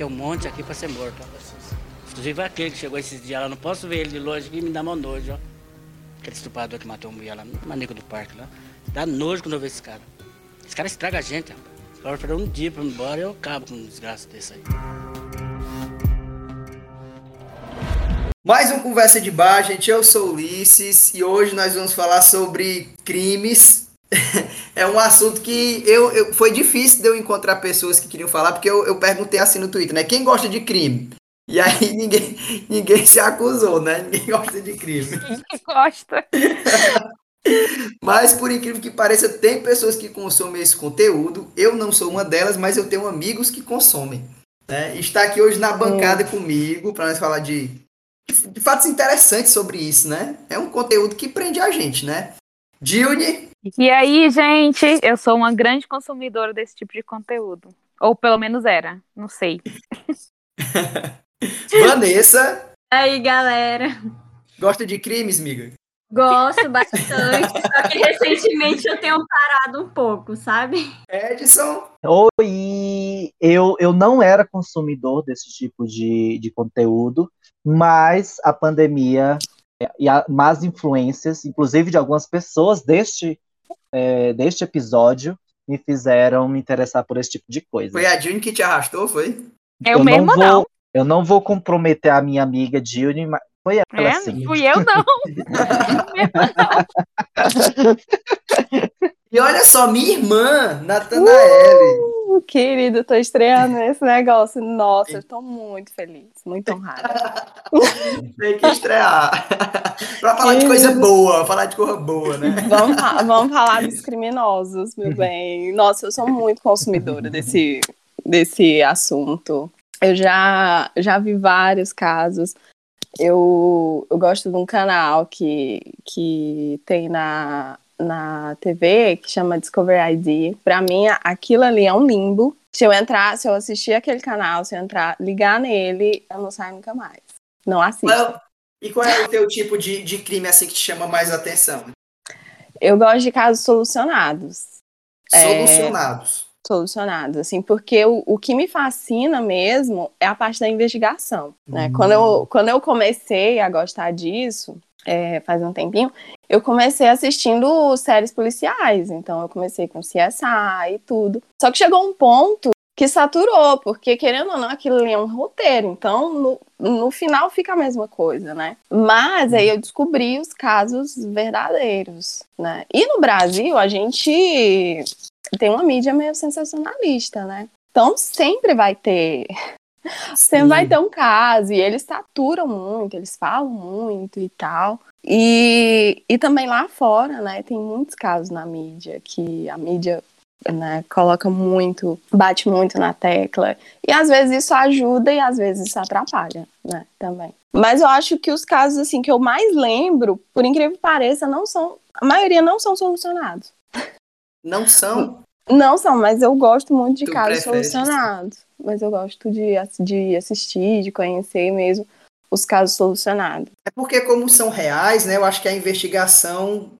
Tem um monte aqui pra ser morto. Inclusive aquele que chegou esses dias lá, não posso ver ele de longe que me dá mó nojo, ó. Aquele estuprador que matou a mulher lá no do parque lá. Dá nojo quando eu vejo esse cara. Esse cara estraga a gente, rapaz. Agora esperar um dia pra ir embora eu acabo com um desgraça desse aí. Mais uma conversa de bar, gente. Eu sou Ulisses e hoje nós vamos falar sobre crimes. É um assunto que eu, eu, foi difícil de eu encontrar pessoas que queriam falar, porque eu, eu perguntei assim no Twitter, né? Quem gosta de crime? E aí ninguém, ninguém se acusou, né? Ninguém gosta de crime. Ninguém gosta. Mas por incrível que pareça, tem pessoas que consomem esse conteúdo. Eu não sou uma delas, mas eu tenho amigos que consomem. Né? Está aqui hoje na bancada comigo para nós falar de, de fatos interessantes sobre isso, né? É um conteúdo que prende a gente, né? Dilne. E aí, gente, eu sou uma grande consumidora desse tipo de conteúdo. Ou pelo menos era, não sei. Vanessa. E aí, galera. Gosta de crimes, miga? Gosto bastante, só que recentemente eu tenho parado um pouco, sabe? Edson. Oi! Eu, eu não era consumidor desse tipo de, de conteúdo, mas a pandemia e as más influências, inclusive de algumas pessoas deste, é, deste episódio, me fizeram me interessar por esse tipo de coisa. Foi a June que te arrastou, foi? Eu, eu mesmo não. Vou, não. Eu não vou comprometer a minha amiga June, mas foi ela é, sim. Fui eu não. e olha só, minha irmã, Natanaele. Uh, querido, tô estreando esse negócio. Nossa, eu tô muito feliz, muito honrada. Tem que estrear. pra falar de coisa boa, falar de coisa boa, né? Vamos, vamos falar dos criminosos, meu bem. Nossa, eu sou muito consumidora desse, desse assunto. Eu já, já vi vários casos. Eu, eu gosto de um canal que, que tem na, na TV que chama Discover ID. Para mim, aquilo ali é um limbo. Se eu entrar, se eu assistir aquele canal, se eu entrar, ligar nele, eu não saio nunca mais. Não assisto. Well, e qual é o teu tipo de, de crime assim que te chama mais atenção? Eu gosto de casos solucionados. Solucionados. É solucionados, assim, porque o, o que me fascina mesmo é a parte da investigação, né? Uhum. Quando, eu, quando eu comecei a gostar disso, é, faz um tempinho, eu comecei assistindo séries policiais, então eu comecei com CSI e tudo. Só que chegou um ponto que saturou, porque querendo ou não, aquilo é um roteiro, então no, no final fica a mesma coisa, né? Mas aí eu descobri os casos verdadeiros, né? E no Brasil, a gente tem uma mídia meio sensacionalista, né? Então sempre vai ter. Sempre vai ter um caso, e eles saturam muito, eles falam muito e tal. E, e também lá fora, né, tem muitos casos na mídia que a mídia né, coloca muito, bate muito na tecla. E às vezes isso ajuda e às vezes isso atrapalha, né, também. Mas eu acho que os casos assim que eu mais lembro, por incrível que pareça, não são, a maioria não são solucionados. Não são? Não são, mas eu gosto muito de Tu casos solucionados. Mas eu gosto de, de assistir, de conhecer mesmo os casos solucionados. É porque, como são reais, né? Eu acho que a investigação,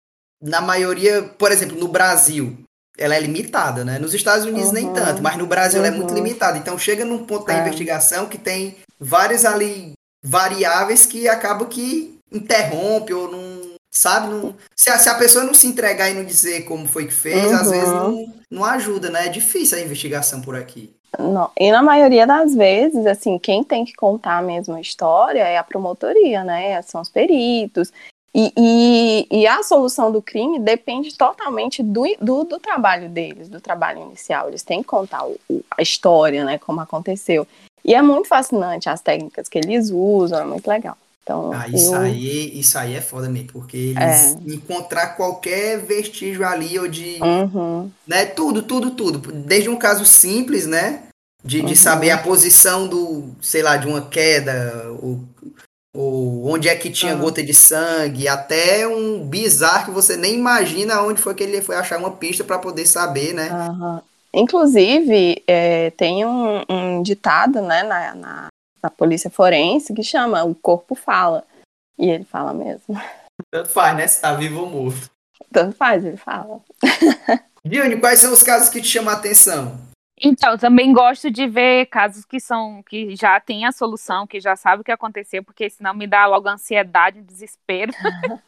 na maioria, por exemplo, no Brasil, ela é limitada, né? Nos Estados Unidos nem Uhum. tanto, mas no Brasil ela é Uhum. muito limitada. Então chega num ponto da É. investigação que tem várias ali variáveis que acabam que interrompe ou não. Sabe? Não, se, a, se a pessoa não se entregar e não dizer como foi que fez, às Uhum. vezes não, não ajuda, né? É difícil a investigação por aqui. Não. E na maioria das vezes, assim, quem tem que contar a história é a promotoria, né? São os peritos. E, e, e a solução do crime depende totalmente do, do, do trabalho deles, do trabalho inicial. Eles têm que contar o- a história, né? Como aconteceu. E é muito fascinante as técnicas que eles usam, é muito legal. Então, Ah, isso, eu- aí, isso aí é foda mesmo, porque eles É. encontrar qualquer vestígio ali ou de. Uhum. né, tudo, tudo, tudo. Desde um caso simples, né? De, de Uhum. saber a posição do, sei lá, de uma queda, ou, ou onde é que tinha Ah. gota de sangue, até um bizarro que você nem imagina onde foi que ele foi achar uma pista para poder saber, né? Inclusive, é, tem um, um ditado né, na, na, na polícia forense que chama O Corpo Fala. E ele fala mesmo. Tanto faz, né? Se tá vivo ou morto. Tanto faz, ele fala. Dione, quais são os casos que te chamam a atenção? Então, eu também gosto de ver casos que são que já tem a solução, que já sabe o que aconteceu, porque senão me dá logo ansiedade, desespero.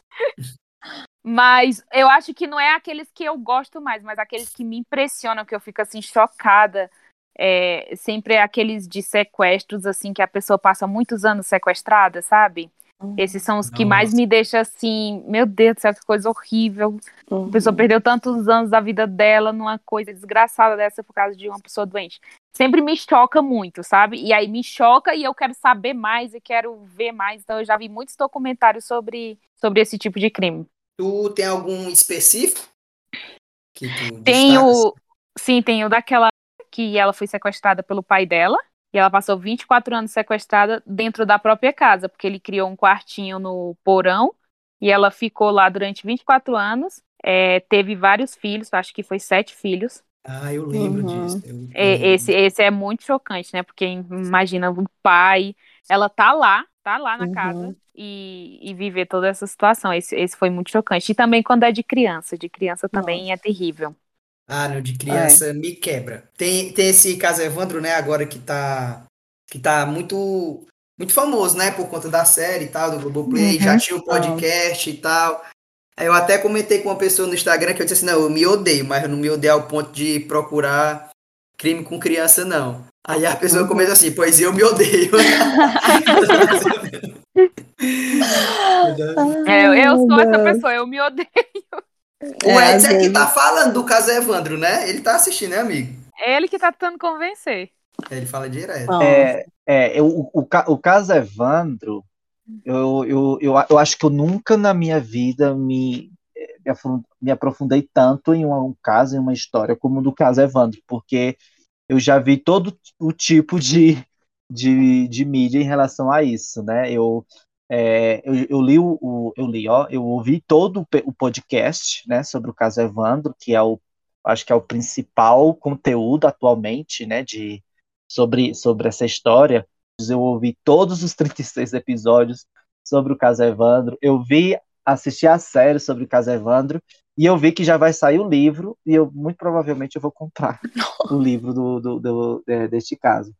mas eu acho que não é aqueles que eu gosto mais, mas aqueles que me impressionam, que eu fico assim chocada. É, sempre é aqueles de sequestros, assim, que a pessoa passa muitos anos sequestrada, sabe? Esses são os que mais me deixam assim, meu Deus do céu, que coisa horrível. Uhum. A pessoa perdeu tantos anos da vida dela numa coisa desgraçada dessa por causa de uma pessoa doente. Sempre me choca muito, sabe? E aí me choca e eu quero saber mais e quero ver mais. Então eu já vi muitos documentários sobre, sobre esse tipo de crime. Tu tem algum específico? Que tu Tem destacas? o. Sim, tem o daquela que ela foi sequestrada pelo pai dela. E ela passou 24 anos sequestrada dentro da própria casa, porque ele criou um quartinho no porão e ela ficou lá durante 24 anos. é, teve vários filhos, acho que foi sete filhos. Ah, eu lembro Uhum. disso. eu É, lembro. esse, esse é muito chocante, né? Porque imagina o pai, ela tá lá, tá lá na Uhum. casa e, e viver toda essa situação. Esse, esse foi muito chocante. E também quando é de criança, de criança também é terrível. Ah, não, de criança me quebra. Tem, tem esse caso Evandro, né, agora que tá, que tá muito, muito famoso, né, por conta da série e tal, do Globoplay, Uhum. já tinha o podcast e tal. Eu até comentei com uma pessoa no Instagram que eu disse assim, não, eu me odeio, mas eu não me odeio ao ponto de procurar crime com criança, não. Aí a pessoa comenta assim, pois eu me odeio. É, eu, sou essa pessoa, eu me odeio. O É, Edson é que tá falando do caso Evandro, né? Ele tá assistindo, né, amigo? É ele que tá tentando convencer. Ele fala direto. É, é, eu, o, o, o caso Evandro, eu, eu, eu, eu acho que eu nunca na minha vida me, me, aprofundei tanto em um, um caso, em uma história, como do caso Evandro, porque eu já vi todo o tipo de, de, de mídia em relação a isso, né? Eu, é, eu, eu li o, o- eu li, ó, eu ouvi todo o podcast, né, sobre o caso Evandro, que é o, acho que é o principal conteúdo atualmente, né, de sobre, sobre essa história. Eu ouvi todos os 36 episódios sobre o caso Evandro. Eu vi, assisti a série sobre o caso Evandro. E eu vi que já vai sair o livro. E eu, muito provavelmente, eu vou comprar o livro do, do, do- é, deste caso.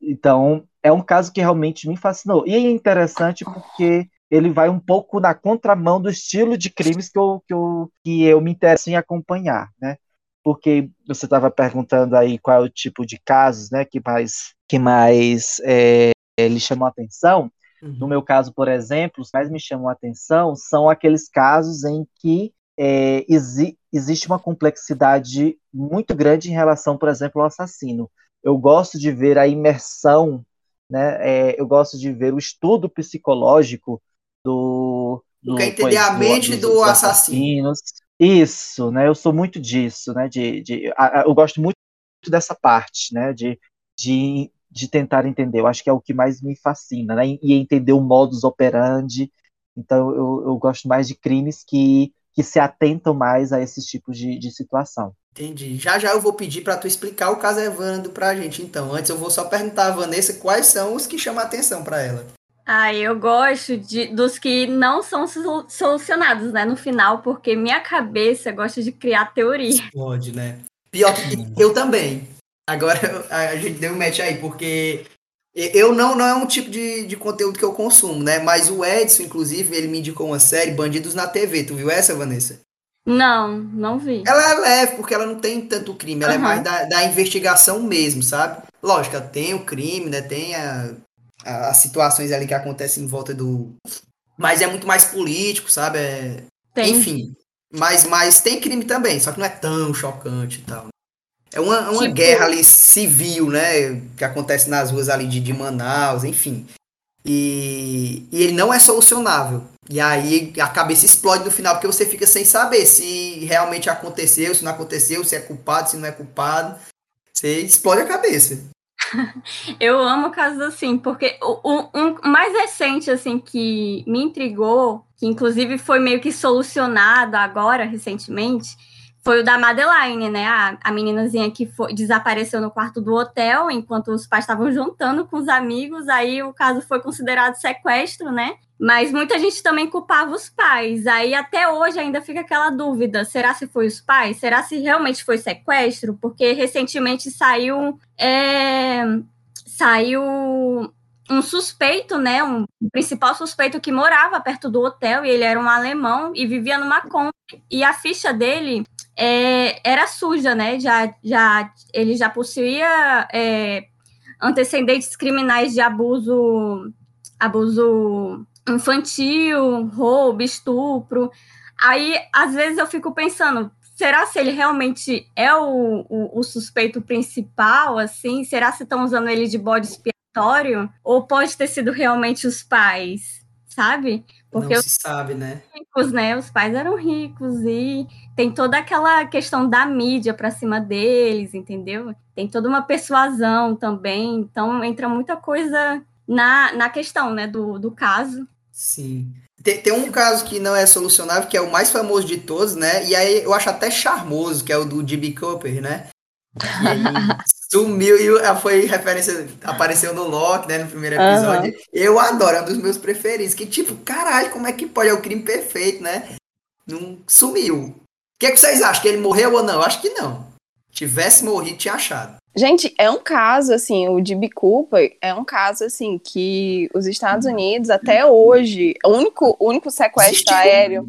Então, é um caso que realmente me fascinou. E é interessante porque ele vai um pouco na contramão do estilo de crimes que eu, que eu, que eu me interesso em acompanhar, né? Porque você estava perguntando aí qual é o tipo de casos, né, que mais, que mais é, lhe chamou a atenção. No meu caso, por exemplo, os que mais me chamam a atenção são aqueles casos em que é, exi- existe uma complexidade muito grande em relação, por exemplo, ao assassino. Eu gosto de ver a imersão, né? é, eu gosto de ver o estudo psicológico do. Tu quer entender a mente do assassino. assassinos. Isso, né? Eu sou muito disso, né? De, de, a- a- eu gosto muito dessa parte, né? De, de, de tentar entender. Eu acho que é o que mais me fascina, né? E entender o modus operandi. Então, eu, eu gosto mais de crimes que, que se atentam mais a esses tipos de, de situação. Entendi. Já já eu vou pedir pra tu explicar o caso Evandro pra gente, então. Antes eu vou só perguntar a Vanessa quais são os que chamam a atenção pra ela. Ah, eu gosto de, dos que não são solu- solucionados, né, no final, porque minha cabeça gosta de criar teoria. Explode, né? Pior que eu também. Agora a gente deu um match aí, porque eu não, não é um tipo de, de conteúdo que eu consumo, né? Mas o Edson, inclusive, ele me indicou uma série, Bandidos na TV. Tu viu essa, Vanessa? Não, não vi. Ela é leve, porque ela não tem tanto crime, ela é Aham. mais da, da investigação mesmo, sabe? Lógico, tem o crime, né? Tem a, a- as situações ali que acontecem em volta do. Mas é muito mais político, sabe? É- Tem. Enfim. Mas, mas tem crime também, só que não é tão chocante e tal. É uma, uma Tipo- guerra ali civil, né? Que acontece nas ruas ali de, de Manaus, enfim. E, e ele não é solucionável. E aí a cabeça explode no final, porque você fica sem saber se realmente aconteceu, se não aconteceu, se é culpado, se não é culpado. Você explode a cabeça. Eu amo casos assim, porque o, o- um mais recente, assim, que me intrigou, que inclusive foi meio que solucionado agora, recentemente, foi o da Madeline, né? A, a meninazinha que foi, desapareceu no quarto do hotel enquanto os pais estavam juntando com os amigos. Aí o caso foi considerado sequestro, né? Mas muita gente também culpava os pais. Aí até hoje ainda fica aquela dúvida: será se foi os pais? Será se realmente foi sequestro? Porque recentemente saiu. É, saiu um suspeito, né? Um principal suspeito que morava perto do hotel e ele era um alemão e vivia numa Kombi. E a ficha dele é, era suja, né? Já, já, ele já possuía é, antecedentes criminais de abuso, abuso infantil, roubo, estupro. Aí, às vezes, eu fico pensando, será se ele realmente é o, o, o suspeito principal, assim? Será se estão usando ele de bode expiatório? Ou pode ter sido realmente os pais, sabe? Porque Não se sabe, né? Ricos, né? Os pais eram ricos e tem toda aquela questão da mídia para cima deles, entendeu? Tem toda uma persuasão também, então entra muita coisa na, na questão, né, do, do caso. Sim. Tem, tem um caso que não é solucionável, que é o mais famoso de todos, né? E aí eu acho até charmoso, que é o do D.B. Cooper, né? Aí sumiu e foi referência, apareceu no Loki, né, no primeiro episódio. Uhum. Eu adoro, é um dos meus preferidos. Que tipo, caralho, como é que pode? É o crime perfeito, né? Não sumiu. O que, é que vocês acham? Que ele morreu ou não? Eu acho que não. Tivesse morrido, tinha achado. Gente, é um caso, assim, o de Cooper é um caso, assim, que os Estados Unidos, até hoje, o único, único sequestro Existiu. aéreo,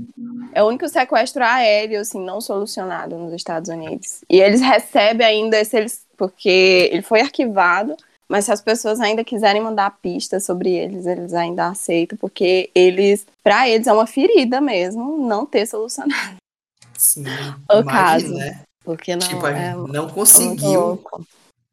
é o único sequestro aéreo, assim, não solucionado nos Estados Unidos. E eles recebem ainda, esse, porque ele foi arquivado, mas se as pessoas ainda quiserem mandar pistas sobre eles, eles ainda aceitam, porque eles, para eles, é uma ferida mesmo não ter solucionado. Sim, o imagina, caso. Né? Porque não, tipo, é, não conseguiu.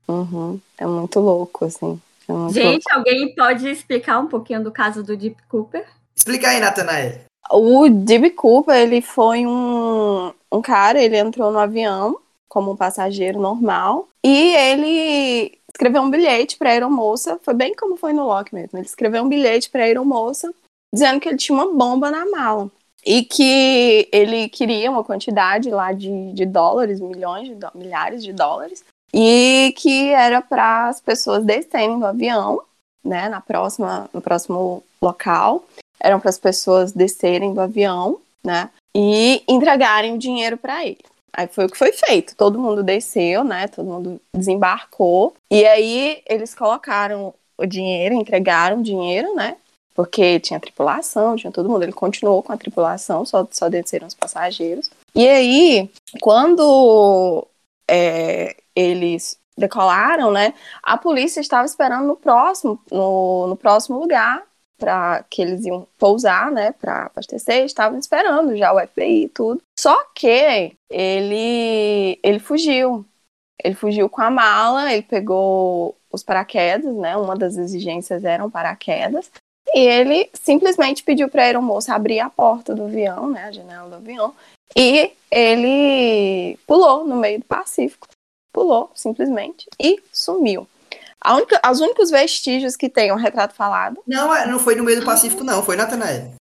É uhum, é muito louco, assim. É muito Gente, louco. alguém pode explicar um pouquinho do caso do Deep Cooper? Explica aí, Nathanael. O Deep Cooper, ele foi um, um cara, ele entrou no avião como um passageiro normal. E ele escreveu um bilhete para a aeromoça, foi bem como foi no Loki mesmo. Ele escreveu um bilhete para a aeromoça dizendo que ele tinha uma bomba na mala. E que ele queria uma quantidade lá de, de dólares, milhões de milhares de dólares, e que era para as pessoas descerem do avião, né, na próxima, no próximo local, eram para as pessoas descerem do avião, né, e entregarem o dinheiro para ele. Aí foi o que foi feito. Todo mundo desceu, né? Todo mundo desembarcou. E aí eles colocaram o dinheiro, entregaram o dinheiro, né? porque tinha tripulação, tinha todo mundo. Ele continuou com a tripulação, só, só desceram os passageiros. E aí, quando é, eles decolaram, né, a polícia estava esperando no próximo, no, no próximo lugar para que eles iam pousar, né, para abastecer, estavam esperando já o FBI e tudo. Só que ele ele fugiu. Ele fugiu com a mala, ele pegou os paraquedas, né? Uma das exigências eram paraquedas. E ele simplesmente pediu para a aeromoça abrir a porta do avião, né, a janela do avião, e ele pulou no meio do Pacífico. Pulou, simplesmente, e sumiu. Única, os únicos vestígios que tem um retrato falado. Não, é, não foi no meio do Pacífico, não, foi Natanael.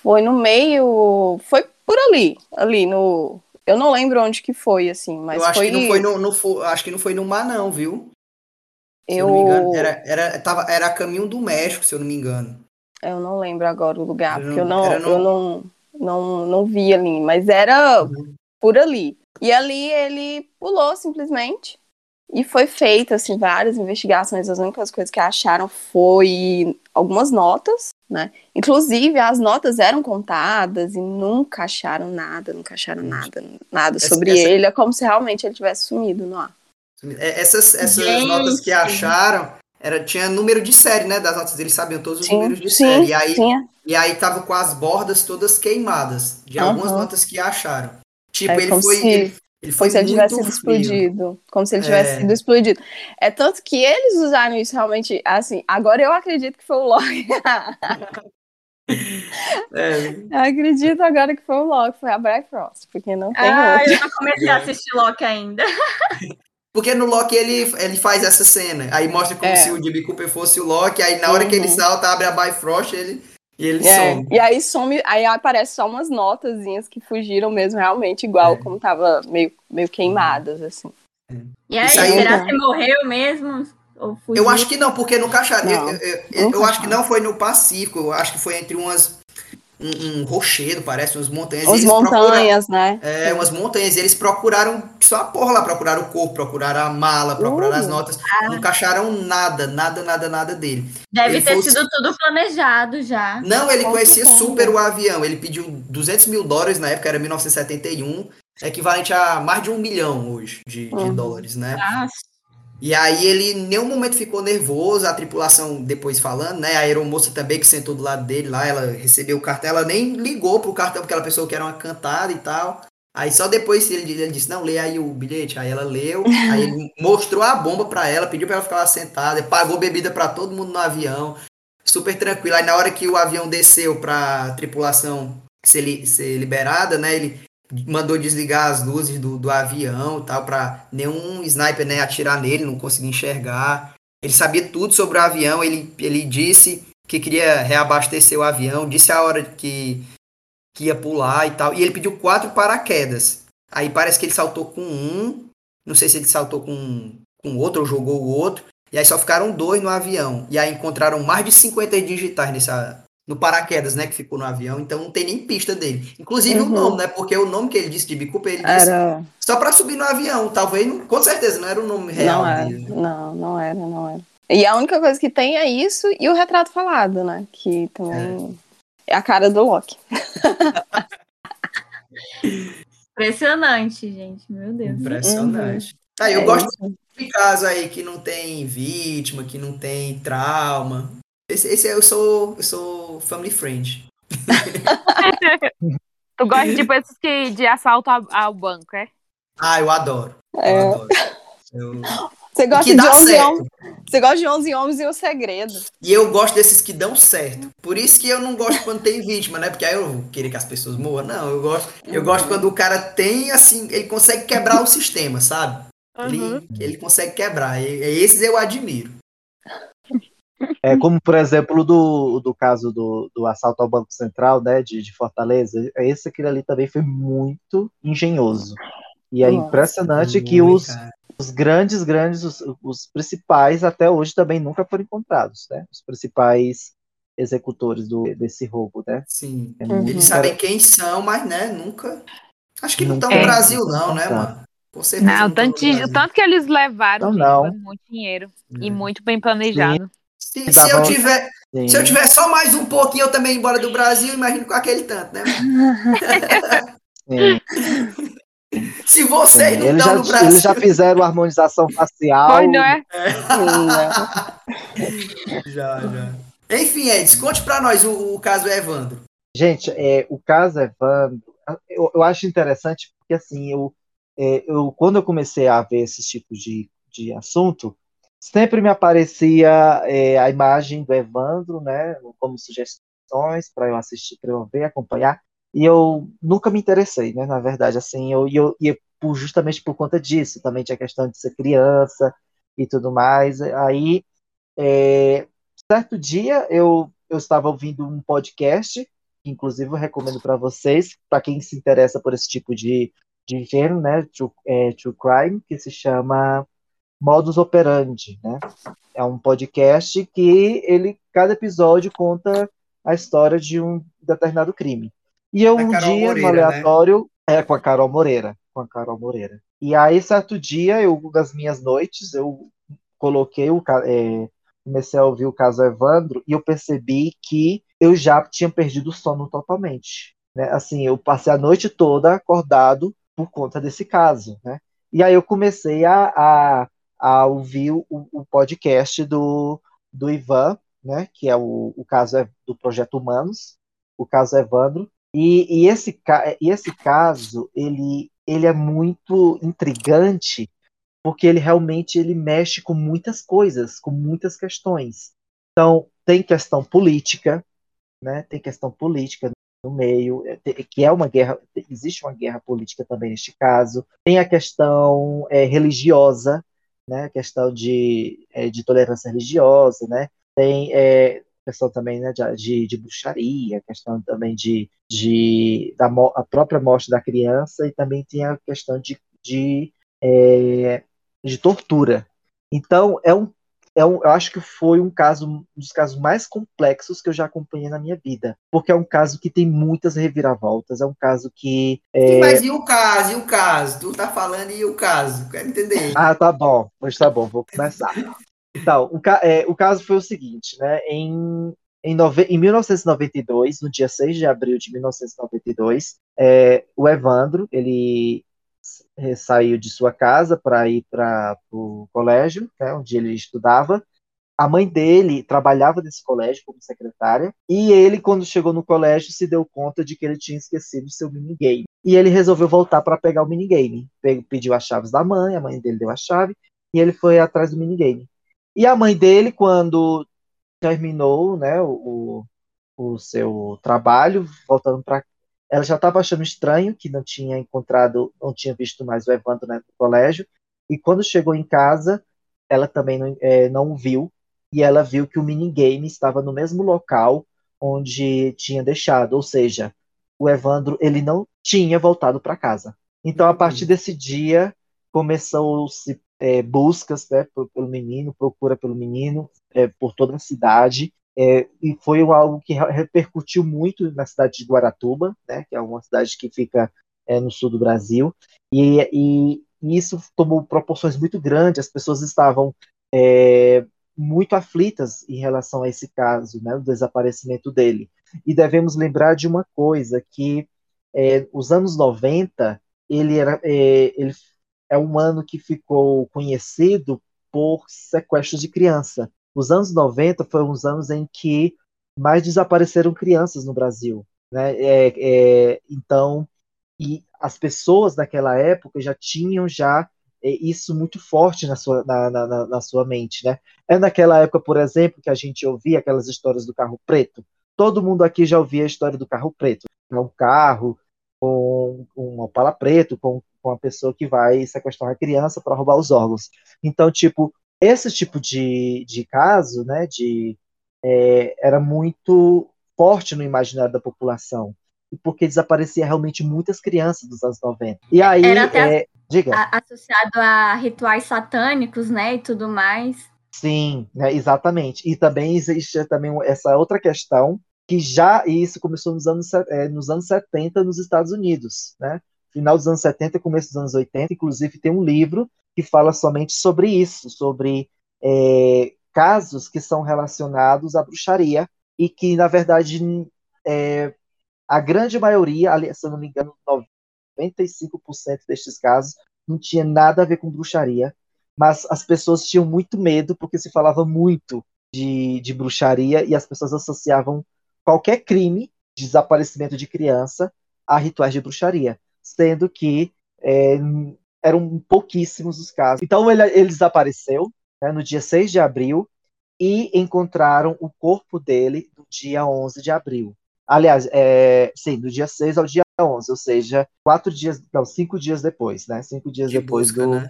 Foi no meio. Foi por ali. Ali no. Eu não lembro onde que foi, assim, mas. Eu acho foi... que não foi no, no, acho que não foi no mar, não, viu? Se eu não me engano, era, era, tava, era caminho do México, se eu não me engano. Eu não lembro agora o lugar, porque eu não, no... eu não, não, não vi ali, mas era uhum. por ali. E ali ele pulou simplesmente. E foi feita assim várias investigações, as únicas coisas que acharam foi algumas notas, né? Inclusive as notas eram contadas e nunca acharam nada, nunca acharam nada, nada sobre essa... ele, é como se realmente ele tivesse sumido no ar. É, essas, essas notas que acharam, era, tinha número de série, né? Das notas, eles sabiam todos os sim, números de sim, série. E aí, e aí tava com as bordas todas queimadas, de uhum. algumas notas que acharam. Tipo, é, ele, foi, se, ele, ele foi. Como se ele tivesse sido explodido. Como se ele tivesse é. sido explodido. É tanto que eles usaram isso realmente, assim, agora eu acredito que foi o Loki. É. Eu acredito agora que foi o Loki, foi a Bifrost, porque não tem ah, outro. Eu não comecei a assistir Loki ainda. Porque no Loki ele, ele faz essa cena. Aí mostra como é. se o Jimmy Cooper fosse o Loki. Aí na hora uhum. que ele uhum. salta, abre a Bifrost, ele E ele É, some. E aí some, aí aparece só umas notazinhas que fugiram mesmo, realmente, igual É. como tava meio, meio queimadas, assim. E aí, será que morreu mesmo? Ou fugiu? Eu acho que não, porque no Caixara. Não, eu, eu- eu- eu acho que não foi no Pacífico, eu acho que foi entre umas. Um, um rochedo, parece, umas montanhas. As procuram- montanhas, né? É, umas montanhas. E eles procuraram só a porra lá, procuraram o corpo, procuraram a mala, procuraram as Uh. notas. Não cacharam nada, nada, nada, nada dele. Deve ele ter foi- sido tudo planejado já. Não, ele conhecia super o avião. Ele pediu 200 mil dólares na época, era 1971, equivalente a mais de um milhão hoje de, de Uhum. dólares, né? Nossa. E aí ele em nenhum momento ficou nervoso, a tripulação depois falando, né? A aeromoça também que sentou do lado dele lá, ela recebeu o cartão, ela nem ligou pro cartão porque ela pensou que era uma cantada e tal. Aí só depois ele, ele disse, não, lê aí o bilhete. Aí ela leu, aí ele mostrou a bomba pra ela, pediu pra ela ficar lá sentada, pagou bebida pra todo mundo no avião, super tranquilo. Aí na hora que o avião desceu pra tripulação ser, li- ser liberada, né? Ele mandou desligar as luzes do, do avião tal, pra nenhum sniper né, atirar nele, não conseguir enxergar. Ele sabia tudo sobre o avião, ele, ele disse que queria reabastecer o avião, disse a hora que, que ia pular e tal, e ele pediu quatro paraquedas. Aí parece que ele saltou com um, não sei se ele saltou com, com outro ou jogou o outro, e aí só ficaram dois no avião. E aí encontraram mais de 50 digitais nessa, no paraquedas, né, que ficou no avião, então não tem nem pista dele. Inclusive o Uhum. nome, né, porque o nome que ele disse de Bicupa, ele disse Era. só pra subir no avião, talvez, não- com certeza, não era o nome real Não era. dele. né? Não, não era, não era. E a única coisa que tem é isso e o retrato falado, né? Que também é, a cara do Loki. Impressionante, gente. Meu Deus. Impressionante. Ah, eu É gosto isso. de casos aí que não tem vítima, que não tem trauma. Esse, esse eu sou, eu sou family friend. Tu gosta de pessoas que, de assalto ao, ao banco, é? Ah, eu adoro. Eu É. adoro. Eu- Você gosta de dá 11 certo. homens. Você gosta de 11 homens e o segredo. E eu gosto desses que dão certo. Por isso que eu não gosto quando tem vítima, né? Porque aí eu vou querer que as pessoas morram. Não, eu gosto. Eu gosto quando o cara tem, assim, ele consegue quebrar o sistema, sabe? Ele, ele consegue quebrar. E, e esses eu admiro. É como, por exemplo, do, do caso do, do assalto ao Banco Central, né, de, de Fortaleza. Esse aquele ali também foi muito engenhoso. E é Nossa. impressionante que os, cara. os grandes, grandes, os, os principais até hoje também nunca foram encontrados, né? Os principais executores do, desse roubo, né? Sim. É Uhum. Eles sabem quem são, mas, né, nunca. Acho que não estão no é. Brasil, não, né, Tá. mano? Com certeza. Não, o tão no tanto, o tanto que eles levaram Não, não. foi muito dinheiro. E É. muito bem planejado. Se, se eu tiver, Sim. se eu tiver só mais um pouquinho, eu também ir embora do Brasil, imagino com aquele tanto, né? Se vocês sim. não Eles, estão já, no Brasil. eles já fizeram harmonização facial. Pois não é? Sim, né? Já, já. Enfim, Eds, conte pra nós o, o caso Evandro. Gente, é, o caso Evandro, eu, eu acho interessante porque assim, eu, é, eu quando eu comecei a ver esses tipos de, de assunto, sempre me aparecia é, a imagem do Evandro, né, como sugestões para eu assistir, para eu ver, acompanhar, e eu nunca me interessei, né, na verdade, assim, eu, eu, e por- justamente por conta disso, também tinha a questão de ser criança e tudo mais, aí, é, certo dia, eu, eu estava ouvindo um podcast que inclusive eu recomendo para vocês, para quem se interessa por esse tipo de, de gênero, né, true, é, true crime, que se chama Modus Operandi, né? É um podcast que ele, cada episódio conta a história de um determinado crime. E eu um Carol dia, no Moreira, né? aleatório, é com a Carol Moreira, com a Carol Moreira. E aí, certo dia, eu, das minhas noites, eu coloquei o, é, comecei a ouvir o caso Evandro e eu percebi que eu já tinha perdido o sono totalmente. Né? Assim, eu passei a noite toda acordado por conta desse caso. Né? E aí eu comecei a, a, a ouvir o, o podcast do, do Ivan, né? que é o, o caso é do Projeto Humanos, o caso Evandro. E, e, esse, e esse caso, ele, ele é muito intrigante porque ele realmente ele mexe com muitas coisas, com muitas questões. Então, tem questão política, né? Tem questão política no meio, é, que é uma guerra, existe uma guerra política também neste caso. Tem a questão é, religiosa, né? A questão de, é, de tolerância religiosa, né? Tem, é, questão também né, de, de bruxaria, questão também de, de da a própria morte da criança e também tinha a questão de, de, é, de tortura. Então, é um, é um, eu acho que foi um caso, um dos casos mais complexos que eu já acompanhei na minha vida. Porque é um caso que tem muitas reviravoltas, é um caso que. É... Mas e o caso? E o caso? Tu tá falando e o caso? Quero entender. Ah, tá bom. Pois tá bom, vou começar. Então, o, é, o caso foi o seguinte, né? Em, em, nove, em 1992, no dia 6 de abril de 1992, é, o Evandro, ele saiu de sua casa para ir para o colégio, né, onde ele estudava. A mãe dele trabalhava nesse colégio como secretária, e ele, quando chegou no colégio, se deu conta de que ele tinha esquecido seu minigame. E ele resolveu voltar para pegar o minigame. Pediu as chaves da mãe, a mãe dele deu a chave, e ele foi atrás do minigame. E a mãe dele, quando terminou né, o, o seu trabalho, voltando para ela já estava achando estranho que não tinha encontrado, não tinha visto mais o Evandro né, no colégio. E quando chegou em casa, ela também não, é, não o viu. E ela viu que o minigame estava no mesmo local onde tinha deixado. Ou seja, o Evandro ele não tinha voltado para casa. Então, a partir desse dia, começou-se é, buscas né, pelo menino, procura pelo menino é, por toda a cidade. É, e foi algo que repercutiu muito na cidade de Guaratuba, né, que é uma cidade que fica é, no sul do Brasil, e, e, e, isso tomou proporções muito grandes, as pessoas estavam é, muito aflitas em relação a esse caso, né, desaparecimento dele. E devemos lembrar de uma coisa, que é, os anos 90, ele, era, é, ele é um ano que ficou conhecido por sequestros de criança. Os anos 90 foram os anos em que mais desapareceram crianças no Brasil. Né? É, é, então, e as pessoas daquela época já tinham já é, isso muito forte na sua, na, na, na, sua mente. Né? É naquela época, por exemplo, que a gente ouvia aquelas histórias do carro preto. Todo mundo aqui já ouvia a história do carro preto. É um carro com um opala preto, com, com uma pessoa que vai sequestrar uma criança para roubar os órgãos. Então, tipo, esse tipo de, de caso, né, de, é, era muito forte no imaginário da população, porque desaparecia realmente muitas crianças dos anos 90. E aí, era até é, diga. associado a rituais satânicos, né, e tudo mais. Sim, né, exatamente. E também existe também essa outra questão que já isso começou nos anos, é, nos anos 70 nos Estados Unidos, né? Final dos anos 70 e começo dos anos 80, inclusive tem um livro que fala somente sobre isso, sobre é, casos que são relacionados à bruxaria e que, na verdade, é, a grande maioria, se eu não me engano, 95% destes casos não tinha nada a ver com bruxaria, mas as pessoas tinham muito medo porque se falava muito de, de bruxaria e as pessoas associavam qualquer crime de desaparecimento de criança a rituais de bruxaria, sendo que é, eram pouquíssimos os casos. Então ele, ele desapareceu né, no dia 6 de abril e encontraram o corpo dele no dia 11 de abril. Aliás, é, sim, do dia 6 ao dia 11, ou seja, quatro dias, não, cinco dias depois, né? Cinco dias de depois busca, do, né?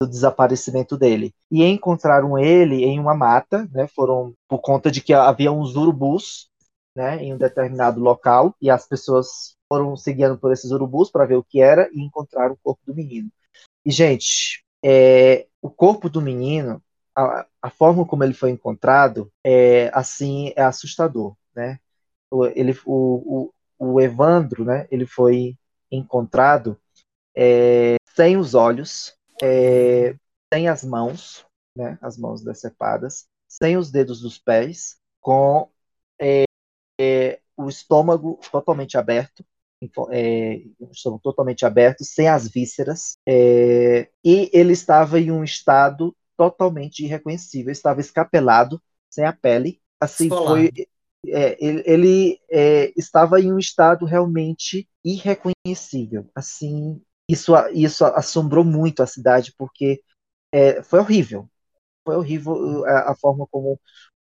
do desaparecimento dele. E encontraram ele em uma mata, né? Foram por conta de que havia uns urubus, né? Em um determinado local e as pessoas foram seguindo por esses urubus para ver o que era e encontraram o corpo do menino. E, gente, é, o corpo do menino, a, a, forma como ele foi encontrado, é assim, é assustador, né? O, ele, o, o, o Evandro, né? Ele foi encontrado é, sem os olhos, é, sem as mãos, né? As mãos decepadas, sem os dedos dos pés, com é, é o estômago totalmente aberto, é, estavam totalmente abertos, sem as vísceras, é, e ele estava em um estado totalmente irreconhecível, estava escapelado, sem a pele, assim foi, é, ele, ele é, estava em um estado realmente irreconhecível, assim, isso, isso assombrou muito a cidade, porque é, foi horrível, foi horrível a, a forma como,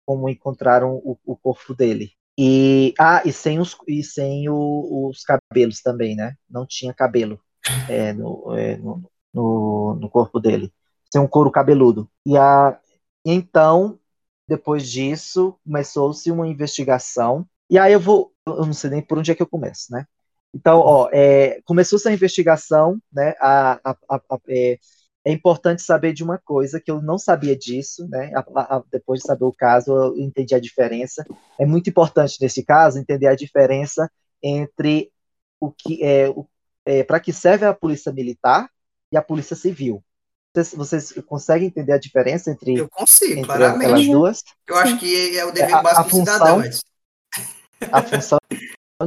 como encontraram o, o corpo dele. E, ah, e sem os, e sem o, os cabelos também, né? Não tinha cabelo é, no, é, no, no, no, corpo dele. Sem um couro cabeludo. E a, então, depois disso, começou-se uma investigação. E aí eu vou, eu não sei nem por onde é que eu começo, né? Então, ó, é, começou-se a investigação, né? A, a, a, é, é, importante saber de uma coisa que eu não sabia disso, né? depois de saber o caso, eu entendi a diferença. É muito importante nesse caso entender a diferença entre o que é, é para que serve a polícia militar e a polícia civil. Vocês, vocês conseguem entender a diferença entre, eu consigo, entre claramente. elas duas? Eu acho que é o dever é, básico do cidadão. A função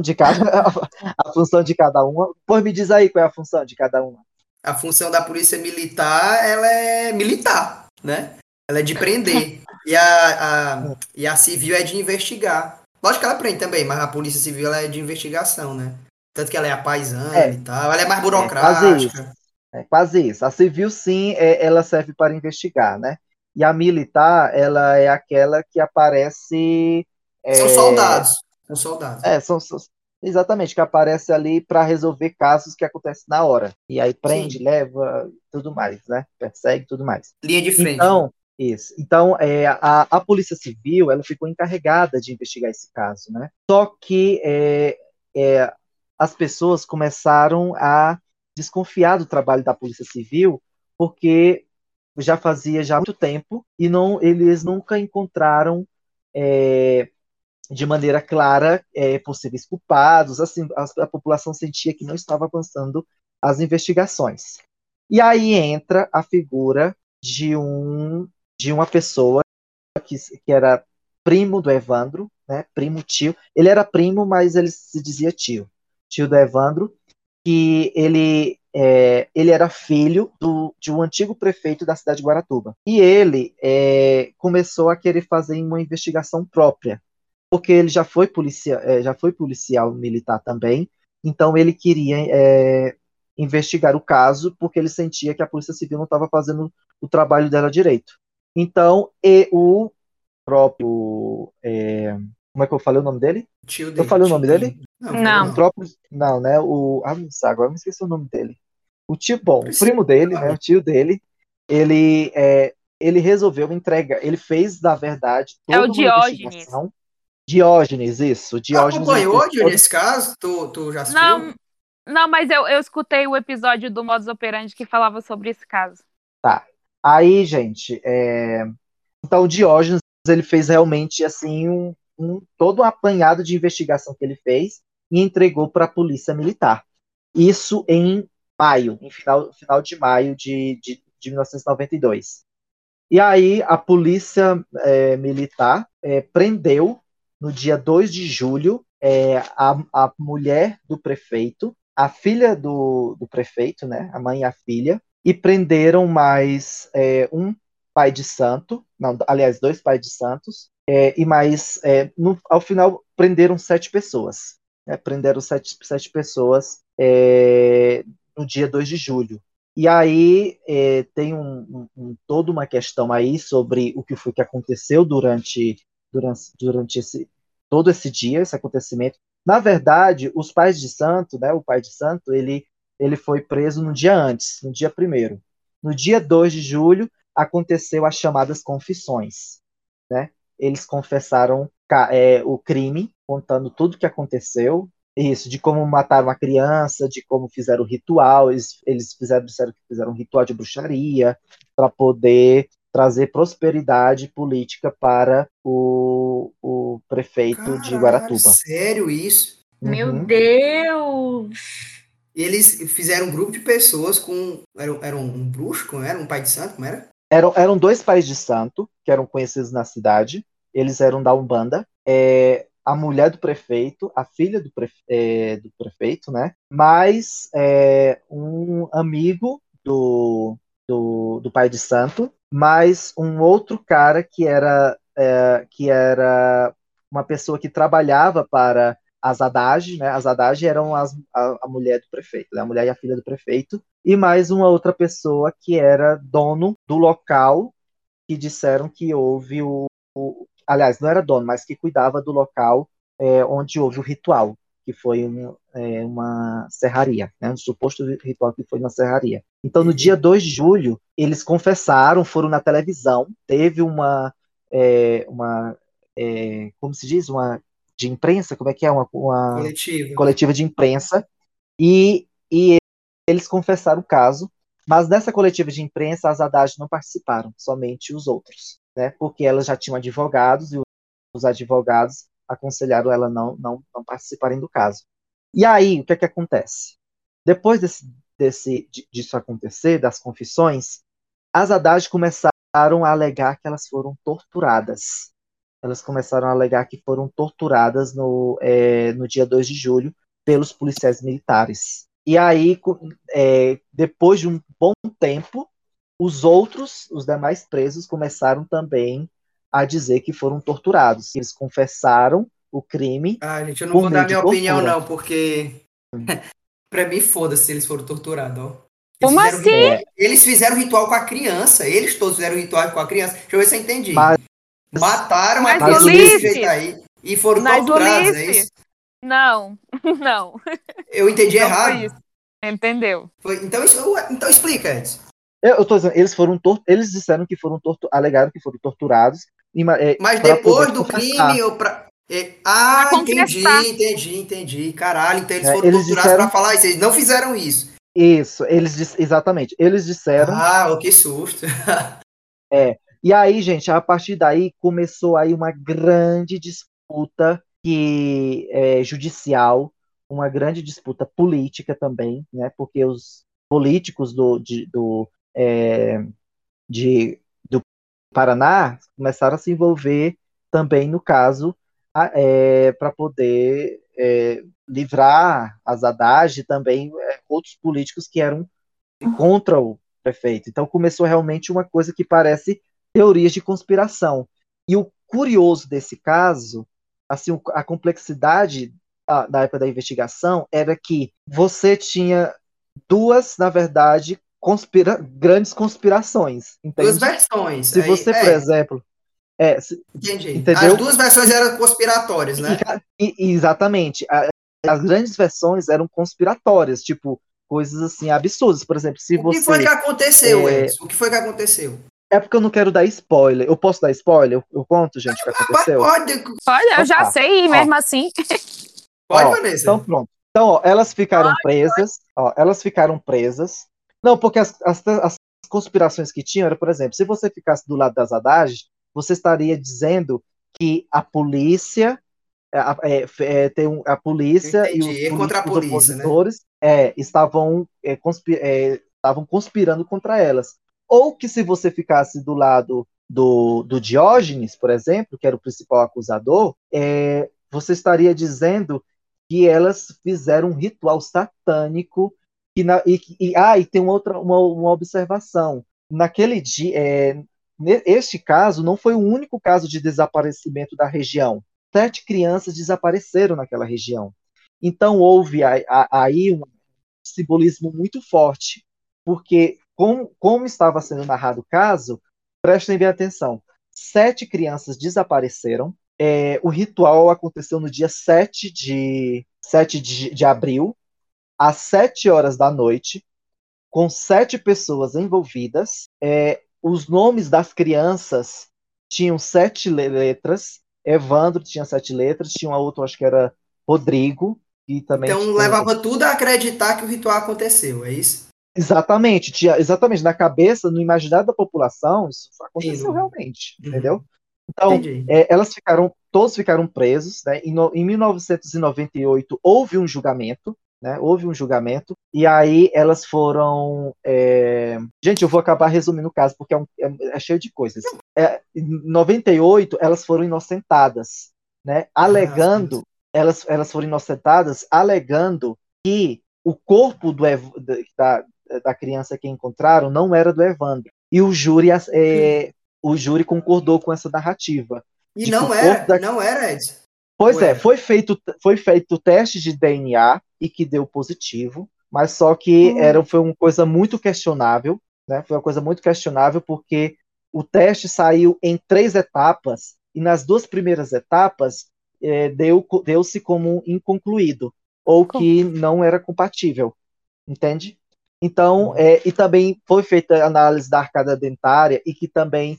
de cada a função de cada uma. Pois me diz aí qual é a função de cada uma. A função da polícia militar, ela é militar, né? Ela é de prender. e, a, a, e a civil é de investigar. Lógico que ela prende também, mas a polícia civil ela é de investigação, né? Tanto que ela é a paisana é, e tal. Ela é mais burocrática. É quase isso. É quase isso. A civil, sim, é, ela serve para investigar, né? E a militar, ela é aquela que aparece. São soldados. São soldados. É, são, são exatamente, que aparece ali para resolver casos que acontecem na hora. E aí prende, Sim. leva, tudo mais, né? Persegue tudo mais. Linha de frente. Então, isso. Então, é, a, a Polícia Civil, ela ficou encarregada de investigar esse caso, né? Só que é, é, as pessoas começaram a desconfiar do trabalho da Polícia Civil, porque já fazia já muito tempo e não eles nunca encontraram é, de maneira clara é, possíveis culpados, assim, a, a, população sentia que não estava avançando as investigações. E aí entra a figura de um de uma pessoa que, que era primo do Evandro, né, primo tio. Ele era primo, mas ele se dizia tio, tio do Evandro, que ele é, ele era filho do, de um antigo prefeito da cidade de Guaratuba. E ele é, começou a querer fazer uma investigação própria porque ele já foi policial, é, já foi policial militar também, então ele queria é, investigar o caso porque ele sentia que a Polícia Civil não estava fazendo o trabalho dela direito. Então, e o próprio. É, como é que eu falei o nome dele? Tio dele. Eu falei o nome dele? Não. Não. O próprio, não, né? O, ah, não sei, agora me esqueci o nome dele. O tio, bom, o primo dele, né? O tio dele, ele, é, ele resolveu entregar, ele fez, na verdade, toda é o Diógenes. Diógenes, isso. Diógenes acompanhou, Dio, nesse caso? Tu, tu já assistiu? Não, não mas eu, eu escutei o episódio do Modus Operandi que falava sobre esse caso. Tá. Aí, gente, é... então o Diógenes, ele fez realmente, assim, um, um, todo um apanhado de investigação que ele fez e entregou para a polícia militar. Isso em maio, em final, final de maio de, de, de 1992. E aí a polícia é, militar é, prendeu no dia 2 de julho, é, a, a mulher do prefeito, a filha do, do prefeito, né, a mãe e a filha, e prenderam mais é, um pai de santo, não, aliás, dois pais de santos, é, e mais, é, no, ao final, prenderam sete pessoas. Né, prenderam sete, sete pessoas é, no dia 2 de julho. E aí é, tem um, um, toda uma questão aí sobre o que foi que aconteceu durante durante, durante esse, todo esse dia, esse acontecimento. Na verdade, os pais de santo, né, o pai de santo, ele, ele foi preso no dia antes, no dia primeiro. No dia 2 de julho, aconteceu as chamadas confissões. Né? Eles confessaram é, o crime, contando tudo o que aconteceu, isso, de como mataram a criança, de como fizeram o ritual, eles, eles fizeram, disseram que fizeram um ritual de bruxaria para poder trazer prosperidade política para o, o prefeito Caralho, de Guaratuba. Sério isso? Meu uhum. Deus! Eles fizeram um grupo de pessoas com. Era, era um, um bruxo, como era? Um pai de santo, como era? Eram, eram dois pais de santo, que eram conhecidos na cidade. Eles eram da Umbanda. É, a mulher do prefeito, a filha do, prefe, é, do prefeito, né? Mais é, um amigo do, do, do pai de santo, mais um outro cara que era, é, que era uma pessoa que trabalhava para as Haddad, né? As Haddad eram as, a, a, mulher do prefeito, né? a mulher e a filha do prefeito, e mais uma outra pessoa que era dono do local, que disseram que houve o, o aliás, não era dono, mas que cuidava do local é, onde houve o ritual que foi um, é, uma serraria, né, um suposto ritual que foi uma serraria. Então, no dia 2 de julho, eles confessaram, foram na televisão, teve uma, é, uma é, como se diz, uma de imprensa, como é que é? Uma, uma Coletiva. coletiva de imprensa, e, e eles confessaram o caso, mas nessa coletiva de imprensa as Haddad não participaram, somente os outros, né? Porque elas já tinham advogados e os advogados aconselharam ela não, não, não participarem do caso. E aí, o que é que acontece? Depois desse, desse, disso acontecer, das confissões, as Haddad começaram a alegar que elas foram torturadas. Elas começaram a alegar que foram torturadas no, é, no dia 2 de julho pelos policiais militares. E aí, é, depois de um bom tempo, os outros, os demais presos, começaram também a dizer que foram torturados. Eles confessaram o crime. Ah, gente, eu não vou dar minha opinião, não, porque. pra mim, foda-se se eles foram torturados, ó. Eles Como assim? Ritual, eles fizeram ritual com a criança. Eles todos fizeram ritual com a criança. Deixa eu ver se eu entendi. Mas, Mataram uma criança desse jeito aí e foram Mas torturados, é isso? Não, não. Eu entendi não errado. Entendeu? Foi, então, isso, então explica, Edson. Eu, eu tô dizendo, eles foram eles disseram que foram torturados, alegaram que foram torturados. É, Mas depois do confessar. crime ou pra. É, ah, entendi, entendi, entendi. Caralho, então eles é, foram eles torturados disseram... pra falar isso. Eles não fizeram isso. Isso, eles exatamente. Eles disseram. Ah, oh, que susto. é. E aí, gente, a partir daí começou aí uma grande disputa que é, judicial, uma grande disputa política também, né? Porque os políticos do, de, do, é, de, do Paraná começaram a se envolver também no caso é, para poder é, livrar as Haddad e também é, outros políticos que eram contra o prefeito. Então começou realmente uma coisa que parece teorias de conspiração. E o curioso desse caso, assim, a complexidade da, da época da investigação era que você tinha duas, na verdade, conspira grandes conspirações. Entende? Duas versões. Se você, é. por exemplo. É, se, Entendi. Entendeu? As duas versões eram conspiratórias, né? E, e, exatamente. As grandes versões eram conspiratórias, tipo, coisas assim absurdas. Por exemplo, se você. O que foi que aconteceu, é... Edson? O que foi que aconteceu? É porque eu não quero dar spoiler. Eu posso dar spoiler? Eu, eu conto, gente, o que aconteceu? Pode, pode eu já tá. sei, mesmo ó. assim. Pode, ó, Vanessa. Então, pronto. Então, ó, elas ficaram pode, presas. Pode. Ó, elas ficaram presas. Não, porque as, as, as, conspirações que tinham era, por exemplo, se você ficasse do lado das Haddad, você estaria dizendo que a polícia é, é, tem um, a polícia Entendi. e os, é contra a polícia, né? opositores né? é, estavam, é, conspir, é, estavam conspirando contra elas. Ou que se você ficasse do lado do, do Diógenes, por exemplo, que era o principal acusador, é, você estaria dizendo que elas fizeram um ritual satânico e, na, e, e, ah, e tem uma outra uma, uma observação. Naquele dia, é, este caso não foi o único caso de desaparecimento da região. Sete crianças desapareceram naquela região. Então houve aí um simbolismo muito forte, porque como, como estava sendo narrado o caso, prestem bem atenção. Sete crianças desapareceram. É, o ritual aconteceu no dia 7 de, 7 de, de abril, às 7 horas da noite, com sete pessoas envolvidas. É, os nomes das crianças tinham sete letras. Evandro tinha sete letras, tinha uma outra, acho que era Rodrigo. E também então tinha... levava tudo a acreditar que o ritual aconteceu, é isso? Exatamente, tinha, exatamente, na cabeça, no imaginário da população, isso aconteceu Sim. realmente, uhum. entendeu? Então, é, elas ficaram, todos ficaram presos, né? Em, no, em 1998 houve um julgamento, né? Houve um julgamento, e aí elas foram. É... Gente, eu vou acabar resumindo o caso, porque é, um, é, é cheio de coisas. É, em 98, elas foram inocentadas, né? Alegando, ah, elas, elas foram inocentadas, alegando que o corpo do, da, da criança que encontraram não era do Evandro. E o júri, é, o júri concordou com essa narrativa. E não era, da... não era, Ed. Pois é, foi feito, foi feito teste de DNA e que deu positivo, mas só que hum. era, foi uma coisa muito questionável, né? Foi uma coisa muito questionável porque o teste saiu em três etapas e nas duas primeiras etapas é, deu, deu-se como inconcluído ou que não era compatível, entende? Então, é, e também foi feita a análise da arcada dentária e que também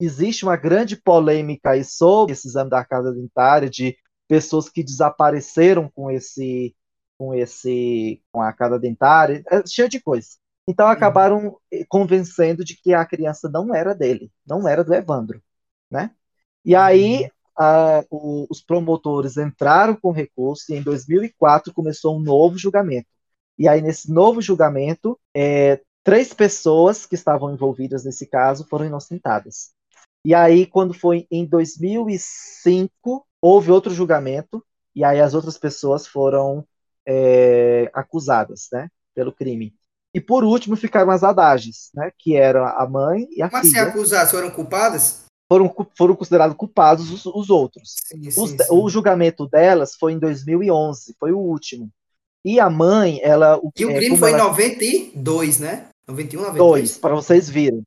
existe uma grande polêmica aí sobre esse exame da casa dentária, de pessoas que desapareceram com esse com esse com a casa dentária, é cheio de coisa. Então uhum. acabaram eh, convencendo de que a criança não era dele, não era do Evandro, né? E aí uhum. a, o, os promotores entraram com recurso e em 2004 começou um novo julgamento. E aí nesse novo julgamento, é, três pessoas que estavam envolvidas nesse caso foram inocentadas. E aí quando foi em 2005 houve outro julgamento e aí as outras pessoas foram é, acusadas, né, pelo crime. E por último ficaram as adages, né, que eram a mãe e a Mas filha. Mas se acusadas foram culpadas? Foram, foram considerados culpados os, os outros. Sim, sim, os, sim. O julgamento delas foi em 2011, foi o último. E a mãe, ela. O, e o é, crime foi ela... em 92, né? 91, 92. para vocês verem.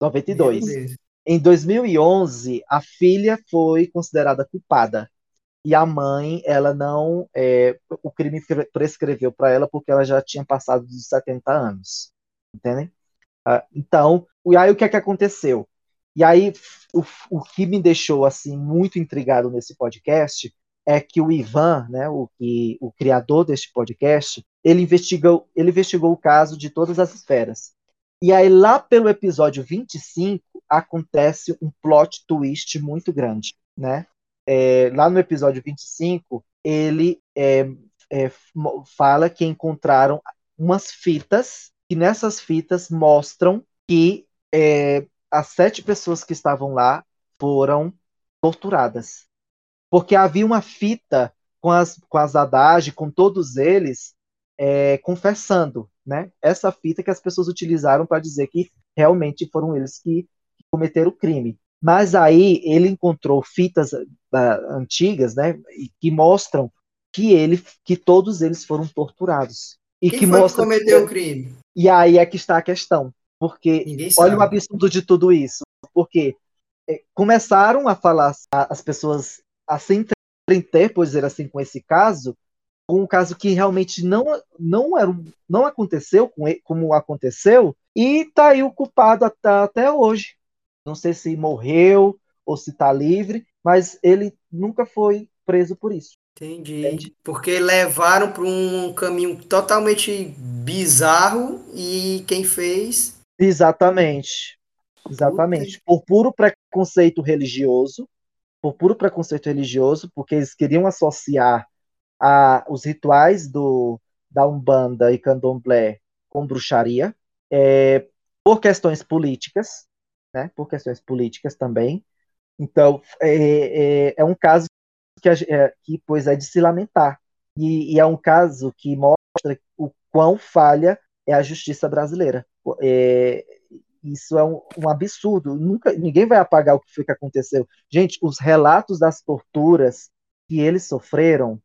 92. Em 2011, a filha foi considerada culpada e a mãe, ela não. É, o crime prescreveu para ela porque ela já tinha passado dos 70 anos. Entendem? Ah, então, e aí o que é que aconteceu? E aí, o, o que me deixou assim muito intrigado nesse podcast é que o Ivan, né, o, o criador deste podcast, ele investigou, ele investigou o caso de todas as esferas. E aí, lá pelo episódio 25, acontece um plot twist muito grande, né? É, lá no episódio 25, ele é, é, fala que encontraram umas fitas, e nessas fitas mostram que é, as sete pessoas que estavam lá foram torturadas. Porque havia uma fita com as, com as Haddad, com todos eles, é, confessando, né? Essa fita que as pessoas utilizaram para dizer que realmente foram eles que cometeram o crime. Mas aí ele encontrou fitas uh, antigas, né, que mostram que ele, que todos eles foram torturados. E Quem que foi mostra que cometeu que... o crime? E aí é que está a questão, porque olha o absurdo de tudo isso, porque é, começaram a falar as pessoas a se entreter, por dizer assim, com esse caso, com um caso que realmente não não era não aconteceu como aconteceu e tá aí o culpado até, até hoje não sei se morreu ou se está livre, mas ele nunca foi preso por isso. Entendi. Entende? Porque levaram para um caminho totalmente bizarro e quem fez. Exatamente. Exatamente. Por puro preconceito religioso, por puro preconceito religioso, porque eles queriam associar a, os rituais do, da Umbanda e Candomblé com bruxaria, é, por questões políticas, né, por questões políticas também. Então, é, é, é um caso que, é, que, pois, é de se lamentar. E, e, é um caso que mostra o quão falha é a justiça brasileira. É, isso é um, um, absurdo. Nunca, ninguém vai apagar o que foi que aconteceu. Gente, os relatos das torturas que eles sofreram,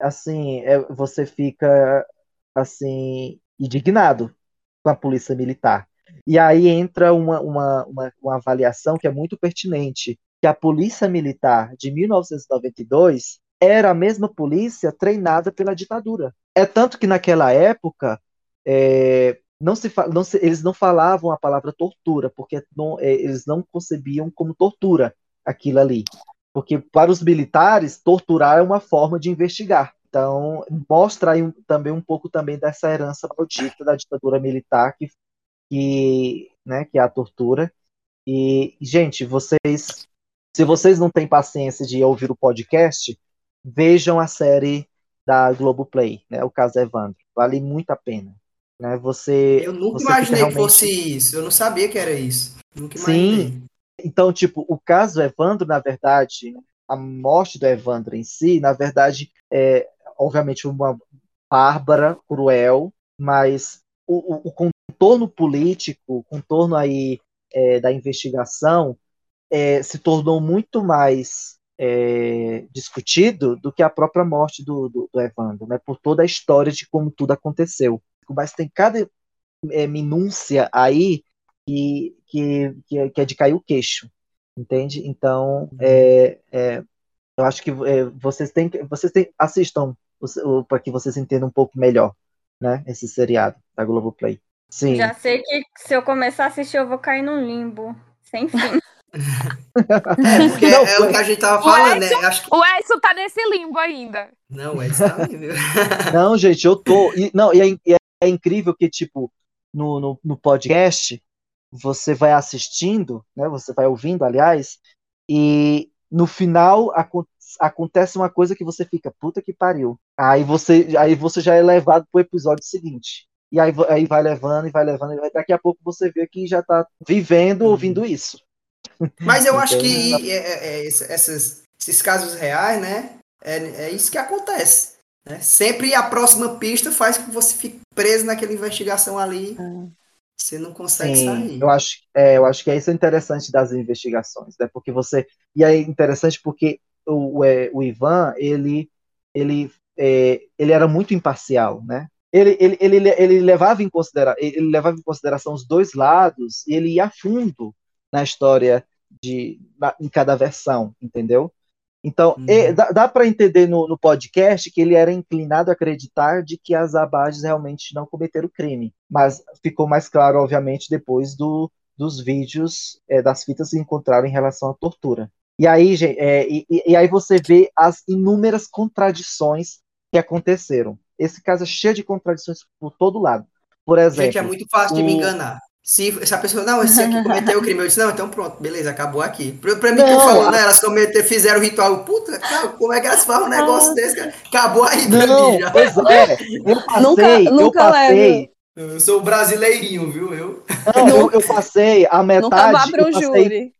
assim, é, você fica assim indignado com a polícia militar. E aí entra uma, uma, uma, uma avaliação que é muito pertinente, que a polícia militar de 1992 era a mesma polícia treinada pela ditadura. É tanto que naquela época é, não se, não se, eles não falavam a palavra tortura, porque não, é, eles não concebiam como tortura aquilo ali. Porque para os militares, torturar é uma forma de investigar. Então, mostra aí um, também um pouco também dessa herança maldita da ditadura militar que que, né, que é a tortura. E, gente, vocês, se vocês não têm paciência de ouvir o podcast, vejam a série da Globoplay, né, o caso Evandro. Vale muito a pena. Né? Você, eu nunca você imaginei realmente... que fosse isso. Eu não sabia que era isso. Nunca Sim. Então, tipo, o caso Evandro, na verdade, a morte do Evandro em si, na verdade, é obviamente uma bárbara, cruel, mas o, o, contorno político, contorno aí é, da investigação é, se tornou muito mais é, discutido do que a própria morte do, do, do, Evandro, né? Por toda a história de como tudo aconteceu. Mas tem cada é, minúcia aí que, que, que, é de cair o queixo, entende? Então, uhum. é, é, eu acho que vocês têm, vocês têm, assistam para que vocês entendam um pouco melhor, né? Esse seriado da Globoplay. Sim. Já sei que se eu começar a assistir, eu vou cair num limbo. Sem fim. É, porque Não, é, o que a gente tava falando, né? Acho que... O Edson tá nesse limbo ainda. Não, o Edson tá? Não, gente, eu tô. E, não, e é, e é incrível que, tipo, no, no, no podcast, você vai assistindo, né? Você vai ouvindo, aliás, e no final acon- acontece uma coisa que você fica, puta que pariu. Aí você, aí você já é levado pro episódio seguinte. E aí, aí vai levando e vai levando, e vai- daqui a pouco você vê que já tá vivendo ouvindo isso. Mas eu acho Então, que é, é, é, esse- essas- esses casos reais, né? É, é isso que acontece. Né? Sempre a próxima pista faz com que você fique preso naquela investigação ali. Você não consegue Sim, sair. eu acho, é, eu acho que isso é interessante das investigações, né? Porque você e é interessante porque o, o, é, o Ivan ele ele é, ele era muito imparcial, né? Ele, ele, ele, ele levava em considera ele levava em consideração os dois lados e ele ia a fundo na história de na, em cada versão, entendeu? Então, Uhum. e- dá, dá para entender no, no podcast que ele era inclinado a acreditar de que as abages realmente não cometeram crime. Mas ficou mais claro, obviamente, depois do, dos vídeos é, das fitas que encontraram em relação à tortura. E aí, gente, é, e- e aí você vê as inúmeras contradições que aconteceram. Esse caso é cheio de contradições por todo lado. Por exemplo, Gente, é muito fácil de me o- enganar. Se, se a pessoa, não, esse aqui cometeu o crime, eu disse, não, então pronto, beleza, acabou aqui. Pra, pra mim, que eu Não, falo, né, elas cometeram, fizeram o ritual, puta, cara, como é que elas fazem um negócio desse, cara? Acabou aí pra não, mim já. pois é, eu passei, Nunca- eu nunca passei, Eu sou brasileirinho, viu? Eu. não, eu, eu passei a metade, Nunca vá para eu um passei júri.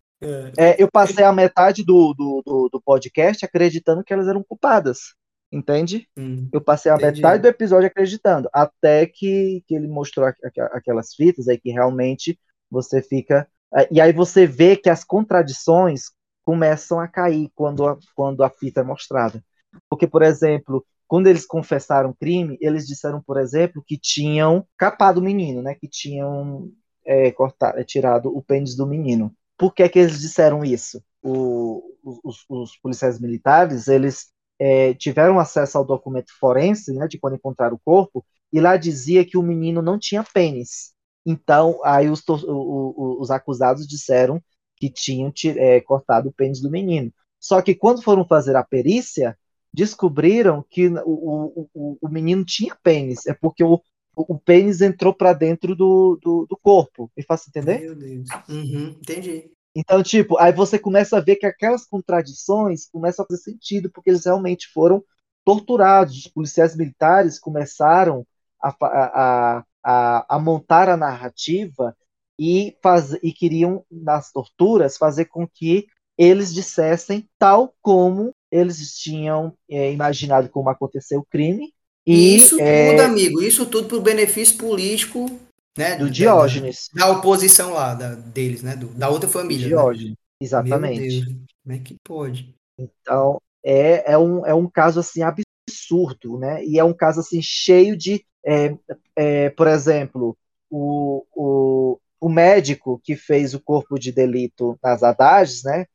É, eu passei a metade do, do, do, do podcast acreditando que elas eram culpadas. Entende? Hum. Eu passei a Entendi. metade do episódio acreditando. Até que, que ele mostrou aqu- aqu- aquelas fitas aí que realmente você fica. é, E aí você vê que as contradições começam a cair quando a, quando a fita é mostrada. Porque, por exemplo, quando eles confessaram o crime, eles disseram, por exemplo, que tinham capado o menino, né? Que tinham é, cortado, é, tirado o pênis do menino. Por que, que eles disseram isso? O- os, os policiais militares, eles é, tiveram acesso ao documento forense, né, de quando encontraram o corpo, e lá dizia que o menino não tinha pênis. Então, aí os, o- o- os acusados disseram que tinham ti- é, cortado o pênis do menino. Só que quando foram fazer a perícia, descobriram que o, o, o, menino tinha pênis. É porque o, o, o pênis entrou para dentro do, do, do corpo. Me faço entender? Meu Deus. Uhum, entendi. Então, tipo, aí você começa a ver que aquelas contradições começam a fazer sentido, porque eles realmente foram torturados. Os policiais militares começaram a, a, a, a montar a narrativa e, faz, e queriam, nas torturas, fazer com que eles dissessem tal como eles tinham é, imaginado como aconteceu o crime. E, isso é, tudo, amigo, isso tudo pro benefício político, né? do Diógenes. Da, da oposição lá, da, deles, né? do- da outra família. né? Diógenes, exatamente. Meu Deus, como é que pode? Então, é, é, um, é um caso assim absurdo, né? E é um caso assim cheio de, é, é, por exemplo, o, o, o médico que fez o corpo de delito nas Haddades, né?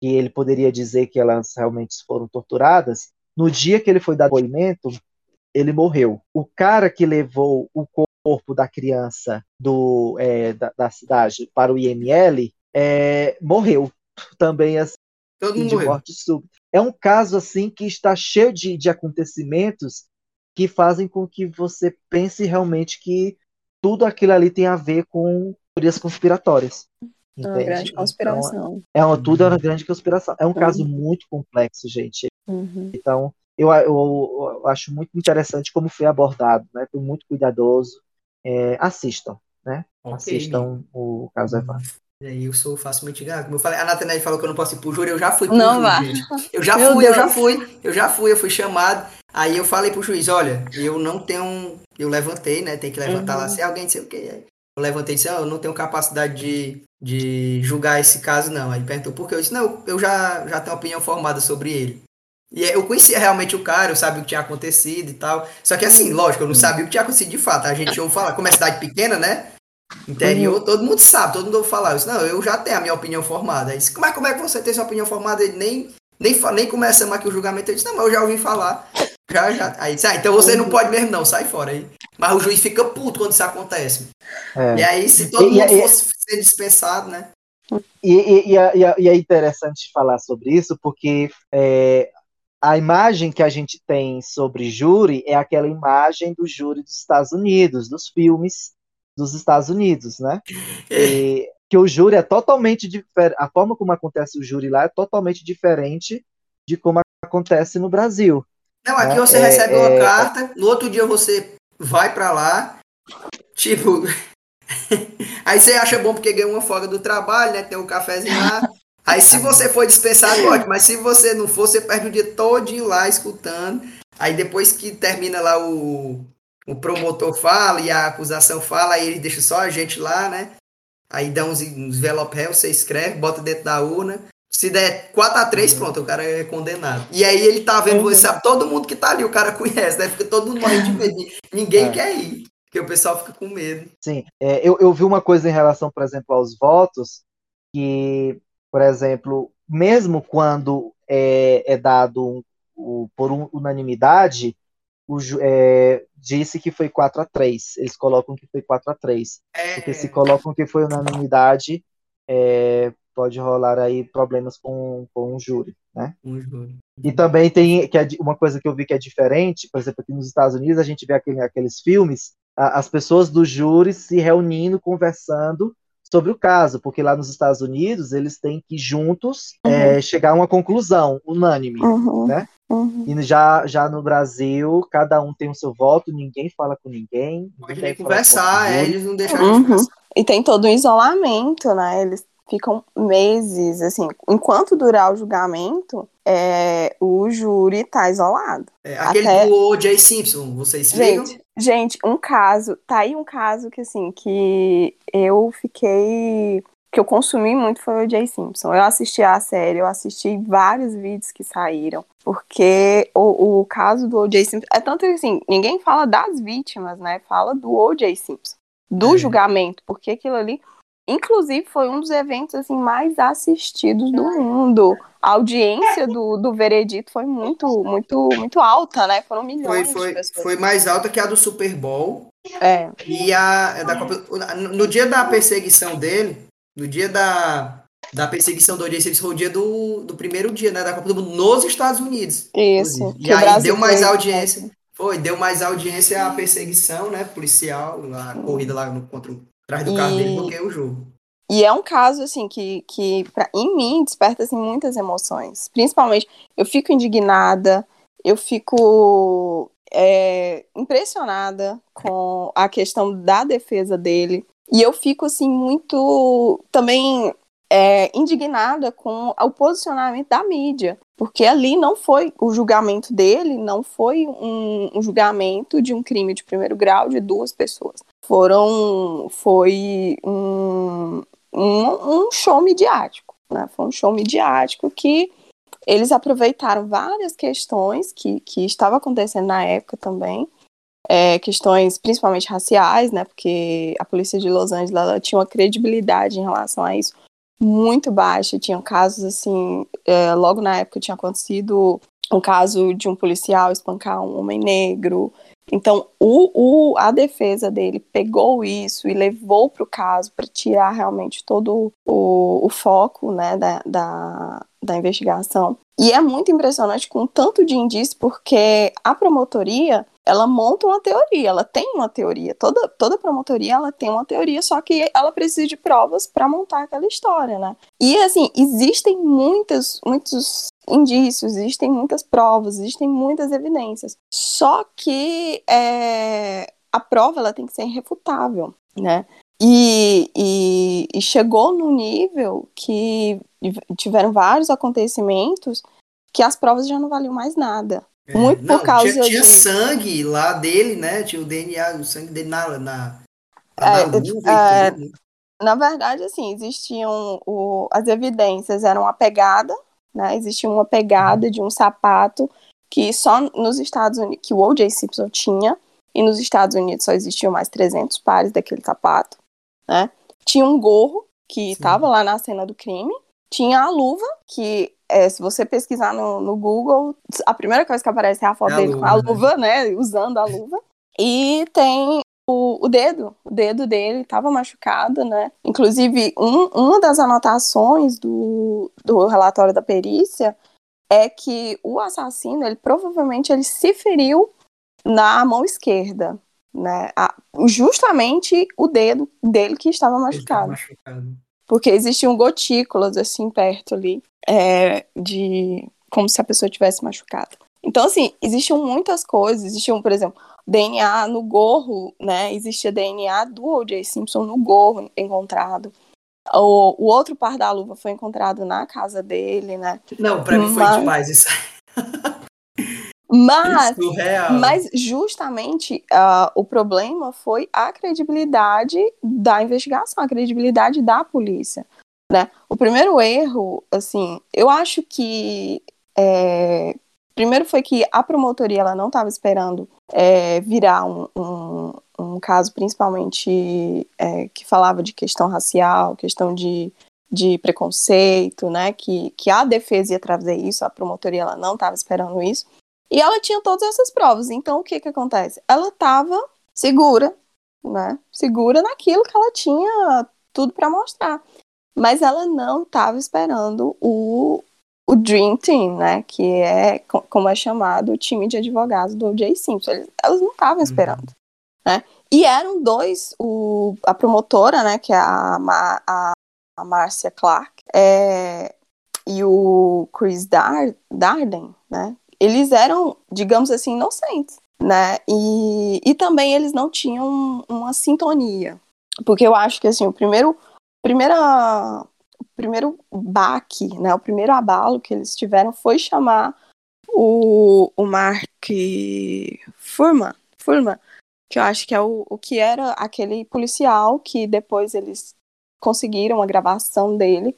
Que ele poderia dizer que elas realmente foram torturadas. No dia que ele foi dar depoimento, ele morreu. O cara que levou o corpo da criança do, é, da, da cidade para o IML é, morreu também assim Todo mundo de morreu. morte súbita. É um caso assim que está cheio de, de acontecimentos que fazem com que você pense realmente que tudo aquilo ali tem a ver com teorias conspiratórias. É uma grande Então, conspiração. é uma, tudo é uma grande conspiração. É um caso muito complexo, gente. Uhum. Então, eu, eu, eu acho muito interessante como foi abordado, né? Foi muito cuidadoso. É, assistam, né? Ok, assistam o caso Evandro. E aí eu sou facilmente enganado. Como eu falei, a Nathanael falou que eu não posso ir pro júri, eu já fui pro Não júri, vá. Eu já Meu fui, eu já fui, eu já fui, eu fui chamado. Aí eu falei pro juiz, olha, eu não tenho. Eu levantei, né? Tem que levantar lá. Uhum. Se alguém disser o quê? Eu levantei e disse, "Ah, eu não tenho capacidade de, de julgar esse caso, não. Aí perguntou por quê? Eu disse, não, eu já, já tenho opinião formada sobre ele. E eu conhecia realmente o cara, eu sabia o que tinha acontecido e tal. Só que assim, lógico, eu não sabia o que tinha acontecido de fato. A gente ouve falar, como é cidade pequena, né? Interior, todo mundo sabe, todo mundo ouve falar. Eu disse, não, eu já tenho a minha opinião formada. Disse, como é, como é que você tem sua opinião formada? Ele nem, nem, nem começamos aqui o julgamento. Eu disse, não, mas eu já ouvi falar. Já, já. Aí disse, ah, então você não pode mesmo não, sai fora aí. Mas o juiz fica puto quando isso acontece. É. E aí, se todo e- mundo e- fosse ser dispensado, né? E, e, e, é, e, é interessante falar sobre isso, porque é, a imagem que a gente tem sobre júri é aquela imagem do júri dos Estados Unidos, dos filmes dos Estados Unidos, né? E, que o júri é totalmente diferente, a forma como acontece o júri lá é totalmente diferente de como acontece no Brasil. Não, aqui né? você é, recebe uma é, carta, no outro dia você vai para lá, tipo, aí você acha bom porque ganhou uma folga do trabalho, né? Tem um cafezinho lá. Aí se você for dispensado, ótimo, mas se você não for, você perde o dia todinho lá escutando. Aí depois que termina lá o, o promotor fala e a acusação fala, aí ele deixa só a gente lá, né? Aí dá uns, uns envelope réu, você escreve, bota dentro da urna. Se der 4 a 3 uhum. pronto, o cara é condenado. E aí ele tá vendo, você sabe, todo mundo que tá ali, o cara conhece, né? Fica todo mundo morrendo de medo. Ninguém é. quer ir, porque o pessoal fica com medo. Sim, é, eu, eu vi uma coisa em relação, por exemplo, aos votos, que, por exemplo, mesmo quando é, é dado um, por unanimidade, o, é, disse que foi 4 a 3 Eles colocam que foi 4 a 3 é... Porque se colocam que foi unanimidade, é, pode rolar aí problemas com, com o júri, né? Um júri. E também tem que é uma coisa que eu vi que é diferente, por exemplo, aqui nos Estados Unidos a gente vê aquele, aqueles filmes, a, as pessoas do júri se reunindo, conversando sobre o caso, porque lá nos Estados Unidos eles têm que juntos uhum. é, chegar a uma conclusão unânime, uhum. né? Uhum. E já, já no Brasil, cada um tem o seu voto, ninguém fala com ninguém. Pode nem conversar, é, eles não deixam uhum. de conversar. E tem todo um isolamento, né? Eles ficam meses, assim, enquanto durar o julgamento, é, o júri tá isolado. É, aquele Até... do O.J. Simpson, vocês viram? Gente, gente, um caso, tá aí um caso que, assim, que eu fiquei que eu consumi muito foi o J. Simpson. Eu assisti a série, eu assisti vários vídeos que saíram, porque o, o caso do O.J. Simpson é tanto que assim, ninguém fala das vítimas, né? Fala do O.J. Simpson, do é. julgamento, porque aquilo ali Inclusive, foi um dos eventos assim, mais assistidos do mundo. A audiência do, do veredito foi muito, muito, muito alta, né? Foram milhões foi, foi, de pessoas. Foi mais alta que a do Super Bowl. É. E a da Copa, no dia da perseguição dele, no dia da, da perseguição do O.J. Simpson, foi o dia do, do primeiro dia, né? Da Copa do Mundo nos Estados Unidos. Isso. E aí deu mais audiência. Foi, deu mais audiência à perseguição, né? Policial, a corrida lá no, contra o atrás do carro e... dele bloqueia o jogo. E é um caso, assim, que, que pra, em mim desperta, assim, muitas emoções. Principalmente, eu fico indignada, eu fico é, impressionada com a questão da defesa dele. E eu fico, assim, muito também é, indignada com o posicionamento da mídia. Porque ali não foi o julgamento dele, não foi um, um julgamento de um crime de primeiro grau de duas pessoas foram foi um, um, um show midiático, né? Foi um show midiático que eles aproveitaram várias questões que, que estavam acontecendo na época também, é, questões principalmente raciais, né? Porque a polícia de Los Angeles tinha uma credibilidade em relação a isso muito baixa. Tinham casos assim, é, logo na época tinha acontecido um caso de um policial espancar um homem negro. Então, o, o, a defesa dele pegou isso e levou para o caso para tirar realmente todo o, o foco né, da, da, da, investigação. E é muito impressionante com tanto de indício, porque a promotoria ela monta uma teoria, ela tem uma teoria. Toda, toda promotoria ela tem uma teoria, só que ela precisa de provas para montar aquela história, né? E assim, existem muitos, muitos indícios, existem muitas provas, existem muitas evidências. Só que é, a prova ela tem que ser irrefutável, né? E, e, e, chegou no nível que tiveram vários acontecimentos que as provas já não valiam mais nada. É, Muito não, por causa tinha, tinha de... sangue lá dele, né? Tinha o DNA, o sangue dele na. na, na, é, luva é, né? na verdade, assim, existiam o, as evidências eram a pegada né? Existia uma pegada de um sapato que só nos Estados Unidos, que o O.J. Simpson tinha, e nos Estados Unidos só existiam mais 300 pares daquele sapato, né? Tinha um gorro que estava lá na cena do crime, tinha a luva, que é, se você pesquisar no, no, Google, a primeira coisa que aparece é a foto é a dele luva, com a luva, né? né? Usando a luva. E tem o dedo, o dedo dele estava machucado, né? Inclusive, um, uma das anotações do, do relatório da perícia é que o assassino, ele provavelmente ele se feriu na mão esquerda, né? A, justamente o dedo dele que estava machucado. machucado. Porque existiam gotículas assim perto ali, é, de como se a pessoa tivesse machucado. Então, assim, existiam muitas coisas. Existiam, por exemplo, DNA no gorro, né? Existia DNA do O.J. Simpson no gorro encontrado. O, o outro par da luva foi encontrado na casa dele, né? Não, pra mim foi mas... demais isso. mas, mas justamente uh, o problema foi a credibilidade da investigação, a credibilidade da polícia. Né? O primeiro erro, assim, eu acho que é, primeiro foi que a promotoria ela não estava esperando é, virar um, um, um, caso principalmente é, que falava de questão racial, questão de, de preconceito, né? Que, que a defesa ia trazer isso, a promotoria ela não estava esperando isso. E ela tinha todas essas provas. Então, o que que acontece? Ela estava segura, né? Segura naquilo que ela tinha tudo para mostrar. Mas ela não estava esperando o, o Dream Team, né? Que é como é chamado o time de advogados do Jay Simpson. Eles, elas não estavam uhum. esperando, uhum. né? E eram dois, o, a promotora, né? Que é a, a, a Marcia Clark é, e o Chris Dar, Darden, né? Eles eram, digamos assim, inocentes, né? E, e também eles não tinham uma sintonia. Porque eu acho que, assim, o primeiro primeira primeiro baque, né, o primeiro abalo que eles tiveram foi chamar o, o Mark Furman, Furman, que eu acho que é o, o que era aquele policial que depois eles conseguiram a gravação dele,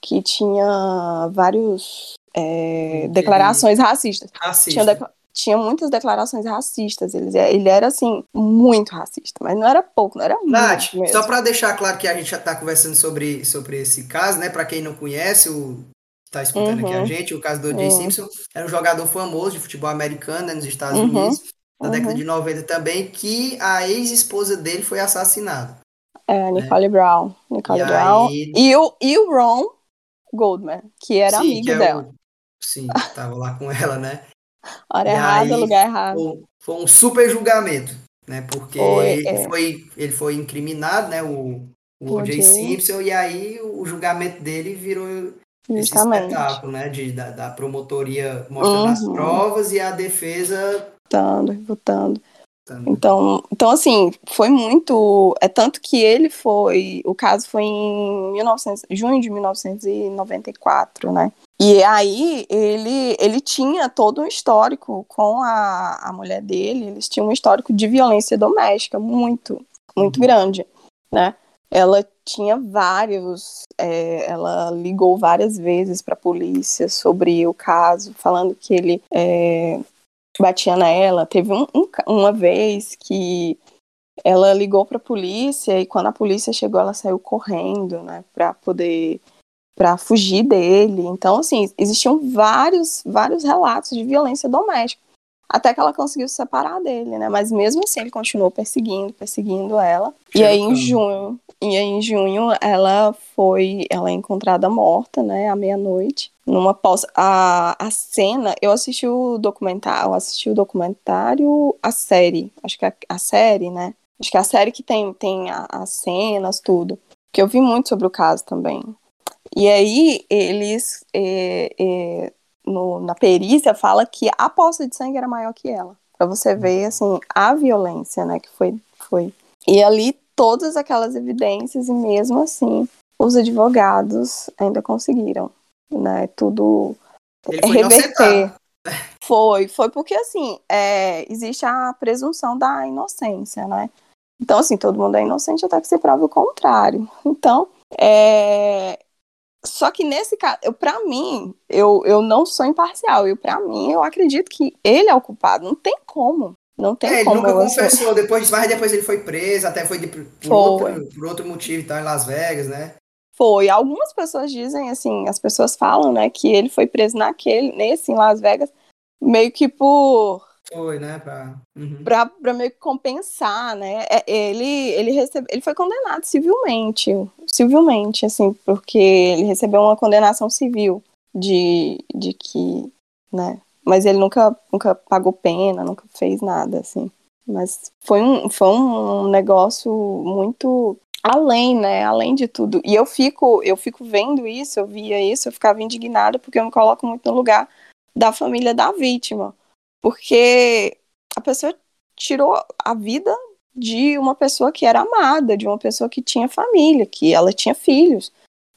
que tinha vários é, declarações racistas. Racista. Tinha, tinha muitas declarações racistas. Ele, ele era, assim, muito racista, mas não era pouco, não era Nath, muito. Só para deixar claro que a gente já está conversando sobre, sobre esse caso, né? Para quem não conhece, o está escutando uhum. aqui a uhum. gente, o caso do O.J. uhum. Simpson, era um jogador famoso de futebol americano né, nos Estados uhum. Unidos, na década de 90 uhum. também, que a ex-esposa dele foi assassinada. É, né? Nicole né? Brown. Nicole e Brown. Aí... E, o, e o Ron Goldman, que era sim, amigo que é dela. O... Sim, tava lá com ela, né? Hora e errada, aí, lugar errado. Foi, foi, um super julgamento, né? Porque foi, ele, é. foi, ele foi incriminado, né? O, o O.J. Simpson, e aí o julgamento dele virou esse espetáculo, né? De, da, da promotoria mostrando uhum. as provas e a defesa. Votando, votando. Então, então, assim, foi muito. É tanto que ele foi. O caso foi em 1900, junho de 1994, né? E aí ele, ele tinha todo um histórico com a, a mulher dele, eles tinham um histórico de violência doméstica muito, muito uhum. grande, né? Ela tinha vários, é, ela ligou várias vezes para a polícia sobre o caso, falando que ele é, batia nela. Teve um, um, uma vez que ela ligou para a polícia e quando a polícia chegou, ela saiu correndo, né, para poder para fugir dele. Então, assim, existiam vários, vários relatos de violência doméstica, até que ela conseguiu se separar dele, né? Mas mesmo assim, ele continuou perseguindo, perseguindo ela. e aí em junho, e aí em junho ela foi, ela é encontrada morta, né, à meia-noite, numa pausa. A, a cena, eu assisti o documentário, assisti o documentário, a série, acho que a, a série, né? Acho que é a série que tem, tem as cenas, tudo. Que eu vi muito sobre o caso também. E aí eles é, é, no, na perícia fala que a poça de sangue era maior que ela. Para você ver assim a violência, né, que foi foi. E ali todas aquelas evidências e mesmo assim os advogados ainda conseguiram, né, tudo reverter. Foi, foi porque assim, é, existe a presunção da inocência, né? Então, assim, todo mundo é inocente até que se prove o contrário. Então, é, só que nesse caso, para mim, eu, eu não sou imparcial. E para mim, eu acredito que ele é o culpado. Não tem como. Não tem é, como. Ele nunca confessou. Depois, mas depois ele foi preso, até foi de, por, foi. Outro, por outro motivo, tá em Las Vegas, né? Foi. Algumas pessoas dizem assim, as pessoas falam, né, que ele foi preso naquele, nesse em Las Vegas, meio que por Foi, né? Pra, uhum. pra, pra meio que compensar, né? É, Ele, ele, recebe, ele foi condenado civilmente, civilmente, assim, porque ele recebeu uma condenação civil de, de que, né? Mas ele nunca, nunca pagou pena, nunca fez nada, assim. Mas foi um, foi um negócio muito além, né? Além de tudo. E eu fico, eu fico vendo isso, eu via isso, eu ficava indignada porque eu me coloco muito no lugar da família da vítima. Porque a pessoa tirou a vida de uma pessoa que era amada, de uma pessoa que tinha família, que ela tinha filhos,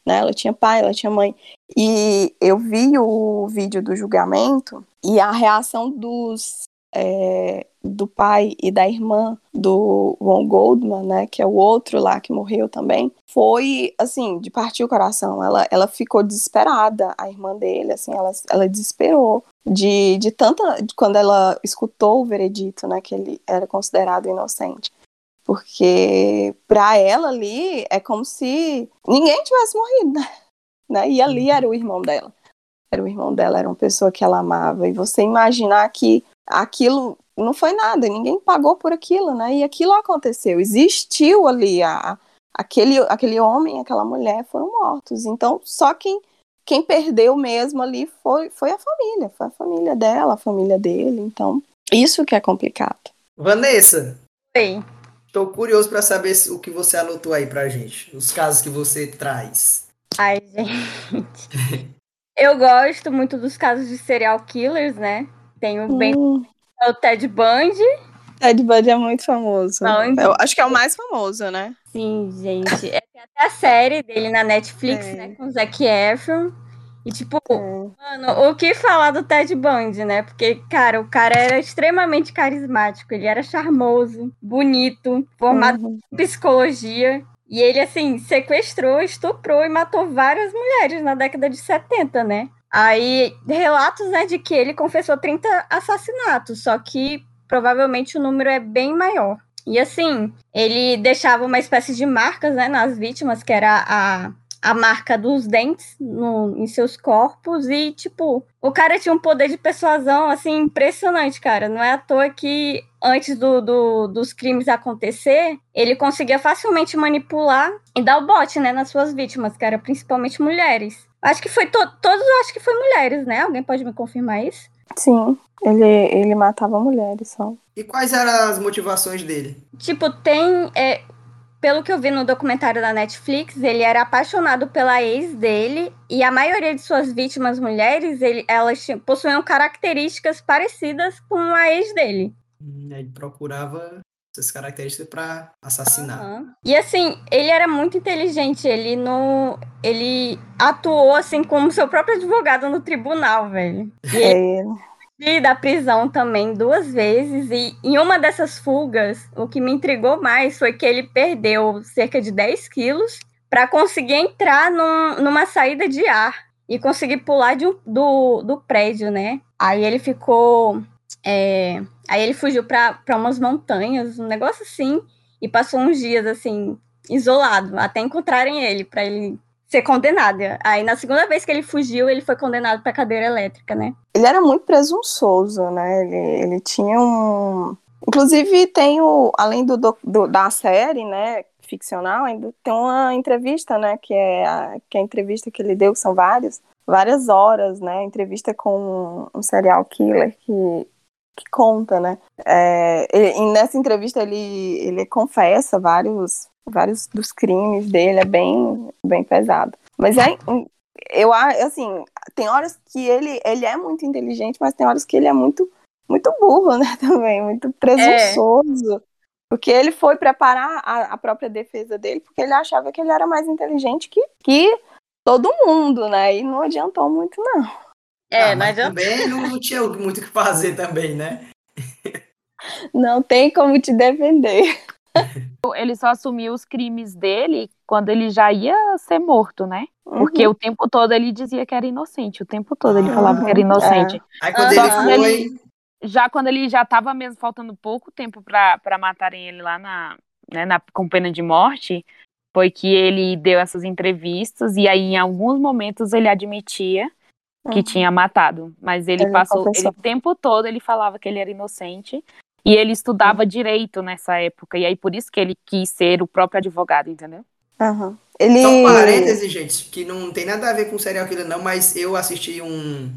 né? Ela tinha pai, ela tinha mãe. E eu vi o vídeo do julgamento e a reação dos é, do pai e da irmã do Ron Goldman, né, que é o outro lá que morreu também, foi assim de partir o coração. Ela, ela ficou desesperada, a irmã dele, assim, ela, ela desesperou de, de tanta de quando ela escutou o veredito, né, que ele era considerado inocente. Porque para ela ali é como se ninguém tivesse morrido, né? né? E ali era o irmão dela. Era o irmão dela, era uma pessoa que ela amava. E você imaginar que aquilo não foi nada, ninguém pagou por aquilo, né? E aquilo aconteceu, existiu ali a, aquele, aquele homem, aquela mulher foram mortos. Então, só quem quem perdeu mesmo ali foi, foi a família, foi a família dela, a família dele. Então, isso que é complicado. Vanessa. Oi. Estou curioso para saber o que você anotou aí pra gente, os casos que você traz. Ai, gente. Eu gosto muito dos casos de serial killers, né? Tenho bem Hum, é o Ted Bundy. Ted Bundy é muito famoso. Não, Eu acho que é o mais famoso, né? Sim, gente. É, tem até a série dele na Netflix, É. né? Com o Zac Efron. E, tipo, É. mano, o que falar do Ted Bundy, né? Porque, cara, o cara era extremamente carismático. Ele era charmoso, bonito, formado Uhum. em psicologia. E ele, assim, sequestrou, estuprou e matou várias mulheres na década de 70, né? Aí, relatos, né, de que ele confessou 30 assassinatos, só que provavelmente o número é bem maior. E assim, ele deixava uma espécie de marcas, né, nas vítimas, que era a, a marca dos dentes no, em seus corpos, e, tipo, o cara tinha um poder de persuasão, assim, impressionante, cara. Não é à toa que antes do, do- dos crimes acontecer, ele conseguia facilmente manipular e dar o bote, né, nas suas vítimas, que eram principalmente mulheres. Acho que foi to todos, acho que foi mulheres, né? Alguém pode me confirmar isso? Sim, ele, ele matava mulheres só. E quais eram as motivações dele? Tipo, tem. é, pelo que eu vi no documentário da Netflix, ele era apaixonado pela ex dele e a maioria de suas vítimas mulheres, ele, elas possuíam características parecidas com a ex dele. Hum, Ele procurava essas características para assassinar. Aham. E assim, ele era muito inteligente, ele não. Ele atuou assim como seu próprio advogado no tribunal, velho. E ele É, fugi da prisão também duas vezes e em uma dessas fugas, o que me intrigou mais foi que ele perdeu cerca de 10 quilos para conseguir entrar num- numa saída de ar e conseguir pular de do, do prédio, né? Aí ele ficou. é, aí ele fugiu para umas montanhas, um negócio assim, e passou uns dias assim, isolado, até encontrarem ele, para ele ser condenado. Aí na segunda vez que ele fugiu, ele foi condenado para cadeira elétrica, né? ele era muito presunçoso, né? Ele, ele tinha um. Inclusive, tem o. Além do, do- da série, né? Ficcional, ainda tem uma entrevista, né? Que é a, que é a entrevista que ele deu, que são várias, várias horas, né? Entrevista com um serial killer que, que conta, né? É, nessa entrevista ele, ele confessa vários, vários dos crimes dele, é bem, bem pesado. Mas é, eu assim, tem horas que ele, ele é muito inteligente, mas tem horas que ele é muito, muito burro, né, também, muito presunçoso. Porque ele foi preparar a, a própria defesa dele, porque ele achava que ele era mais inteligente que, que todo mundo, né? E não adiantou muito, não. É, Ah, não mas adianta. também não, não tinha muito o que fazer também, né? Não tem como te defender. Ele só assumiu os crimes dele quando ele já ia ser morto, né? Porque Uhum. o tempo todo ele dizia que era inocente. O tempo todo ele falava que era inocente. Aí quando Aham. ele foi, Ele- Já quando ele já tava mesmo faltando pouco tempo pra pra matarem ele lá na, né, na, com pena de morte, foi que ele deu essas entrevistas e aí em alguns momentos ele admitia que Uhum. tinha matado. Mas ele Ele passou, confessou. ele, o tempo todo ele falava que ele era inocente. E ele estudava direito nessa época. E aí por isso que ele quis ser o próprio advogado, entendeu? Aham. Ele. Só um parêntese, gente, que não tem nada a ver com serial killer, não, mas eu assisti um,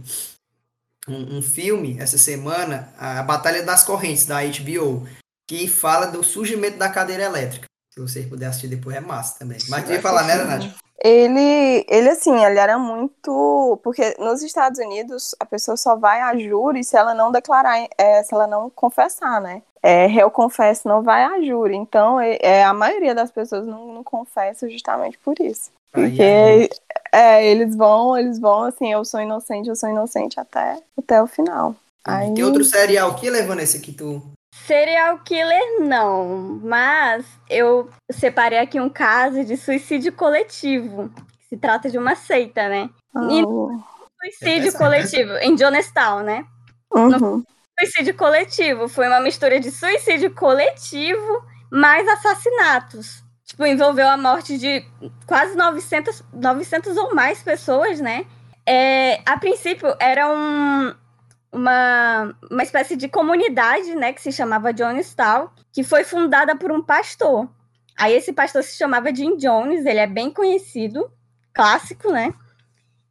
um, um filme essa semana, a Batalha das Correntes, da HBO, que fala do surgimento da cadeira elétrica. Se vocês puderem assistir depois, é massa também. Mas tu ia falar, né, Nath? Ele, ele assim, ele era muito. Porque nos Estados Unidos a pessoa só vai a júri se ela não declarar, é, se ela não confessar, né? É, réu confesso não vai a júri. Então, é, é, a maioria das pessoas não, não confessa justamente por isso. Porque é, eles vão, eles vão assim, eu sou inocente, eu sou inocente até, até o final. Aí, Tem outro serial killer, Vanessa, que tu... Serial killer, não. Mas eu separei aqui um caso de suicídio coletivo. Se trata de uma seita, né? ah, Suicídio Essa- coletivo, em Jonestown, né? uhum. Suicídio coletivo foi uma mistura de suicídio coletivo mais assassinatos. Tipo, envolveu a morte de quase 900, 900 ou mais pessoas, né? É, a princípio, era um, uma, uma espécie de comunidade, né? Que se chamava Jonestown, que foi fundada por um pastor. Aí esse pastor se chamava Jim Jones, ele é bem conhecido, clássico, né?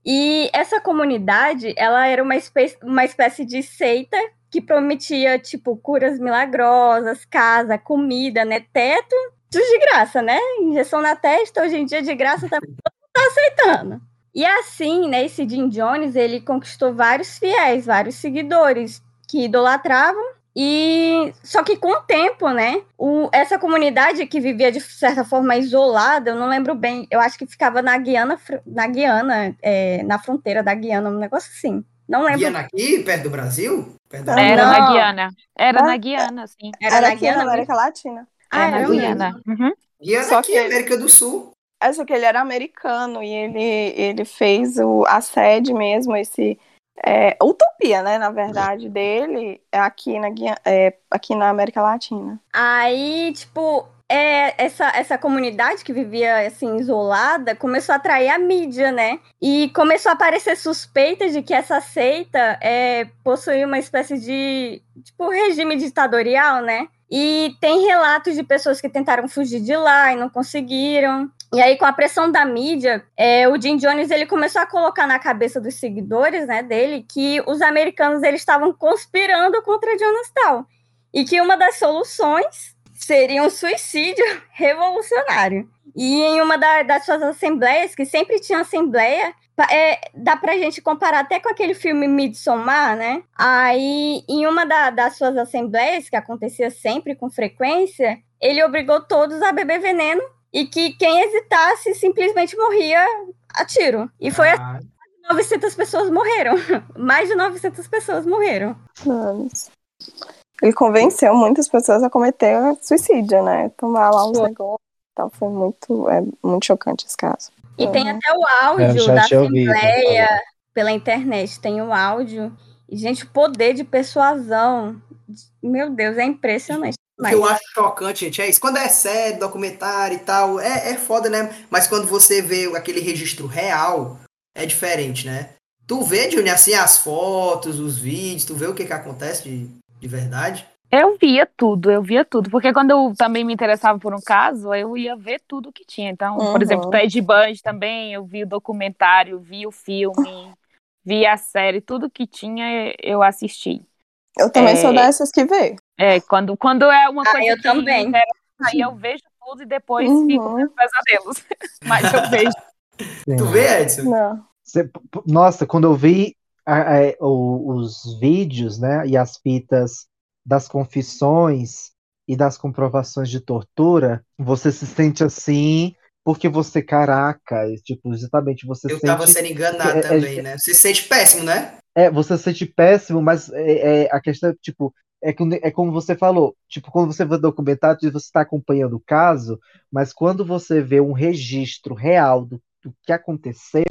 E essa comunidade, ela era uma espécie, uma espécie de seita que prometia, tipo, curas milagrosas, casa, comida, né? Teto, tudo de graça, né? Injeção na testa, hoje em dia de graça, tá, tá aceitando. E assim, né, esse Jim Jones, ele conquistou vários fiéis, vários seguidores que idolatravam e só que com o tempo, né, o, essa comunidade que vivia de certa forma isolada, eu não lembro bem, eu acho que ficava na Guiana, na Guiana, é, na fronteira da Guiana, um negócio assim. Não lembro. Guiana aqui, perto do Brasil? Perto da... Não. Era na Não. Guiana. Era Ah, na Guiana, sim. Era, Era na aqui na Guiana. América Latina. Ah, é na era mesmo? Guiana. Uhum. Guiana Só aqui, que- América do Sul. É só que ele era americano e ele, ele fez o, a sede mesmo, esse. É, utopia, né? Na verdade, dele aqui na, é, aqui na América Latina. Aí, tipo, é, essa, essa comunidade que vivia assim isolada começou a atrair a mídia, né? E começou a aparecer suspeitas de que essa seita é, possuía uma espécie de tipo regime ditatorial, né? E tem relatos de pessoas que tentaram fugir de lá e não conseguiram. E aí, com a pressão da mídia, é, o Jim Jones ele começou a colocar na cabeça dos seguidores né, dele que os americanos eles estavam conspirando contra Jonestown e que uma das soluções seria um suicídio revolucionário. E em uma da- das suas assembleias, que sempre tinha assembleia, é, dá pra gente comparar até com aquele filme Midsommar, né? Aí, em uma da- das suas assembleias, que acontecia sempre com frequência, ele obrigou todos a beber veneno e que quem hesitasse simplesmente morria a tiro. E foi assim Ah, que 900 pessoas morreram. Mais de 900 pessoas morreram. Ele convenceu muitas pessoas a cometer suicídio, né? Tomar lá negócios e tal. Foi muito, é, muito chocante esse caso. E tem Uhum. até o áudio já da ouvido Assembleia falar. pela internet. Tem o áudio. E, gente, o poder de persuasão. Meu Deus, é impressionante. O que eu acho chocante, gente, é isso. Quando é série, documentário e tal, é, é foda, né? Mas quando você vê aquele registro real, é diferente, né? Tu vê, Júnior, assim, as fotos, os vídeos, tu vê o que que acontece de, de verdade? Eu via tudo, eu via tudo. Porque quando eu também me interessava por um caso, eu ia ver tudo que tinha. Então, Uhum. por exemplo, Ted Bundy também, eu vi o documentário, vi o filme, vi a série, tudo que tinha eu assisti. Eu também É. sou dessas que vê. É, quando, quando é uma Ah, coisa eu que também. me interessa, aí eu vejo tudo e depois Uhum. fico com pesadelos. Mas eu vejo. Tu vê, Edson? Não. Cê- p- Nossa, quando eu vi a- a- o- os vídeos, né, e as fitas das confissões e das comprovações de tortura, você se sente assim, porque você, caraca, e, tipo, justamente você Eu sente. tava sendo enganado é- é- também, né? Você se sente péssimo, né? É, você se sente péssimo, mas é, é- a questão é, tipo, é, que- é como você falou, tipo, quando você vê documentário, você está acompanhando o caso, mas quando você vê um registro real do, do que aconteceu,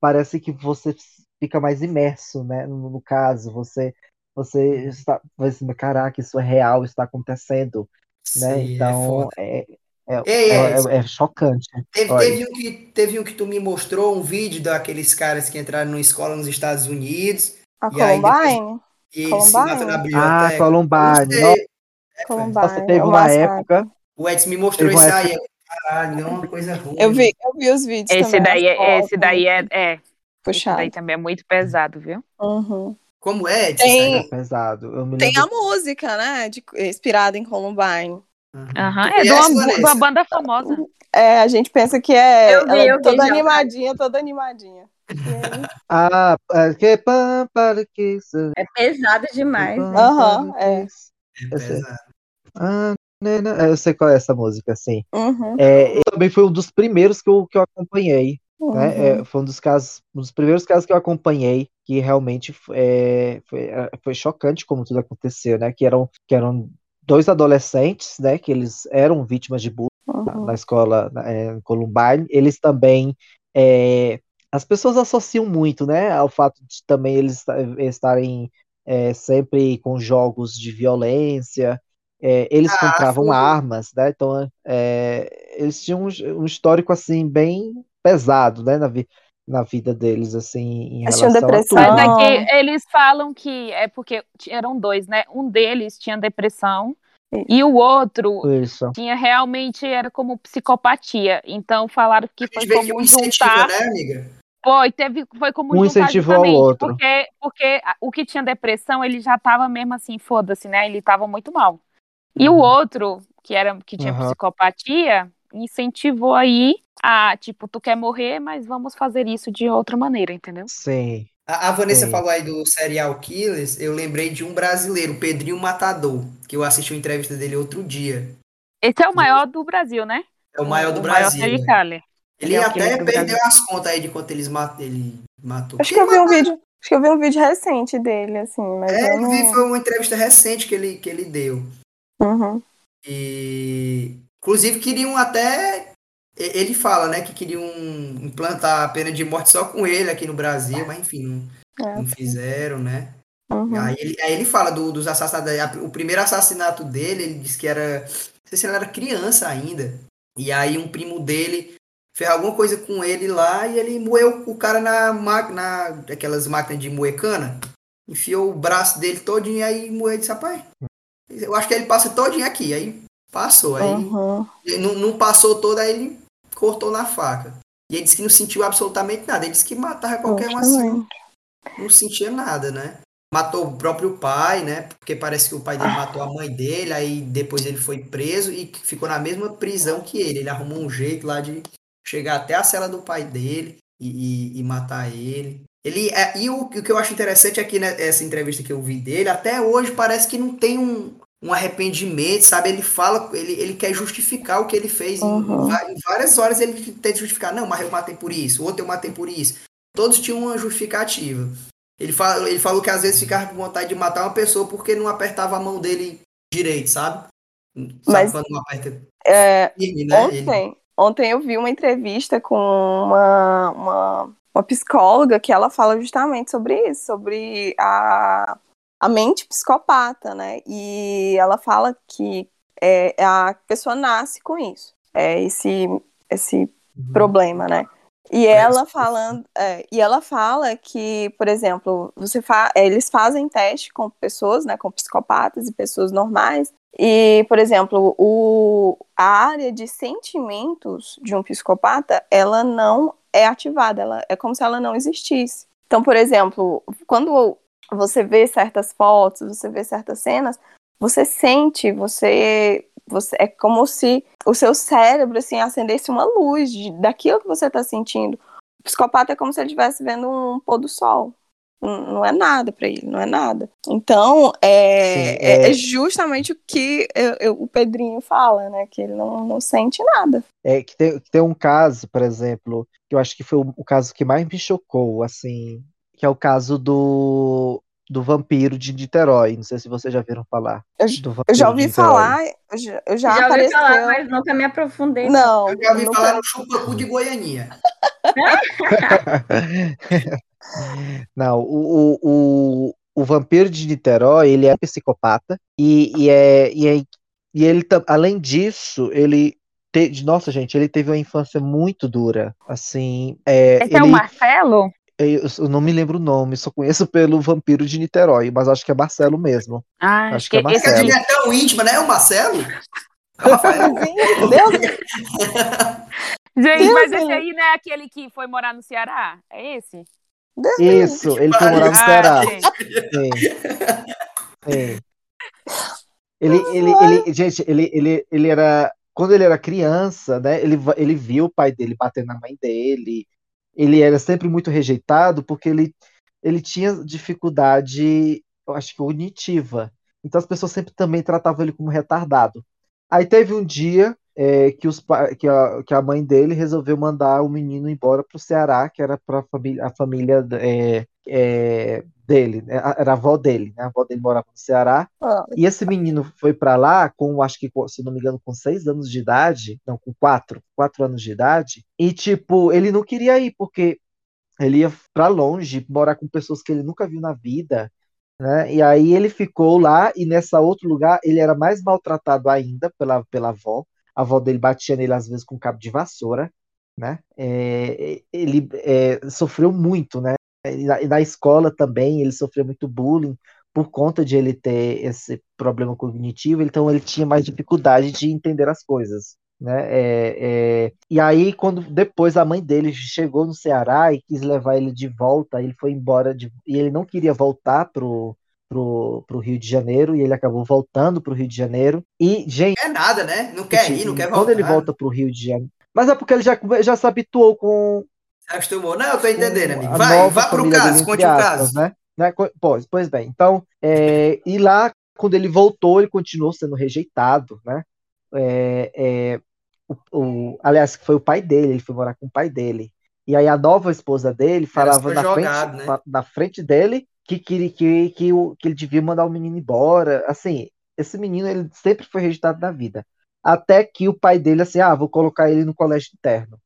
parece que você fica mais imerso, né, no, no caso, você, você está, assim, caraca, isso é real, isso está acontecendo, né, Sim, é então, é, É, é, é- é chocante. Teve, teve, um que, teve um que tu me mostrou, um vídeo daqueles caras que entraram numa escola nos Estados Unidos A E aí depois- Na Ah. Columbine. Columbine. Nossa, teve é um uma época. O Edson me mostrou isso aí. eu, Caralho, é uma coisa ruim. Eu vi, eu vi os vídeos Esse também. daí, é, esse daí é, é, esse puxado. daí também é muito pesado, viu? Uhum. Como é, Edson? Tem- Isso Pesado. Eu me Tem a música, né? De, inspirada em Columbine. Uhum. Aham, Tu é de uma, de uma banda famosa. É, a gente pensa que é Eu vi, é vi toda já. animadinha, toda animadinha. Ah, é que pam, para que isso- É pesado demais. né? Aham, é. que isso. Eu sei. Pesado. Ah, né, né, Eu sei qual é essa música, assim. Uhum, É, também foi um dos primeiros que eu, que eu acompanhei. uhum. né? É, foi um dos casos, um dos primeiros casos que eu acompanhei que realmente é, foi, é, foi chocante como tudo aconteceu, né? Que eram, que eram dois adolescentes, né? Que eles eram vítimas de bullying na, uhum. na escola na- é, em Columbine. Eles também é, as pessoas associam muito, né? Ao fato de também eles esta- estarem é, sempre com jogos de violência. É, eles Ah, compravam sim. armas, né? Então é, eles tinham um, um histórico assim bem pesado, né? Na, vi- na vida deles, assim, em Eles relação a depressão. tudo. Mas Ah. aqui eles falam que é porque eram dois, né? Um deles tinha depressão e o outro Isso. tinha realmente era como psicopatia. Então falaram que A foi que um como incentiva, juntar. né, amiga? Foi, teve, foi como Um juntar incentivou ao outro. Porque, porque o que tinha depressão, ele já tava mesmo assim, foda-se, né? Ele tava muito mal. E o outro, que era que tinha Aham. psicopatia, incentivou aí a, tipo, tu quer morrer, mas vamos fazer isso de outra maneira, entendeu? Sim. A, a Vanessa Sim. falou aí do serial killers. Eu lembrei de um brasileiro, Pedrinho Matador, que eu assisti uma entrevista dele outro dia. Esse é o maior do Brasil, né? É o maior do o Brasil. Maior né? serial killer. Ele Serial até perdeu as contas aí de quanto eles mat... ele matou. Acho que eu vi um vídeo. Acho que eu vi um vídeo recente dele, assim, mas É, eu eu vi, não. foi uma entrevista recente que ele, que ele deu. Uhum. E inclusive queriam até ele fala, né, que queriam implantar a pena de morte só com ele aqui no Brasil, mas enfim, não, É. não fizeram, né? Uhum. Aí ele, aí ele fala do- dos assassinatos. O primeiro assassinato dele, ele disse que era. Não sei se ele era criança ainda. E aí um primo dele fez alguma coisa com ele lá e ele moeu o cara na máquina, aquelas máquinas de moer cana. Enfiou o braço dele todinho e aí moeu e disse, rapaz. Eu acho que ele passa todinho aqui. Aí passou. Aí Uhum. não, não passou todo, aí ele cortou na faca. E ele disse que não sentiu absolutamente nada. Ele disse que matava qualquer um assim não sentia nada, né? Matou o próprio pai, né? Porque parece que o pai dele matou a mãe dele, aí depois ele foi preso e ficou na mesma prisão que ele. Ele arrumou um jeito lá de chegar até a cela do pai dele e, e- e matar ele. Ele é, e o, o que eu acho interessante aqui nessa entrevista que eu vi dele, até hoje parece que não tem um, um arrependimento, sabe? Ele fala, ele, ele quer justificar o que ele fez. Em- Uhum. Em, em várias horas ele tenta justificar. Não, mas eu matei por isso, outro eu matei por isso. Todos tinham uma justificativa. Ele, fala, ele falou que às vezes ficava com vontade de matar uma pessoa porque não apertava a mão dele direito, sabe? Sabe Mas- quando não aperta É, firme, né? Ele- Ontem, eu vi uma entrevista com uma, uma, uma psicóloga que ela fala justamente sobre isso, sobre a, a mente psicopata, né? E ela fala que é, a pessoa nasce com isso, é esse, esse problema, né? E ela falando, é, e ela fala que, por exemplo, você fa é, eles fazem teste com pessoas, né, com psicopatas e pessoas normais, e, por exemplo, o, a área de sentimentos de um psicopata, ela não é ativada, ela é como se ela não existisse. Então, por exemplo, quando você vê certas fotos, você vê certas cenas, você sente, você, você é como se o seu cérebro assim acendesse uma luz de, daquilo que você está sentindo. O psicopata é como se ele estivesse vendo um pôr do sol. Não é nada para ele, não é nada. Então, é, Sim, é, é- é justamente o que eu- eu- o Pedrinho fala, né? Que ele não, não sente nada. É que tem, que tem um caso, por exemplo, que eu acho que foi o, o caso que mais me chocou, assim, que é o caso do, do vampiro de Niterói. Não sei se vocês já viram falar. Eu, eu já ouvi falar, eu já, eu já, Já, ouvi apareceu. falar, mas nunca me aprofundei. Não, Eu já ouvi nunca- falar no chupacu de Goianinha. Não, o, o, o, o vampiro de Niterói, ele é psicopata e, e, é, e, é, e ele, além disso, ele te... nossa, gente, ele teve uma infância muito dura. Assim, é, Esse ele... é o Marcelo? Eu, eu não me lembro o nome, só conheço pelo Vampiro de Niterói, mas acho que é Marcelo mesmo. Ah, Acho que é esse Porque a Marcelo. gente é tão íntima, né? O Marcelo? É o Rafael. Deus, Gente, Deus mas esse aí não é aquele que foi morar no Ceará? É esse? Deus. Isso, ele foi morar no Ah, Ceará. Sim. Sim. Ele, ele, ele, gente, ele, ele, ele era. Quando ele era criança, né? Ele, ele viu o pai dele bater na mãe dele. Ele era sempre muito rejeitado porque ele, ele tinha dificuldade, eu acho que cognitiva. Então as pessoas sempre também tratavam ele como retardado. Aí teve um dia é, que, os, que, a, que a mãe dele resolveu mandar o menino embora para o Ceará, que era para família, a família é, é, dele, né? era a avó dele, né? A avó dele morava no Ceará. Ah, E esse menino foi para lá com, acho que, se não me engano, com seis anos de idade, não, com quatro, quatro anos de idade. E, tipo, ele não queria ir, porque ele ia para longe, morar com pessoas que ele nunca viu na vida, né? E aí ele ficou lá, e nessa outro lugar ele era mais maltratado ainda pela, pela avó. A avó dele batia nele às vezes com cabo de vassoura, né? É, ele é, sofreu muito, né? E na, e na escola também ele sofreu muito bullying por conta de ele ter esse problema cognitivo, então ele tinha mais dificuldade de entender as coisas, né? É, é, e aí quando depois a mãe dele chegou no Ceará e quis levar ele de volta, ele foi embora de, e ele não queria voltar pro pro, pro Rio de Janeiro e ele acabou voltando pro Rio de Janeiro. E, gente, quer nada, né? Não quer ir, não quer voltar. quando ele volta pro Rio de Janeiro. Mas é porque ele já, já se habituou com, acostumou. Não, eu tô entendendo, amigo. Vai, vá pro caso, conte o caso. Né? Né? Pois, pois bem, então, é, e lá, quando ele voltou, ele continuou sendo rejeitado, né? É, é, o, o- aliás, foi o pai dele, ele foi morar com o pai dele. E aí a nova esposa dele falava na jogado, frente, né? na frente dele que, que, que, que, o- que ele devia mandar o menino embora. Assim, esse menino ele sempre foi rejeitado na vida. Até que o pai dele, assim, ah, vou colocar ele no colégio interno.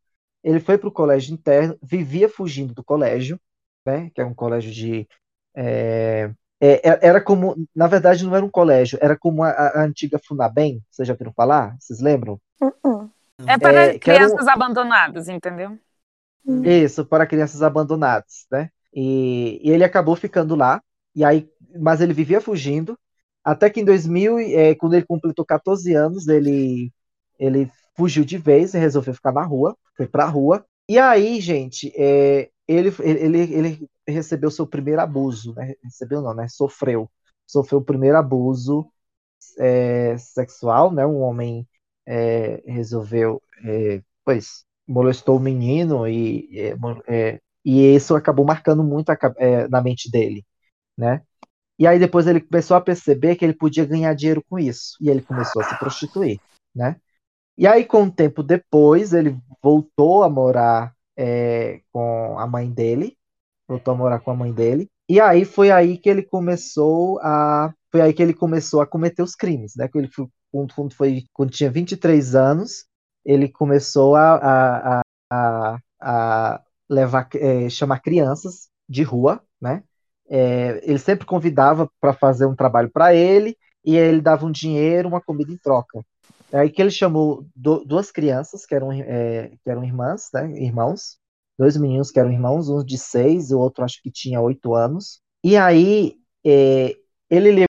Ele foi para o colégio interno, vivia fugindo do colégio, né? Que é um colégio de. é, é, é- era como. Na verdade, não era um colégio, era como a, a antiga Funabem. Vocês já ouviram falar? Vocês lembram? uh-uh. É para É, era um- crianças abandonadas, entendeu? Isso, para crianças abandonadas, né? E, e ele acabou ficando lá, e aí, mas ele vivia fugindo, até que em 2000, e- é, quando ele completou 14 anos, ele, ele fugiu de vez e resolveu ficar na rua, foi pra rua. E aí, gente, é, ele, ele, ele recebeu seu primeiro abuso, né? Recebeu não, né? Sofreu. Sofreu o primeiro abuso é, sexual, né? Um homem é, resolveu, é, pois, molestou o menino e, é, é, e isso acabou marcando muito a é, na mente dele, né? E aí depois ele começou a perceber que ele podia ganhar dinheiro com isso, e ele começou a se prostituir, né? E aí, com um tempo depois, ele voltou a morar é, com a mãe dele, voltou a morar com a mãe dele, e aí foi aí que ele começou a, foi aí que ele começou a cometer os crimes, né? Que ele foi, quando, foi, quando tinha 23 anos, ele começou a, a, a, a levar, é, chamar crianças de rua, né? É, ele sempre convidava para fazer um trabalho para ele e ele dava um dinheiro, uma comida em troca. É aí que ele chamou du- duas crianças que eram, é, que eram irmãs, né? Irmãos, dois meninos que eram irmãos, um de seis, o outro acho que tinha oito anos. E aí é, ele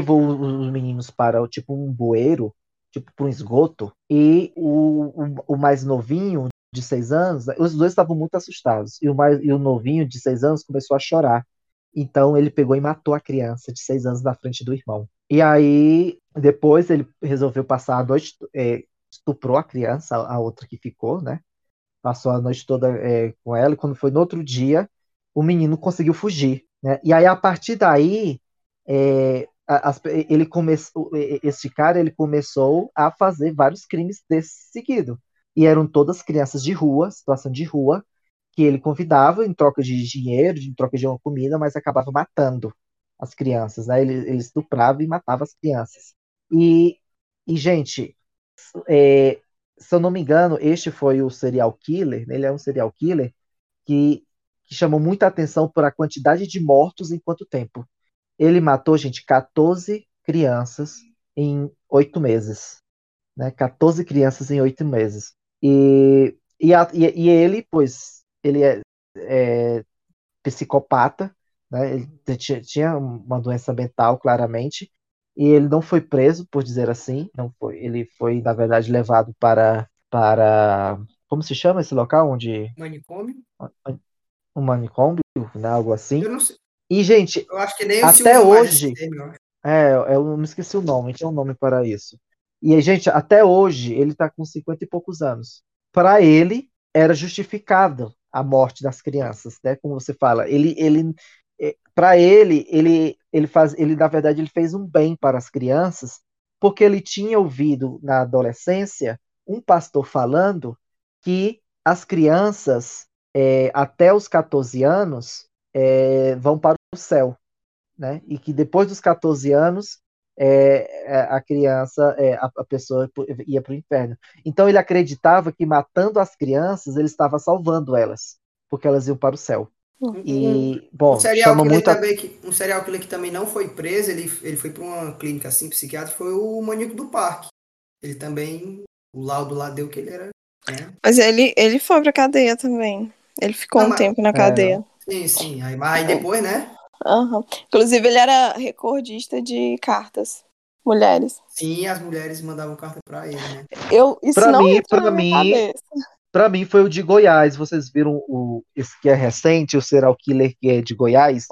levou os meninos para tipo um bueiro, tipo para um esgoto, e o, o, o mais novinho de seis anos, os dois estavam muito assustados. E o, mais, e o novinho de seis anos começou a chorar. Então ele pegou e matou a criança de seis anos na frente do irmão. E aí, depois ele resolveu passar a noite, é, estuprou a criança, a, outra que ficou, né? Passou a noite toda é, com ela, e quando foi no outro dia, o menino conseguiu fugir, né? E aí, a partir daí, é, as- ele começou, esse cara, ele começou a fazer vários crimes desse seguido. E eram todas crianças de rua, situação de rua, que ele convidava em troca de dinheiro, em troca de uma comida, mas acabava matando as crianças, né? Ele, ele estuprava e matava as crianças. E, e gente, é, se eu não me engano, este foi o serial killer, né? ele é um serial killer que, que chamou muita atenção por a quantidade de mortos em quanto tempo. Ele matou, gente, 14 crianças em oito meses. né? 14 crianças em oito meses. E, e, a, e, e, ele, pois, ele é, é psicopata, né? Ele tinha, tinha uma doença mental, claramente, e ele não foi preso, por dizer assim, não foi. Ele foi, na verdade, levado para para como se chama esse local onde manicômio? Um manicômio, né? Algo assim. E gente, eu acho que nem até hoje, termo, é, eu não me esqueci o nome, tem um nome para isso. E gente, até hoje ele está com 50 e poucos anos. Para ele era justificado a morte das crianças, né? Como você fala, ele ele é, para ele, ele, ele faz, ele na verdade ele fez um bem para as crianças, porque ele tinha ouvido na adolescência um pastor falando que as crianças é, até os 14 anos é, vão para o céu, né? E que depois dos 14 anos é, é, a criança, é, a, a, pessoa ia para o inferno. Então ele acreditava que matando as crianças ele estava salvando elas, porque elas iam para o céu. E, bom, um serial, chama muito também, que, um serial killer que também não foi preso, ele, ele foi para uma clínica assim, psiquiátrica, foi o Maníaco do Parque. Ele também, o laudo lá deu que ele era. Né? Mas ele, ele foi pra cadeia também. Ele ficou não, um mas... tempo na cadeia. É, sim, sim. Aí, mas aí depois, né? Uhum. Inclusive, ele era recordista de cartas. Mulheres. Sim, as mulheres mandavam carta para ele, né? Eu, isso pra não mim, para mim, para mim foi o de Goiás. Vocês viram o esse que é recente, o serial killer que é de Goiás?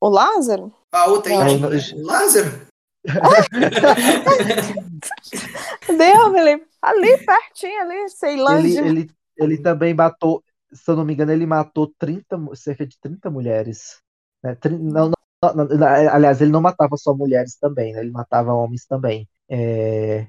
O Lázaro? A outra aí, não, o Lázaro? Deu, Felipe. Ali pertinho, ali, sei lá. Ele, ele, ele também matou, se eu não me engano, ele matou 30, cerca de 30 mulheres. Né? Não, não, não, aliás, ele não matava só mulheres também, né? ele matava homens também. É,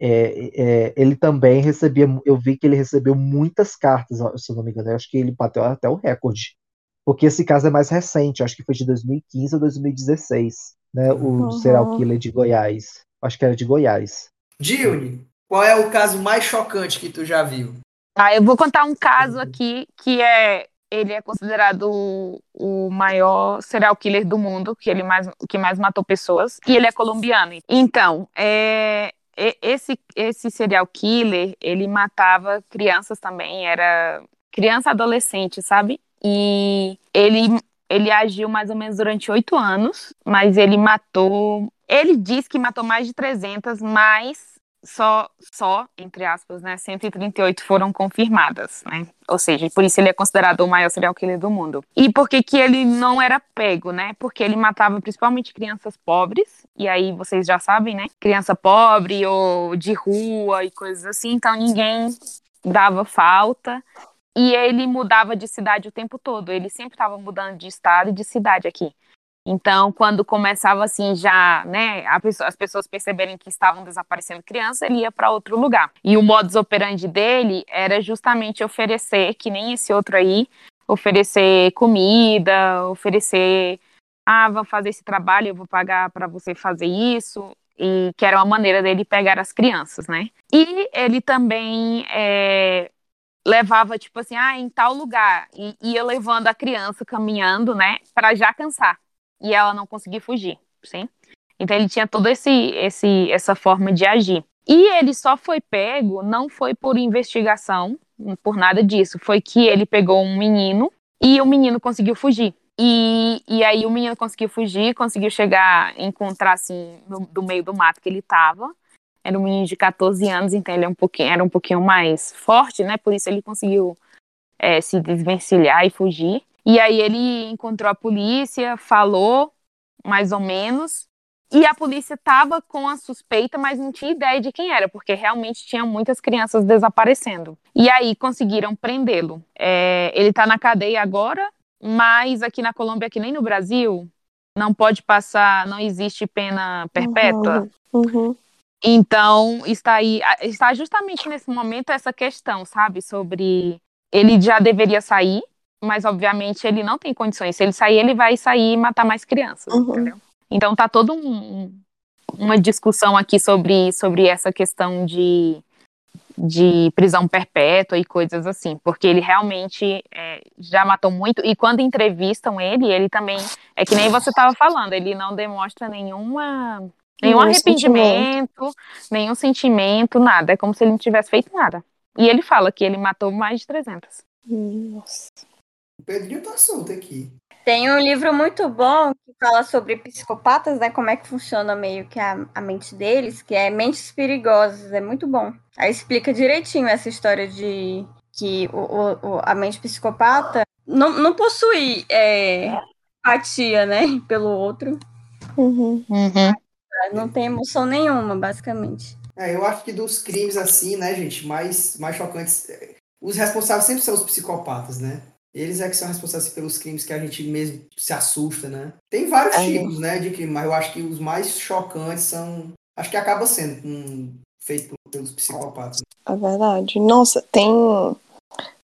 é, é, ele também recebia, eu vi que ele recebeu muitas cartas, se eu não me engano, eu acho que ele bateu até o recorde. Porque esse caso é mais recente, acho que foi de 2015 ou 2016, né? O uhum. serial killer de Goiás. Acho que era de Goiás. Dilne, qual é o caso mais chocante que tu já viu? Ah, eu vou contar um caso aqui que é ele é considerado o, o maior serial killer do mundo, que ele mais que mais matou pessoas, e ele é colombiano. Então, é, esse esse serial killer, ele matava crianças também, era criança adolescente, sabe? E ele ele agiu mais ou menos durante oito anos, mas ele matou. Ele diz que matou mais de 300, mas só, só, entre aspas, né, 138 foram confirmadas, né? Ou seja, por isso ele é considerado o maior serial killer do mundo. E por que que ele não era pego, né? Porque ele matava principalmente crianças pobres, e aí vocês já sabem, né? Criança pobre ou de rua e coisas assim, então ninguém dava falta. E ele mudava de cidade o tempo todo, ele sempre estava mudando de estado e de cidade aqui. Então, quando começava assim já, né, pessoa, as pessoas perceberem que estavam desaparecendo crianças, ele ia para outro lugar. E o modus operandi dele era justamente oferecer, que nem esse outro aí, oferecer comida, oferecer, ah, vou fazer esse trabalho, eu vou pagar para você fazer isso, e que era uma maneira dele pegar as crianças, né? E ele também é, levava tipo assim, ah, em tal lugar, e ia levando a criança caminhando, né, para já cansar e ela não conseguir fugir, sim? Então ele tinha toda esse, esse, essa forma de agir. E ele só foi pego, não foi por investigação, por nada disso. Foi que ele pegou um menino e o menino conseguiu fugir. E, e aí o menino conseguiu fugir, conseguiu chegar, encontrar assim, no, do meio do mato que ele estava. Era um menino de 14 anos, então ele é um pouquinho, era um pouquinho mais forte, né? Por isso ele conseguiu é, se desvencilhar e fugir. E aí ele encontrou a polícia, falou mais ou menos, e a polícia estava com a suspeita, mas não tinha ideia de quem era, porque realmente tinha muitas crianças desaparecendo. E aí conseguiram prendê-lo. É, ele está na cadeia agora, mas aqui na Colômbia, que nem no Brasil, não pode passar, não existe pena perpétua. Uhum, uhum. Então, está aí, está justamente nesse momento essa questão, sabe, sobre ele já deveria sair, mas obviamente ele não tem condições. Se ele sair, ele vai sair e matar mais crianças, uhum. entendeu? Então tá todo um, uma discussão aqui sobre, sobre essa questão de, de prisão perpétua e coisas assim, porque ele realmente é, já matou muito, e quando entrevistam ele, ele também, é que nem você estava falando, ele não demonstra nenhuma Nenhum Nenhum arrependimento, nenhum sentimento, nada. É como se ele não tivesse feito nada. E ele fala que ele matou mais de 300. Nossa. O Pedrinho tá solto aqui. Tem um livro muito bom que fala sobre psicopatas, né? Como é que funciona meio que a, a mente deles, que é Mentes Perigosas. É muito bom. Aí explica direitinho essa história de que o, o- o- a mente psicopata não, não possui é, empatia, né? Pelo outro. Uhum. Não tem emoção nenhuma, basicamente. É, eu acho que dos crimes assim, né, gente, mais, mais chocantes, é, os responsáveis sempre são os psicopatas, né? Eles é que são responsáveis pelos crimes que a gente mesmo se assusta, né? Tem vários É. tipos, né, de crime, mas eu acho que os mais chocantes são, acho que acaba sendo com- feito pelos psicopatas. É verdade. Nossa, tem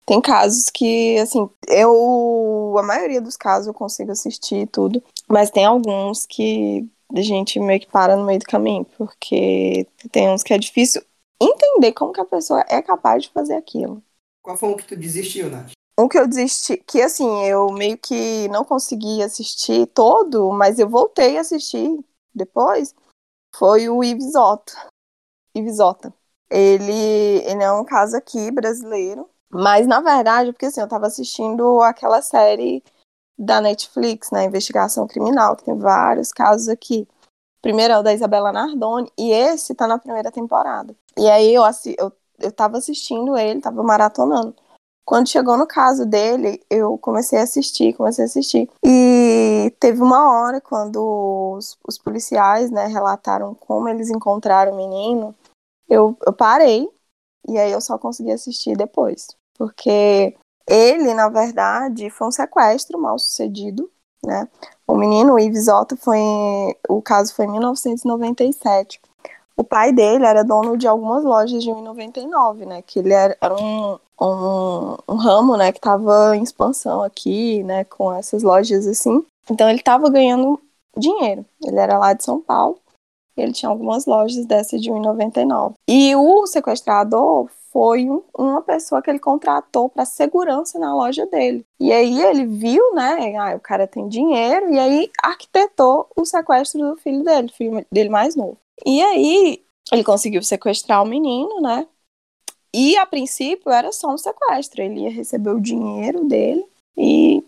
tem casos que, assim, eu a maioria dos casos eu consigo assistir tudo, mas tem alguns que a gente meio que para no meio do caminho, porque tem uns que é difícil entender como que a pessoa é capaz de fazer aquilo. Qual foi o que tu desistiu, Nath? Um que eu desisti, que assim, eu meio que não consegui assistir todo, mas eu voltei a assistir depois, foi o Ives Otto. Ives Otto. Ele, ele é um caso aqui brasileiro, mas na verdade, porque assim, eu tava assistindo aquela série da Netflix, né, Investigação Criminal, que tem vários casos aqui. Primeiro é o da Isabela Nardoni, e esse tá na primeira temporada. E aí eu, eu, eu tava assistindo ele, tava maratonando. Quando chegou no caso dele, eu comecei a assistir, comecei a assistir. E teve uma hora quando os, os policiais, né, relataram como eles encontraram o menino, eu, eu parei e aí eu só consegui assistir depois. Porque ele, na verdade, foi um sequestro mal sucedido, né? O menino, o Ives Otto, foi. O caso foi em 1997. O pai dele era dono de algumas lojas de 1,99, né? Que ele era, era um, um, um ramo, né? Que estava em expansão aqui, né? Com essas lojas assim. Então ele estava ganhando dinheiro. Ele era lá de São Paulo. Ele tinha algumas lojas dessas de 1,99. E o sequestrador foi um- uma pessoa que ele contratou para segurança na loja dele. E aí ele viu, né? Ah, o cara tem dinheiro. E aí arquitetou o sequestro do filho dele, filho dele mais novo. E aí ele conseguiu sequestrar o menino, né? E a princípio era só um sequestro. Ele ia receber o dinheiro dele e,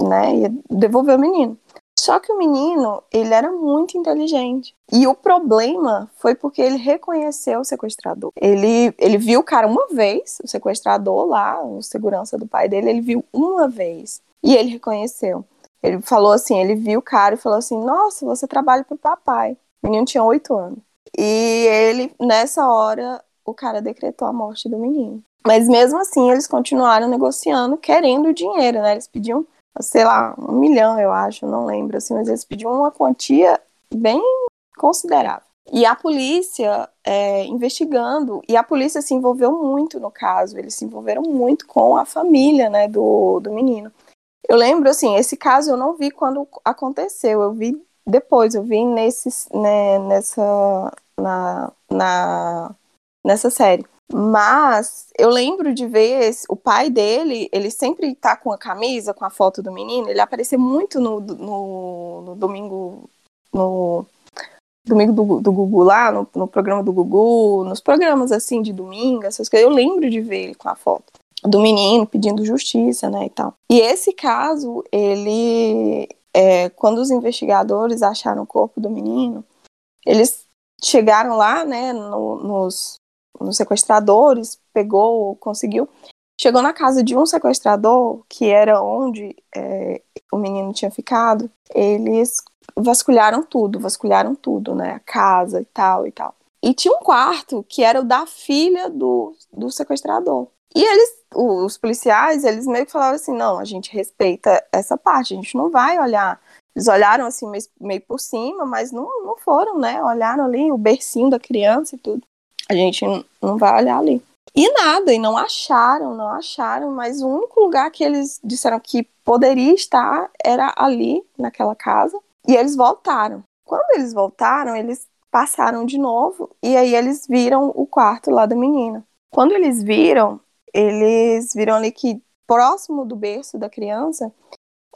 né, ia devolver o menino. Só que o menino, ele era muito inteligente. E o problema foi porque ele reconheceu o sequestrador. Ele, ele viu o cara uma vez, o sequestrador lá, o segurança do pai dele, ele viu uma vez. E ele reconheceu. Ele falou assim, ele viu o cara e falou assim, nossa, você trabalha pro papai. O menino tinha oito anos. E ele, nessa hora, o cara decretou a morte do menino. Mas mesmo assim, eles continuaram negociando, querendo dinheiro, né? Eles pediam, sei lá, um milhão, eu acho, não lembro, assim, mas eles pediam uma quantia bem considerável. E a polícia é, investigando, e a polícia se envolveu muito no caso, eles se envolveram muito com a família, né, do, do menino. Eu lembro, assim, esse caso eu não vi quando aconteceu, eu vi depois, eu vi nesse, né, nessa, na, na, nessa série. Mas eu lembro de ver o pai dele, ele sempre tá com a camisa, com a foto do menino, ele aparecia muito no, no, no domingo, no domingo do, do Gugu lá, no, no programa do Gugu, nos programas assim de domingo, essas coisas, eu lembro de ver ele com a foto do menino pedindo justiça, né, e tal. E esse caso, ele, é, quando os investigadores acharam o corpo do menino, eles chegaram lá, né, no- nos, nos sequestradores, pegou, conseguiu, chegou na casa de um sequestrador, que era onde é, o menino tinha ficado, eles vasculharam tudo, vasculharam tudo, né, a casa e tal e tal. E tinha um quarto que era o da filha do, do sequestrador. E eles, os policiais, eles meio que falavam assim, não, a gente respeita essa parte, a gente não vai olhar. Eles olharam assim meio, meio por cima, mas não, não foram, né? Olharam ali o bercinho da criança e tudo. A gente não- vai olhar ali. E nada, e não acharam, não acharam, mas o único lugar que eles disseram que poderia estar era ali, naquela casa, e eles voltaram. Quando eles voltaram, eles passaram de novo, e aí eles viram o quarto lá da menina. Quando eles viram, eles viram ali que próximo do berço da criança,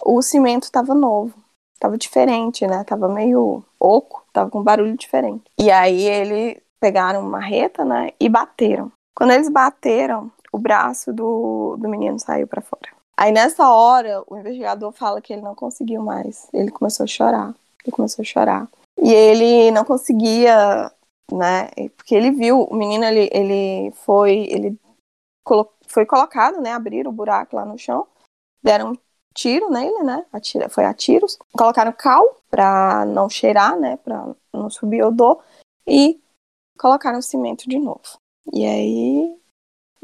o cimento estava novo, estava diferente, né? Tava meio oco, tava com um barulho diferente. E aí eles pegaram uma reta, né, e bateram. Quando eles bateram, o braço do, do menino saiu para fora. Aí nessa hora, o investigador fala que ele não conseguiu mais. Ele começou a chorar. Ele começou a chorar. E ele não conseguia, né? Porque ele viu, o menino, ele, ele foi, ele foi colocado, né? Abriram o buraco lá no chão, deram um tiro nele, né? Atira, foi a tiros. Colocaram cal para não cheirar, né? Para não subir odor. E colocaram cimento de novo. E aí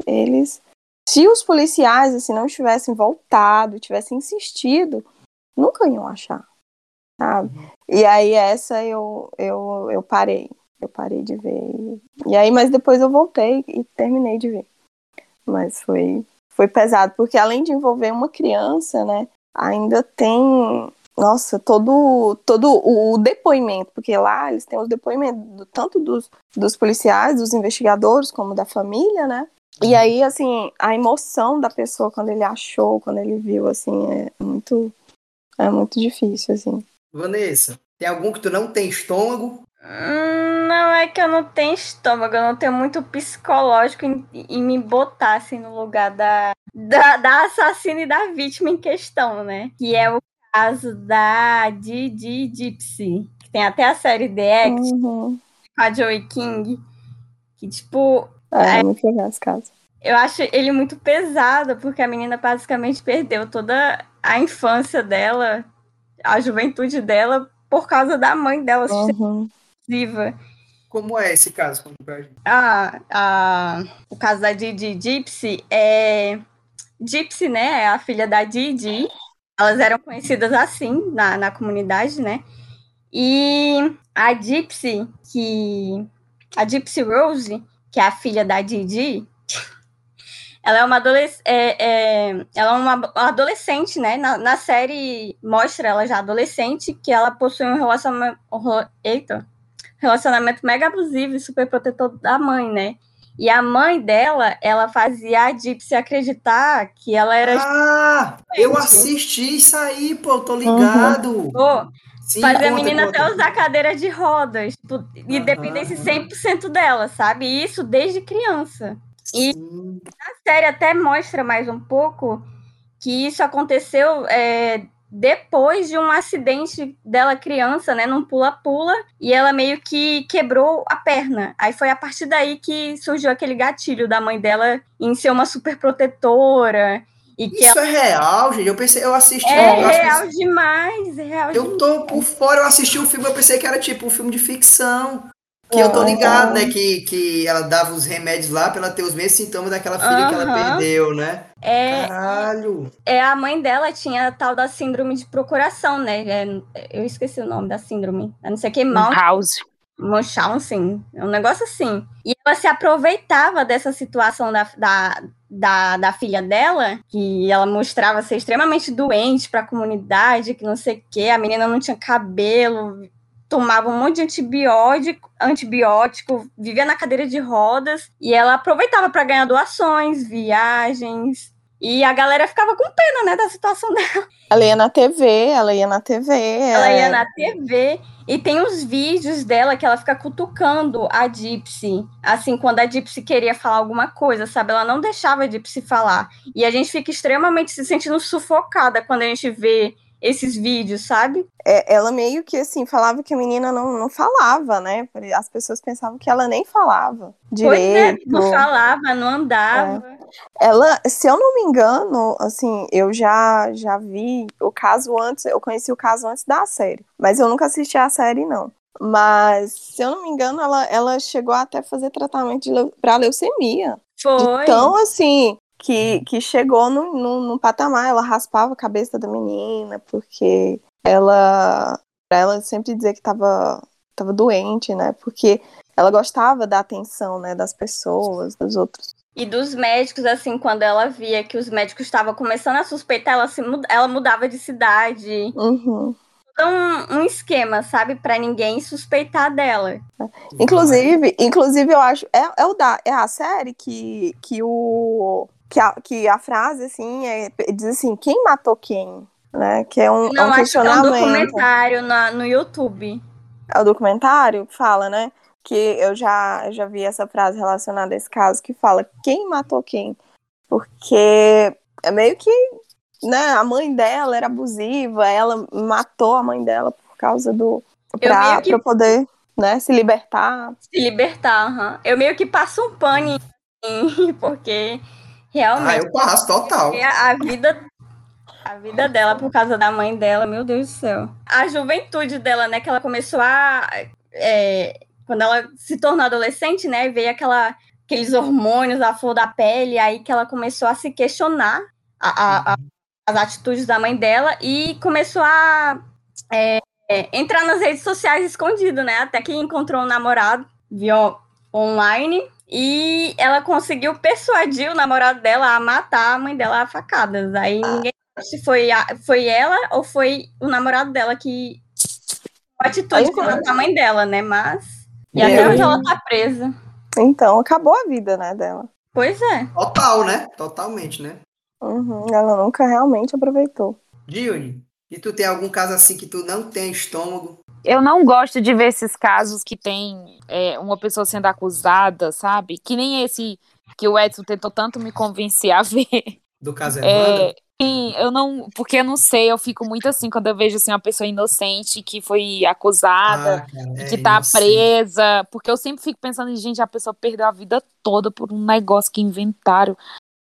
eles, se os policiais assim não tivessem voltado, tivessem insistido, nunca iam achar, sabe? E aí essa eu eu, eu parei, eu parei de ver. E aí, mas depois eu voltei e terminei de ver. Mas foi foi pesado porque além de envolver uma criança, né, ainda tem nossa, todo, todo o depoimento, porque lá eles têm os depoimentos tanto dos, dos policiais, dos investigadores, como da família, né? E aí, assim, a emoção da pessoa quando ele achou, quando ele viu, assim, é muito, é muito difícil, assim. Vanessa, tem algum que tu não tem estômago? Hum, não é que eu não tenho estômago, eu não tenho muito psicológico em, em me botar, assim, no lugar da, da, da assassina e da vítima em questão, né? Que é o caso da Didi Gypsy, que tem até a série The Act, uhum. com a Joey King, que, tipo... É, é muito legal esse caso. Eu acho ele muito pesado, porque a menina basicamente perdeu toda a infância dela, a juventude dela, por causa da mãe dela uhum. Como é esse caso? Ah, ah, o caso da Didi Gypsy é. Gypsy, né? É a filha da Didi elas eram conhecidas assim na, na comunidade, né? E a Gypsy, que. A Gypsy Rose, que é a filha da Didi, ela é uma, adolesc é, é, ela é uma adolescente, né? Na, na, série mostra ela já adolescente, que ela possui um relacionamento. Eita! Relacionamento mega abusivo e super protetor da mãe, né? E a mãe dela, ela fazia a Gypsy acreditar que ela era. Ah, eu assisti isso aí, pô, tô ligado. Uhum. Pô, Sim, fazia a menina conta. até usar cadeira de rodas. Tipo, e uhum. dependesse 100% dela, sabe? isso desde criança. E Sim. a série até mostra mais um pouco que isso aconteceu é, depois de um acidente dela criança, né, num pula-pula, e ela meio que quebrou a perna. Aí foi a partir daí que surgiu aquele gatilho da mãe dela em ser uma super protetora. E que Isso ela... é real, gente. Eu pensei, eu assisti. É eu real demais, é real Eu tô por fora, eu assisti o filme, eu pensei que era tipo um filme de ficção. Que eu tô ligado, né? Que, que ela dava os remédios lá pra ela ter os mesmos sintomas daquela filha uhum. que ela perdeu, né? É, Caralho! É, a mãe dela tinha a tal da síndrome de procuração, né? É, eu esqueci o nome da síndrome. Eu não sei o que, Mount... House. Munchausen, é um negócio assim. E ela se aproveitava dessa situação da, da, da, da filha dela, que ela mostrava ser extremamente doente para a comunidade, que não sei o quê, a menina não tinha cabelo, tomava um monte de antibiótico, antibiótico, vivia na cadeira de rodas e ela aproveitava para ganhar doações, viagens. E a galera ficava com pena, né, da situação dela. Ela ia na TV, ela ia na TV. Ela é... ia na TV. E tem uns vídeos dela que ela fica cutucando a Gypsy. Assim, quando a Gypsy queria falar alguma coisa, sabe? Ela não deixava a Gypsy falar. E a gente fica extremamente se sentindo sufocada quando a gente vê esses vídeos, sabe? É, ela meio que assim falava que a menina não, não falava, né? As pessoas pensavam que ela nem falava direito. Pois é, não falava, não andava. É. Ela, se eu não me engano, assim, eu já já vi o caso antes, eu conheci o caso antes da série, mas eu nunca assisti a série não. Mas, se eu não me engano, ela, ela chegou até fazer tratamento para leucemia. Foi. Então, assim, que, que chegou num, no no patamar, ela raspava a cabeça da menina, porque ela, pra ela sempre dizer que tava, tava doente, né, porque ela gostava da atenção, né, das pessoas, dos outros. E dos médicos, assim, quando ela via que os médicos estavam começando a suspeitar, ela, se, ela mudava de cidade. Uhum. Um, um, esquema, sabe, para ninguém suspeitar dela. Inclusive, inclusive eu acho é, é o da é a série que, que o que a, que a frase, assim, é, diz assim, quem matou quem? Né? Que é um, Não, é um questionamento. é um documentário na, no YouTube. é o documentário que fala, né? Que eu já, já vi essa frase relacionada a esse caso que fala quem matou quem. Porque é meio que né, a mãe dela era abusiva, ela matou a mãe dela por causa do. Pra, que- pra poder né, se libertar. Se libertar, aham. Eu meio que passo um pano em porque Ah, realmente eu passo, total. é a, a vida a vida dela por causa da mãe dela, meu Deus do céu. A juventude dela, né, que ela começou a é, quando ela se tornou adolescente, né, veio aquela aqueles hormônios à flor da pele, aí que ela começou a se questionar a- a- a- as atitudes da mãe dela e começou a é, é, entrar nas redes sociais escondido, né? Até que encontrou um namorado via online e ela conseguiu persuadir o namorado dela a matar a mãe dela a facadas. Aí ninguém sabe se foi, a- foi ela ou foi o namorado dela que a atitude de matar a mãe dela, né? Mas e até hoje ela tá presa. Então, acabou a vida, né, dela. Pois é. Total, né? Totalmente, né? Uhum, ela nunca realmente aproveitou. Dione, e tu tem algum caso assim que tu não tem estômago? Eu não gosto de ver esses casos que tem é, uma pessoa sendo acusada, sabe? Que nem esse que o Edson tentou tanto me convencer a ver. Do caso Evandro? É, sim, eu não. Porque eu não sei, eu fico muito assim quando eu vejo assim, uma pessoa inocente que foi acusada. Ah, cara, e é que tá inocente. presa, porque eu sempre fico pensando em gente, a pessoa perdeu a vida toda por um negócio que inventaram,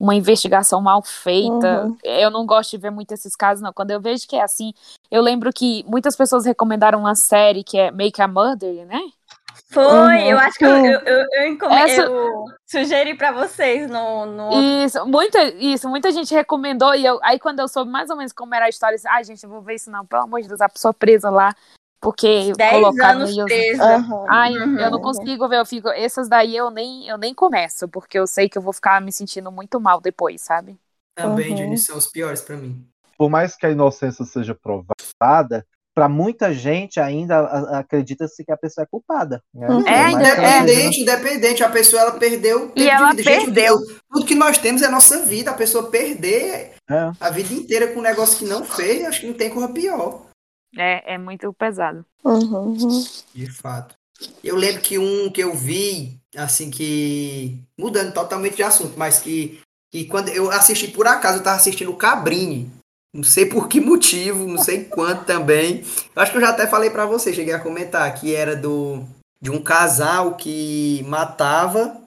uma investigação mal feita. Uhum. Eu não gosto de ver muito esses casos, não. Quando eu vejo que é assim, eu lembro que muitas pessoas recomendaram uma série que é Make a Murder, né? Foi, Uhum, eu acho que eu, eu, eu, eu, Essa- eu sugeri pra vocês no, no Isso, muita, isso, muita gente recomendou, e eu, aí quando eu soube mais ou menos como era a história, eu disse, ai gente, eu vou ver isso não, pelo amor de Deus, a pessoa presa lá, porque 10 colocaram anos meio- presa. Aham. Ai, Uhum. eu não consigo ver, eu fico. Essas daí eu nem, eu nem começo, porque eu sei que eu vou ficar me sentindo muito mal depois, sabe? Também, Uhum. Dione, são os piores pra mim. Por mais que a inocência seja provada, para muita gente ainda acredita-se que a pessoa é culpada. Né? Uhum. É, Independente, independente, a pessoa ela perdeu o tempo E ela vida. Gente, perdeu. tudo- Tudo que nós temos é a nossa vida. A pessoa perder É. a vida inteira com um negócio que não fez, acho que não tem coisa pior. É, é muito pesado. Uhum. De fato. Eu lembro que um que eu vi, assim, que. Mudando totalmente de assunto, mas que, que quando eu assisti por acaso, eu tava assistindo o Cabrini. Não sei por que motivo, não sei quanto também. Eu acho que eu já até falei pra você, cheguei a comentar, que era do de um casal que matava.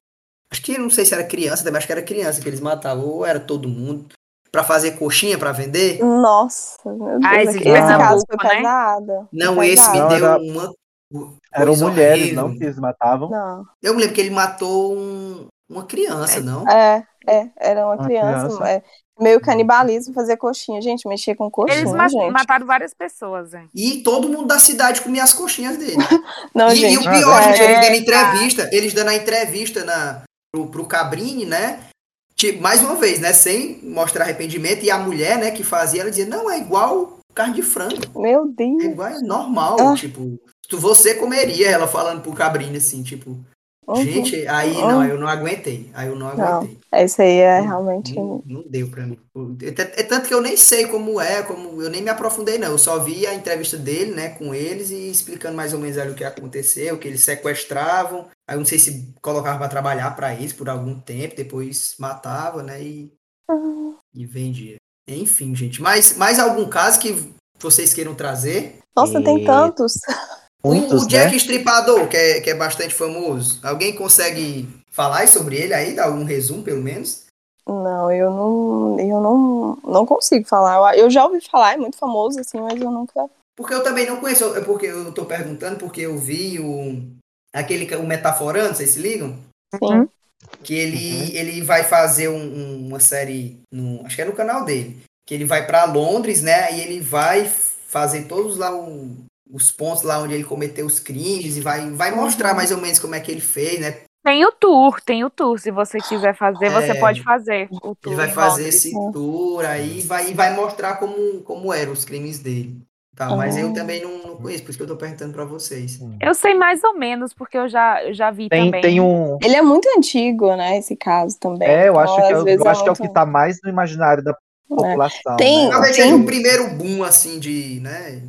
Acho que não sei se era criança, também acho que era criança que eles matavam, ou era todo mundo, pra fazer coxinha pra vender. Nossa, meu Deus. Ah, esse esse caso foi né? pesado. Não, Foi esse me pesado. Não, deu uma. Eram mulheres, horrível. não, que eles matavam. Não. Eu me lembro que ele matou um- uma criança, não? É, é, era uma Uma criança, criança. é, meio canibalismo, fazer coxinha. Gente, mexer com coxinha, Eles ma- gente. mataram várias pessoas, hein? E todo mundo da cidade comia as coxinhas dele. Não, e, e gente, o pior, é, gente, eles dando é, entrevista, eles dando a entrevista na, pro, pro Cabrini, né? Tipo, mais uma vez, né? Sem mostrar arrependimento. E a mulher, né, que fazia, ela dizia, não, é igual carne de frango. meu É Deus. igual, é normal. Ah. Tipo, tu, você comeria ela falando pro Cabrini, assim, tipo, Uhum. gente, aí não, eu não aguentei. Aí eu não Não. aguentei. Esse aí é realmente. Não, não deu pra mim. É, é tanto que eu nem sei como é, como eu nem me aprofundei, não. Eu só vi a entrevista dele, né, com eles e explicando mais ou menos ali o que aconteceu, que eles sequestravam. Aí eu não sei se colocavam pra trabalhar pra isso por algum tempo, depois matava, né, e, e vendia. Enfim, gente. Mais, mais algum caso que vocês queiram trazer? Nossa, tem tantos. O- Muitos, o Jack né? Estripador, que é, que é bastante famoso. Alguém consegue falar sobre ele aí? Dar algum resumo, pelo menos? Não, eu não, eu não, não consigo falar. Eu, eu já ouvi falar, é muito famoso, assim, mas eu nunca. Porque eu também não conheço, é porque eu tô perguntando, porque eu vi o aquele que- o Metaforando, vocês se ligam? Sim. Que ele, ele vai fazer um- um- uma série, no, acho que é no canal dele, que ele vai pra Londres, né? E ele vai fazer todos lá o- os pontos lá onde ele cometeu os crimes e vai, vai mostrar mais ou menos como é que ele fez, né? Tem o tour, tem o tour. Se você quiser fazer, você É. pode fazer o tour. Ele vai fazer esse tour aí vai, e vai mostrar como, como eram os crimes dele. Tá, mas eu Ah. também não, não conheço, por isso que eu tô perguntando pra vocês. Eu sei mais ou menos, porque eu já, eu já vi Tem, também. tem um. Ele é muito antigo, né? Esse caso também. É, eu Então, acho que, é, o- vezes eu acho que é o que tá mais no imaginário da população. Tem- né? Talvez Tem- seja o primeiro boom, assim, de, né?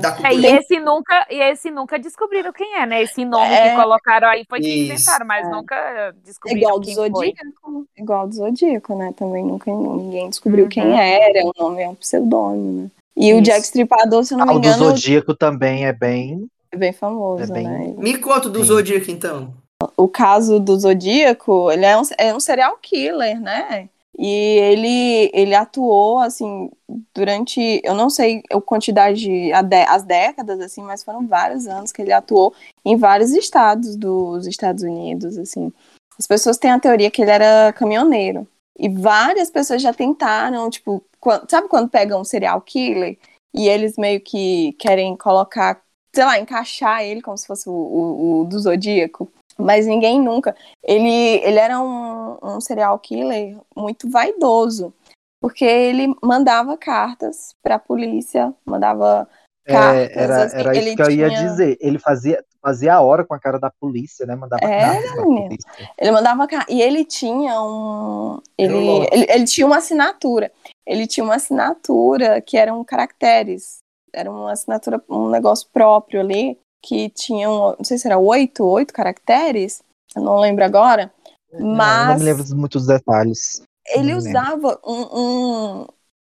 Da É, cultura. e esse nunca, e esse nunca descobriram quem é, né? Esse nome É. que colocaram aí foi que Isso. inventaram, mas É. nunca É descobriram igual do quem foi. Zodíaco. Igual do Zodíaco, né? Também nunca ninguém descobriu Uhum. quem era. O nome é um pseudônimo, né? E o Isso. Jack Stripador, se eu não Ah, me o do engano, Zodíaco também é bem. é bem famoso, É bem- né? Me conta do Sim. Zodíaco, então. o caso do Zodíaco, ele é um, é um serial killer, né? E ele, ele atuou, assim, durante, eu não sei a quantidade, dé- as décadas, assim, mas foram vários anos que ele atuou em vários estados dos Estados Unidos, assim. As pessoas têm a teoria que ele era caminhoneiro. E várias pessoas já tentaram, tipo, quan- sabe quando pegam um serial killer e eles meio que querem colocar, sei lá, encaixar ele como se fosse o, o, o do Zodíaco? Mas ninguém nunca. Ele, ele era um, um serial killer muito vaidoso, porque ele mandava cartas para a polícia, mandava É, cartas. era assim, era isso que eu ia tinha- dizer. Ele fazia, fazia a hora com a cara da polícia, né? Mandava Era, cartas menino. polícia. Ele mandava e ele tinha um ele, ele, ele tinha uma assinatura. Ele tinha uma assinatura que eram caracteres. Era uma assinatura, um negócio próprio ali que tinha, um, não sei se era oito, oito caracteres. Eu não lembro agora. É, eu não Mas me lembro de muitos detalhes. ele Não usava um- um-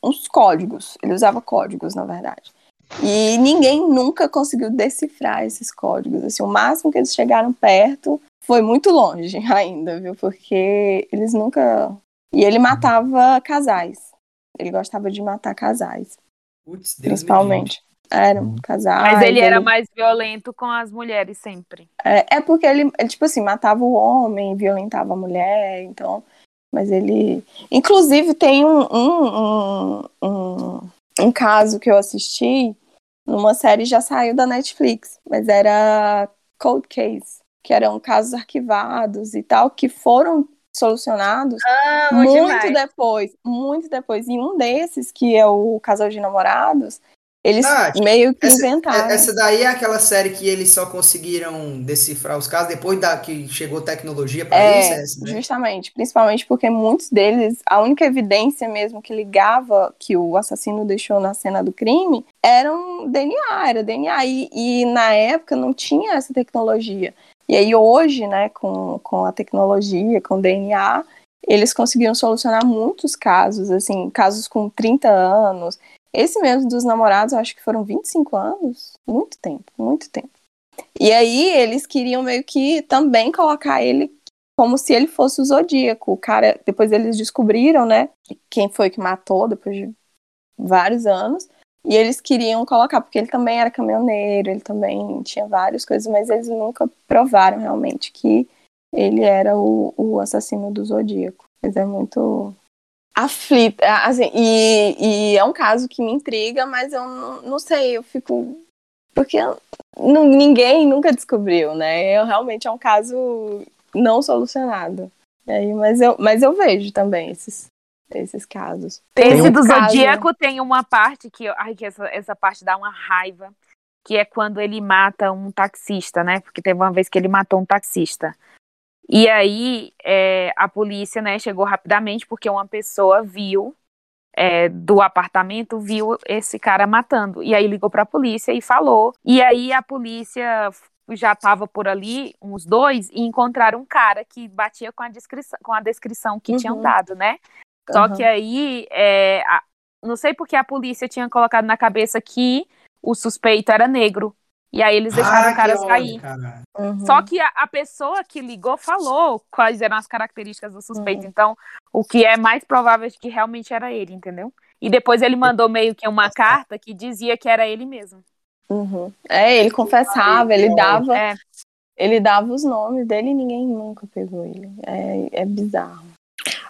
uns códigos. Ele usava códigos, na verdade. E ninguém nunca conseguiu decifrar esses códigos. Assim, o máximo que eles chegaram perto foi muito longe ainda, viu? Porque eles nunca. E ele matava casais. Ele gostava de matar casais, Putz, Deus me principalmente. Eram Hum. casais. Mas ele era mais violento com as mulheres sempre. É, é porque ele, ele, tipo assim, matava o homem, violentava a mulher, então. Mas ele. Inclusive, tem um, um, um, um, um caso que eu assisti numa série já saiu da Netflix, mas era Cold Case, que eram casos arquivados e tal, que foram solucionados Amo muito demais. depois, muito depois. E um desses, que é o Casal de Namorados, eles Nath, meio que Essa, inventaram. essa daí é aquela série que eles só conseguiram decifrar os casos depois da que chegou tecnologia para É, isso, é essa, né? justamente, principalmente porque muitos deles, a única evidência mesmo que ligava que o assassino deixou na cena do crime era um DNA, era DNA. E, e na época não tinha essa tecnologia. E aí hoje, né, com, com a tecnologia, com o DNA, eles conseguiram solucionar muitos casos, assim, casos com 30 anos. Esse mesmo dos namorados, eu acho que foram 25 anos. Muito tempo, muito tempo. E aí eles queriam meio que também colocar ele como se ele fosse o Zodíaco. O cara, depois eles descobriram, né, quem foi que matou depois de vários anos. E eles queriam colocar, porque ele também era caminhoneiro, ele também tinha várias coisas, mas eles nunca provaram realmente que ele era o, o assassino do Zodíaco. Mas é muito aflita, assim, e, e é um caso que me intriga, mas eu não, não sei, eu fico. Porque não- ninguém nunca descobriu, né? Eu, realmente é um caso não solucionado. E aí, mas, eu, mas eu vejo também esses, esses casos. Esse um do caso- Zodíaco tem uma parte que, ai, que essa, essa parte dá uma raiva, que é quando ele mata um taxista, né? Porque teve uma vez que ele matou um taxista. E aí é, a polícia, né, chegou rapidamente porque uma pessoa viu é, do apartamento viu esse cara matando. E aí ligou pra polícia e falou. E aí a polícia já estava por ali, uns dois, e encontraram um cara que batia com a descrição, com a descrição que Uhum. tinham dado, né? Só Aham. que aí, é, a- não sei porque a polícia tinha colocado na cabeça que o suspeito era negro. E aí eles deixaram Ah, o cara sair. cara. Uhum. Só que a, a pessoa que ligou falou quais eram as características do Uhum. suspeito. Então, o que é mais provável é que realmente era ele, entendeu? E depois ele mandou meio que uma carta que dizia que era ele mesmo. Uhum. É, ele confessava, ele dava, É, ele dava os nomes dele e ninguém nunca pegou ele. É, é bizarro.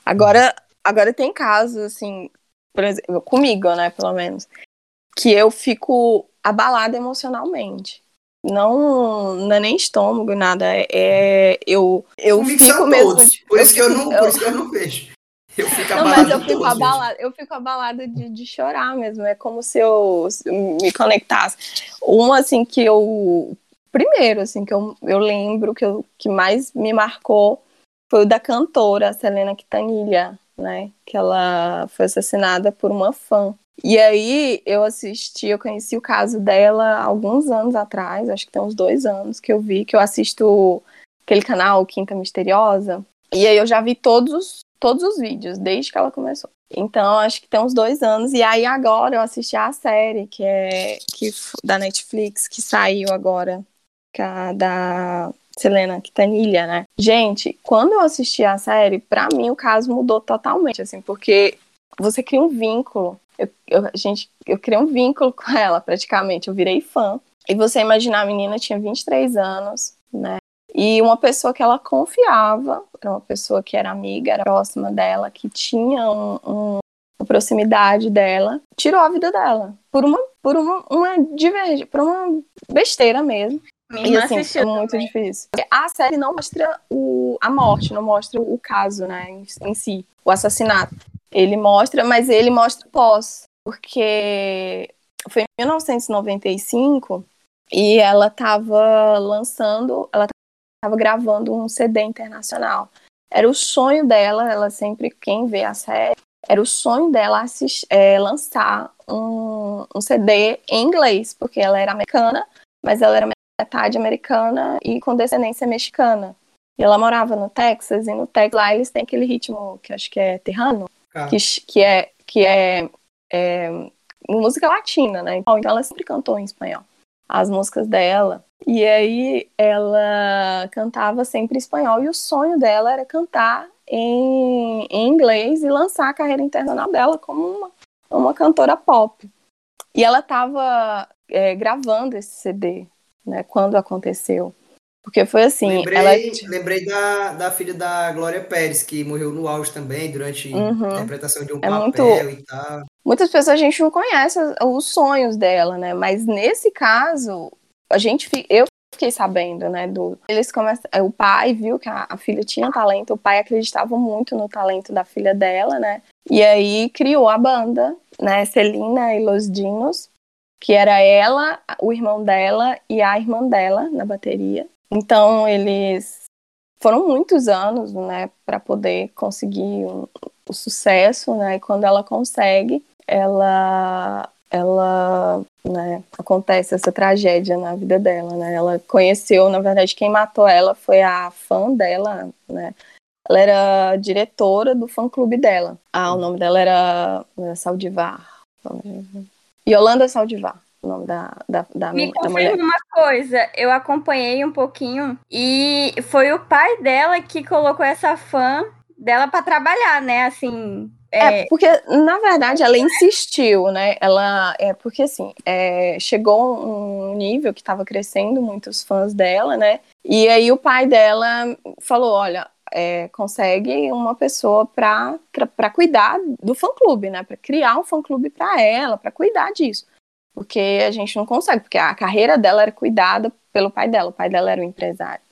Agora, agora tem casos, assim, por exemplo, comigo, né, pelo menos, que eu fico abalada emocionalmente. Não, não é nem estômago, nada. É, é- eu, eu Comigo fico mesmo. todos. Por isso que eu não, eu- por isso que eu não vejo. Eu fico Não, mas eu fico todos, abalada, eu fico abalada de, de chorar mesmo. É como se eu se eu me conectasse. Um, assim, que eu. Primeiro, assim, que eu, eu lembro que, eu, que mais me marcou foi o da cantora Selena Quintanilha, né? Que ela foi assassinada por uma fã. E aí eu assisti, eu conheci o caso dela alguns anos atrás, acho que tem uns dois anos que eu vi, que eu assisto aquele canal Quinta Misteriosa. E aí eu já vi todos, todos os vídeos, desde que ela começou. Então, acho que tem uns dois anos. E aí agora eu assisti a série que é que, da Netflix, que saiu agora, que é da Selena Quintanilha, né? Gente, quando eu assisti a série, pra mim o caso mudou totalmente, assim, porque você cria um vínculo. Eu, eu, gente, eu criei um vínculo com ela, praticamente. Eu virei fã. E você imaginar, a menina tinha 23 anos, né? E uma pessoa que ela confiava, era uma pessoa que era amiga, era próxima dela, que tinha um, um, uma proximidade dela, tirou a vida dela. Por uma, por uma, uma divergência, por uma besteira mesmo. e assim, é muito também. difícil. A série não mostra o, a morte, não mostra o caso, né, em, em si, o assassinato. Ele mostra, mas ele mostra pós, porque foi em 1995 e ela estava lançando, ela estava gravando um CD internacional. Era o sonho dela, ela sempre, quem vê a série, era o sonho dela assistir, é, lançar um, um CD em inglês, porque ela era americana, mas ela era metade americana e com descendência mexicana. E ela morava no Texas, e no Texas lá eles têm aquele ritmo que acho que é terrano, que, que é, que é, é música latina, né? Então ela sempre cantou em espanhol as músicas dela. E aí ela cantava sempre em espanhol e o sonho dela era cantar em, em inglês e lançar a carreira internacional dela como uma, uma cantora pop. E ela estava é, gravando esse CD, né, quando aconteceu. Porque foi assim. Lembrei, ela... lembrei da, da filha da Glória Pérez, que morreu no auge também, durante uhum. a interpretação de um é papel muito... e tal. Muitas pessoas a gente não conhece os sonhos dela, né? Mas nesse caso, a gente, eu fiquei sabendo, né? Do, eles começam, o pai viu que a, a filha tinha talento, o pai acreditava muito no talento da filha dela, né? E aí criou a banda, né? Celina e Los Dinos, que era ela, o irmão dela e a irmã dela na bateria. Então eles foram muitos anos, né, para poder conseguir um, o sucesso, né? E quando ela consegue, ela ela né, acontece essa tragédia na vida dela, né? Ela conheceu, na verdade, quem matou ela foi a fã dela, né? Ela era diretora do fã clube dela. Ah, o nome dela era, era Saldivar. Yolanda Saldivar, o nome da, da, da Me da confirma uma coisa, eu acompanhei um pouquinho e foi o pai dela que colocou essa fã dela para trabalhar, né? Assim, é, é, porque, na verdade, ela insistiu, né? Ela, é porque assim, é, chegou um nível que estava crescendo muitos fãs dela, né? E aí o pai dela falou: olha, é, consegue uma pessoa para cuidar do fã-clube, né? Para criar um fã-clube para ela, para cuidar disso. Porque a gente não consegue, porque a carreira dela era cuidada pelo pai dela, o pai dela era o empresário.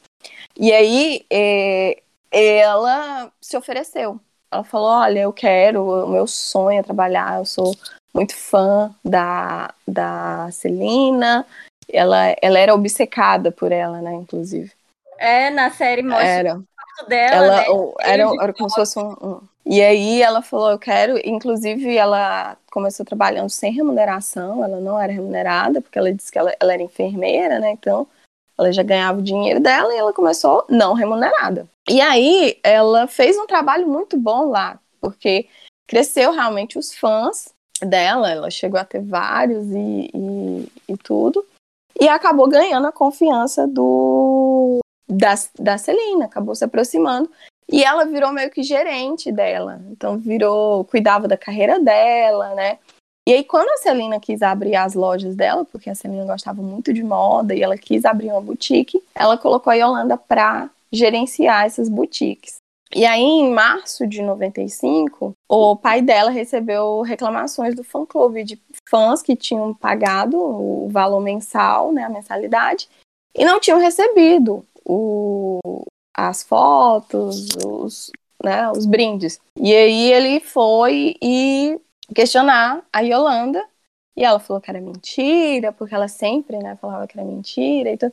E aí é, ela se ofereceu ela falou: Olha, eu quero, o meu sonho é trabalhar, eu sou muito fã da, da Celina. Ela, ela era obcecada por ela, né, inclusive. É, na série mostra era. O dela, ela, né? Era, era como se fosse um, um, E aí ela falou, eu quero... Inclusive, ela começou trabalhando sem remuneração, ela não era remunerada, porque ela disse que ela, ela era enfermeira, né, então ela já ganhava o dinheiro dela e ela começou não remunerada. E aí ela fez um trabalho muito bom lá, porque cresceu realmente os fãs dela, ela chegou a ter vários e, e, e tudo, e acabou ganhando a confiança do da, da Celina, acabou se aproximando. E ela virou meio que gerente dela. Então virou, cuidava da carreira dela, né? E aí, quando a Celina quis abrir as lojas dela, porque a Celina gostava muito de moda e ela quis abrir uma boutique, ela colocou a Yolanda para gerenciar essas boutiques. E aí, em março de 95, o pai dela recebeu reclamações do fã-clube de fãs que tinham pagado o valor mensal, né, a mensalidade, e não tinham recebido o, as fotos, os, né, os brindes. E aí ele foi e questionar a Yolanda. E ela falou que era mentira, porque ela sempre né, falava que era mentira e tudo.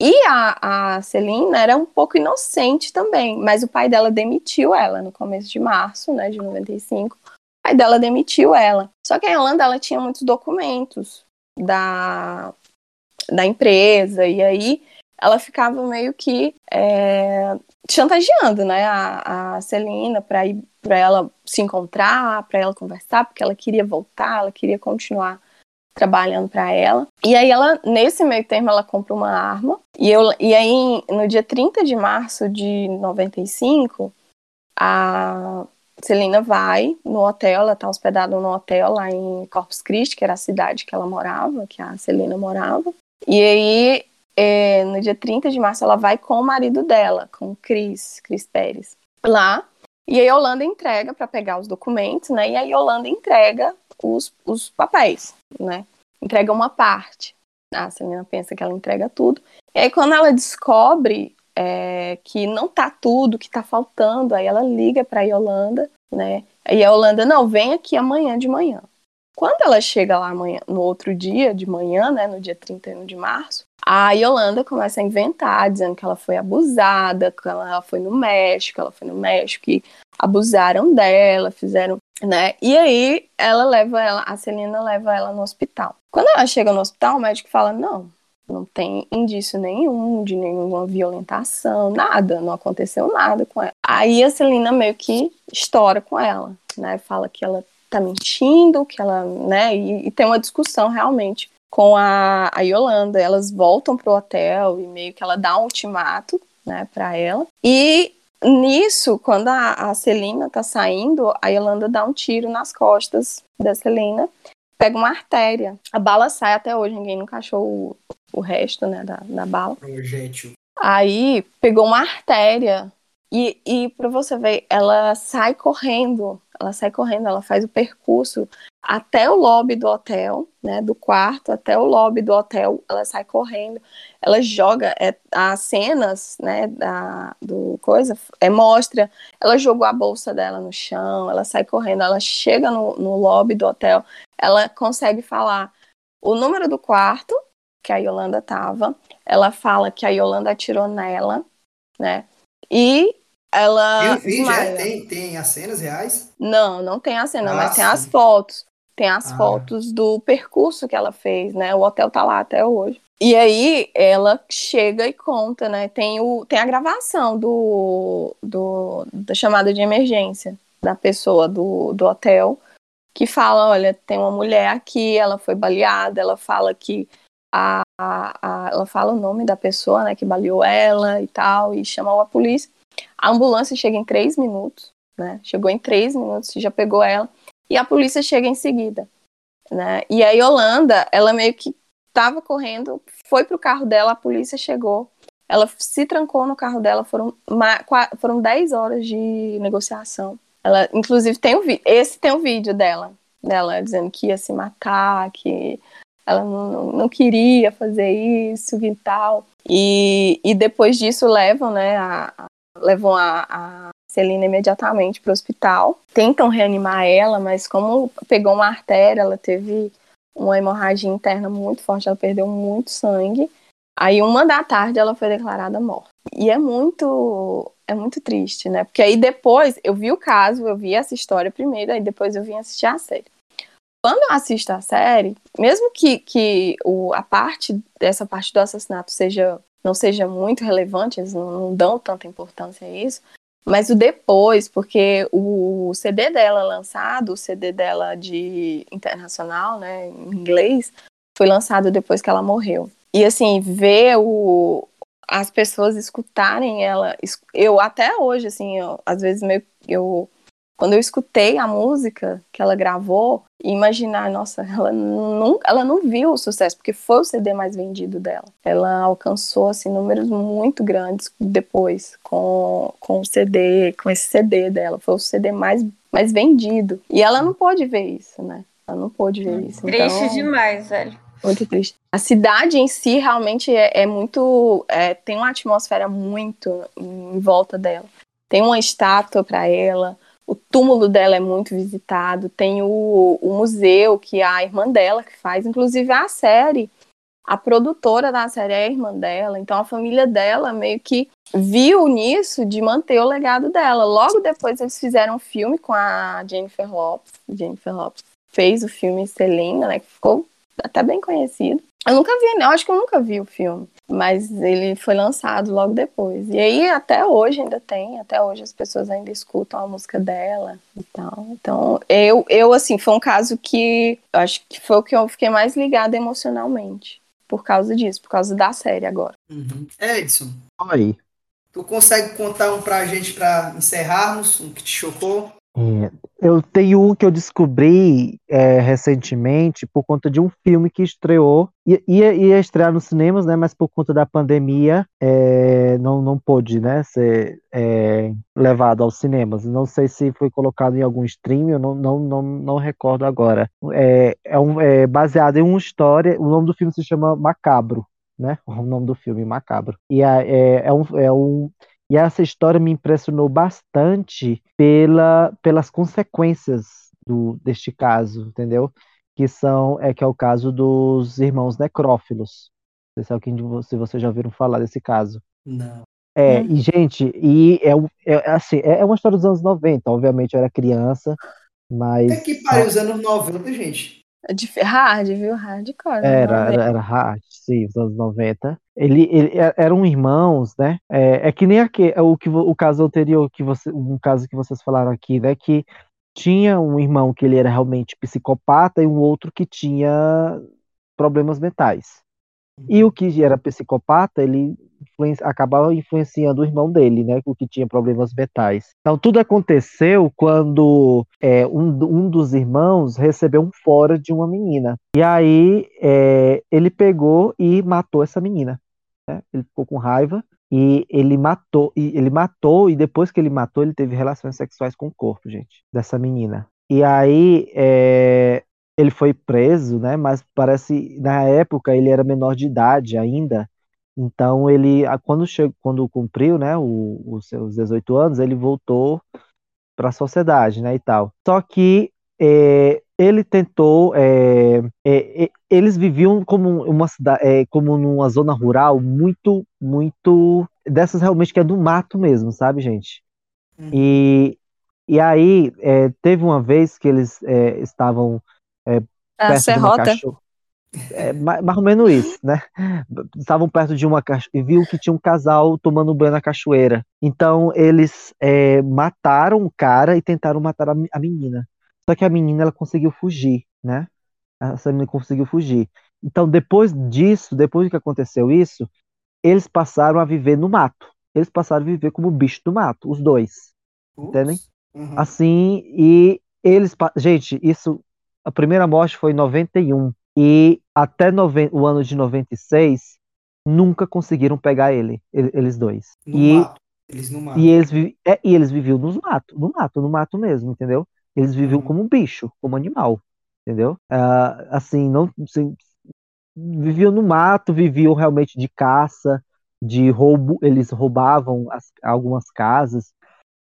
E a, a Celina era um pouco inocente também, mas o pai dela demitiu ela no começo de março, né, de 95. pai dela demitiu ela. Só que a Yolanda, ela tinha muitos documentos da, da empresa, e aí ela ficava meio que é, chantageando, né, a, a Celina para ir para ela se encontrar, para ela conversar, porque ela queria voltar, ela queria continuar trabalhando para ela. E aí ela, nesse meio termo, ela compra uma arma. E, eu, e aí, no dia 30 de março de 95, a Celina vai no hotel, ela tá hospedada no hotel lá em Corpus Christi, que era a cidade que ela morava, que a Celina morava. E aí, é, no dia 30 de março, ela vai com o marido dela, com o Cris, Cris Pérez, lá. E aí, a Yolanda entrega para pegar os documentos, né? E aí, a Yolanda entrega os, os papéis, né? Entrega uma parte. A Celina pensa que ela entrega tudo. E aí, quando ela descobre é, que não tá tudo, que tá faltando, aí ela liga pra Yolanda, né? E a Yolanda, não, vem aqui amanhã de manhã. Quando ela chega lá amanhã, no outro dia de manhã, né, no dia 31 de março, a Yolanda começa a inventar, dizendo que ela foi abusada, que ela foi no México, ela foi no México e abusaram dela, fizeram, né? E aí ela leva ela, a Celina leva ela no hospital. Quando ela chega no hospital, o médico fala: "Não, não tem indício nenhum de nenhuma violentação, nada, não aconteceu nada com ela". Aí a Celina meio que estoura com ela, né? Fala que ela tá mentindo, que ela, né? E, e tem uma discussão realmente com a, a Yolanda. Elas voltam pro hotel e meio que ela dá um ultimato, né, para ela. E nisso, quando a, a Celina tá saindo, a Yolanda dá um tiro nas costas da Celina, pega uma artéria. A bala sai até hoje, ninguém nunca achou o, o resto, né, da, da bala. Projétil. Aí pegou uma artéria e, e para você ver, ela sai correndo, ela sai correndo, ela faz o percurso até o lobby do hotel, né, do quarto até o lobby do hotel, ela sai correndo, ela joga é, as cenas, né, da, do coisa, é, mostra, ela jogou a bolsa dela no chão, ela sai correndo, ela chega no, no lobby do hotel, ela consegue falar o número do quarto que a Yolanda tava, ela fala que a Yolanda atirou nela, né, e ela vídeo, é? desmaia. Tem, tem as cenas reais? Não, não tem a cena, Ah, mas tem as fotos. Tem as Ah. fotos do percurso que ela fez, né? O hotel tá lá até hoje. E aí ela chega e conta, né? Tem, o, tem a gravação do, do, da chamada de emergência da pessoa do, do hotel que fala, olha, tem uma mulher aqui, ela foi baleada, ela fala que a, a- a- ela fala o nome da pessoa, né, que baleou ela e tal, e chamou a polícia. A ambulância chega em três minutos, né? Chegou em três minutos, já pegou ela e a polícia chega em seguida, né? E a Yolanda, ela meio que tava correndo, foi pro carro dela, a polícia chegou, ela se trancou no carro dela, foram ma- qua- foram 10 horas de negociação. Ela, inclusive, tem vi- esse tem o vídeo dela, dela dizendo que ia se matar, que ela não, não- queria fazer isso e tal. E, e depois disso levam, né, a- levam a, a Celina imediatamente para o hospital. Tentam reanimar ela, mas como pegou uma artéria, ela teve uma hemorragia interna muito forte, ela perdeu muito sangue. Aí, uma da tarde, ela foi declarada morta. E é muito, é muito triste, né? Porque aí depois, eu vi o caso, eu vi essa história primeiro, aí depois eu vim assistir a série. Quando eu assisto a série, mesmo que, que o, a parte dessa parte do assassinato seja não seja muito relevante, eles não, não dão tanta importância a isso, mas o depois, porque o CD dela lançado, o CD dela de internacional, né, em inglês, foi lançado depois que ela morreu. E assim, ver o, as pessoas escutarem ela, eu até hoje, assim, eu, às vezes meio, eu quando eu escutei a música que ela gravou, e imaginar, nossa, ela não, ela não viu o sucesso, porque foi o CD mais vendido dela. Ela alcançou assim, números muito grandes depois com, com o CD, com esse CD dela. Foi o CD mais, mais vendido. E ela não pôde ver isso, né? Ela não pôde ver isso. Triste então, demais, velho. muito triste. A cidade em si realmente é, é muito. é, tem uma atmosfera muito em volta dela. Tem uma estátua para ela. O túmulo dela é muito visitado. Tem o, o museu que a irmã dela que faz. Inclusive a série a produtora da série é a irmã dela, então a família dela meio que viu nisso de manter o legado dela. Logo depois eles fizeram um filme com a Jennifer Lopes. Jennifer Lopes fez o filme Selena, né, que ficou até bem conhecido. Eu nunca vi, eu acho que eu nunca vi o filme, mas ele foi lançado logo depois. E aí até hoje ainda tem, até hoje as pessoas ainda escutam a música dela e tal. Então, eu, eu assim, foi um caso que eu acho que foi o que eu fiquei mais ligada emocionalmente por causa disso, por causa da série agora. Uhum. Edson. Oi. Tu consegue contar um pra gente pra encerrarmos, um que te chocou? É, eu tenho um que eu descobri é, recentemente por conta de um filme que estreou, ia, ia, estrear nos cinemas, né, mas por conta da pandemia é, não, não pôde né, ser é, levado aos cinemas. Não sei se foi colocado em algum stream, eu não, não, não, não recordo agora. É, é, um, é baseado em uma história, o nome do filme se chama Macabro, né? O nome do filme Macabro. E é, é, um, é um e essa história me impressionou bastante pela, pelas consequências do, deste caso, entendeu? Que são é que é o caso dos irmãos necrófilos. Não sei se alguém de você, se vocês já ouviram falar desse caso. Não. É, e gente, e é, é assim, é, é uma história dos anos 90, obviamente eu era criança, mas. É que pariu os anos 90, gente. É de hard, viu? Hardcore. Era, era, era hard, sim, os anos 90. Ele, ele é, eram irmãos, né? É, é que nem aqui, é o, que, o caso anterior, que você, um caso que vocês falaram aqui, né? Que tinha um irmão que ele era realmente psicopata e um outro que tinha problemas mentais. E o que era psicopata, ele influencia, acabava influenciando o irmão dele, né, o que tinha problemas mentais. Então tudo aconteceu quando é, um, um dos irmãos recebeu um fora de uma menina. E aí é, ele pegou e matou essa menina. Né? Ele ficou com raiva e ele matou e ele matou e depois que ele matou ele teve relações sexuais com o corpo, gente, dessa menina. E aí é, ele foi preso, né? Mas parece na época ele era menor de idade ainda. Então ele, quando chegou, quando cumpriu, né, os seus 18 anos, ele voltou para a sociedade, né, e tal. Só que é, ele tentou, é, é, eles viviam como uma cidade, é, como numa zona rural muito, muito dessas realmente que é do mato mesmo, sabe, gente? Uhum. E e aí é, teve uma vez que eles é, estavam é, a serrota. É, mais, mais ou menos isso, né? Estavam perto de uma cachoeira e viu que tinha um casal tomando banho na cachoeira. Então eles é, mataram o cara e tentaram matar a, a, menina. Só que a menina ela conseguiu fugir, né? Essa menina conseguiu fugir. Então depois disso, depois que aconteceu isso, eles passaram a viver no mato. Eles passaram a viver como bicho do mato, os dois. Ups. Entendem? Uhum. Assim, e eles. Gente, isso a primeira morte foi em 91 e até o ano de 96 nunca conseguiram pegar ele, eles dois. No e, mato. Eles no mato. E eles, é, e eles viviam nos mato, no mato, no mato mesmo, entendeu? Eles viviam uhum. como bicho, como animal, entendeu? Uh, assim, não assim, viviam no mato, viviam realmente de caça, de roubo, eles roubavam as, algumas casas.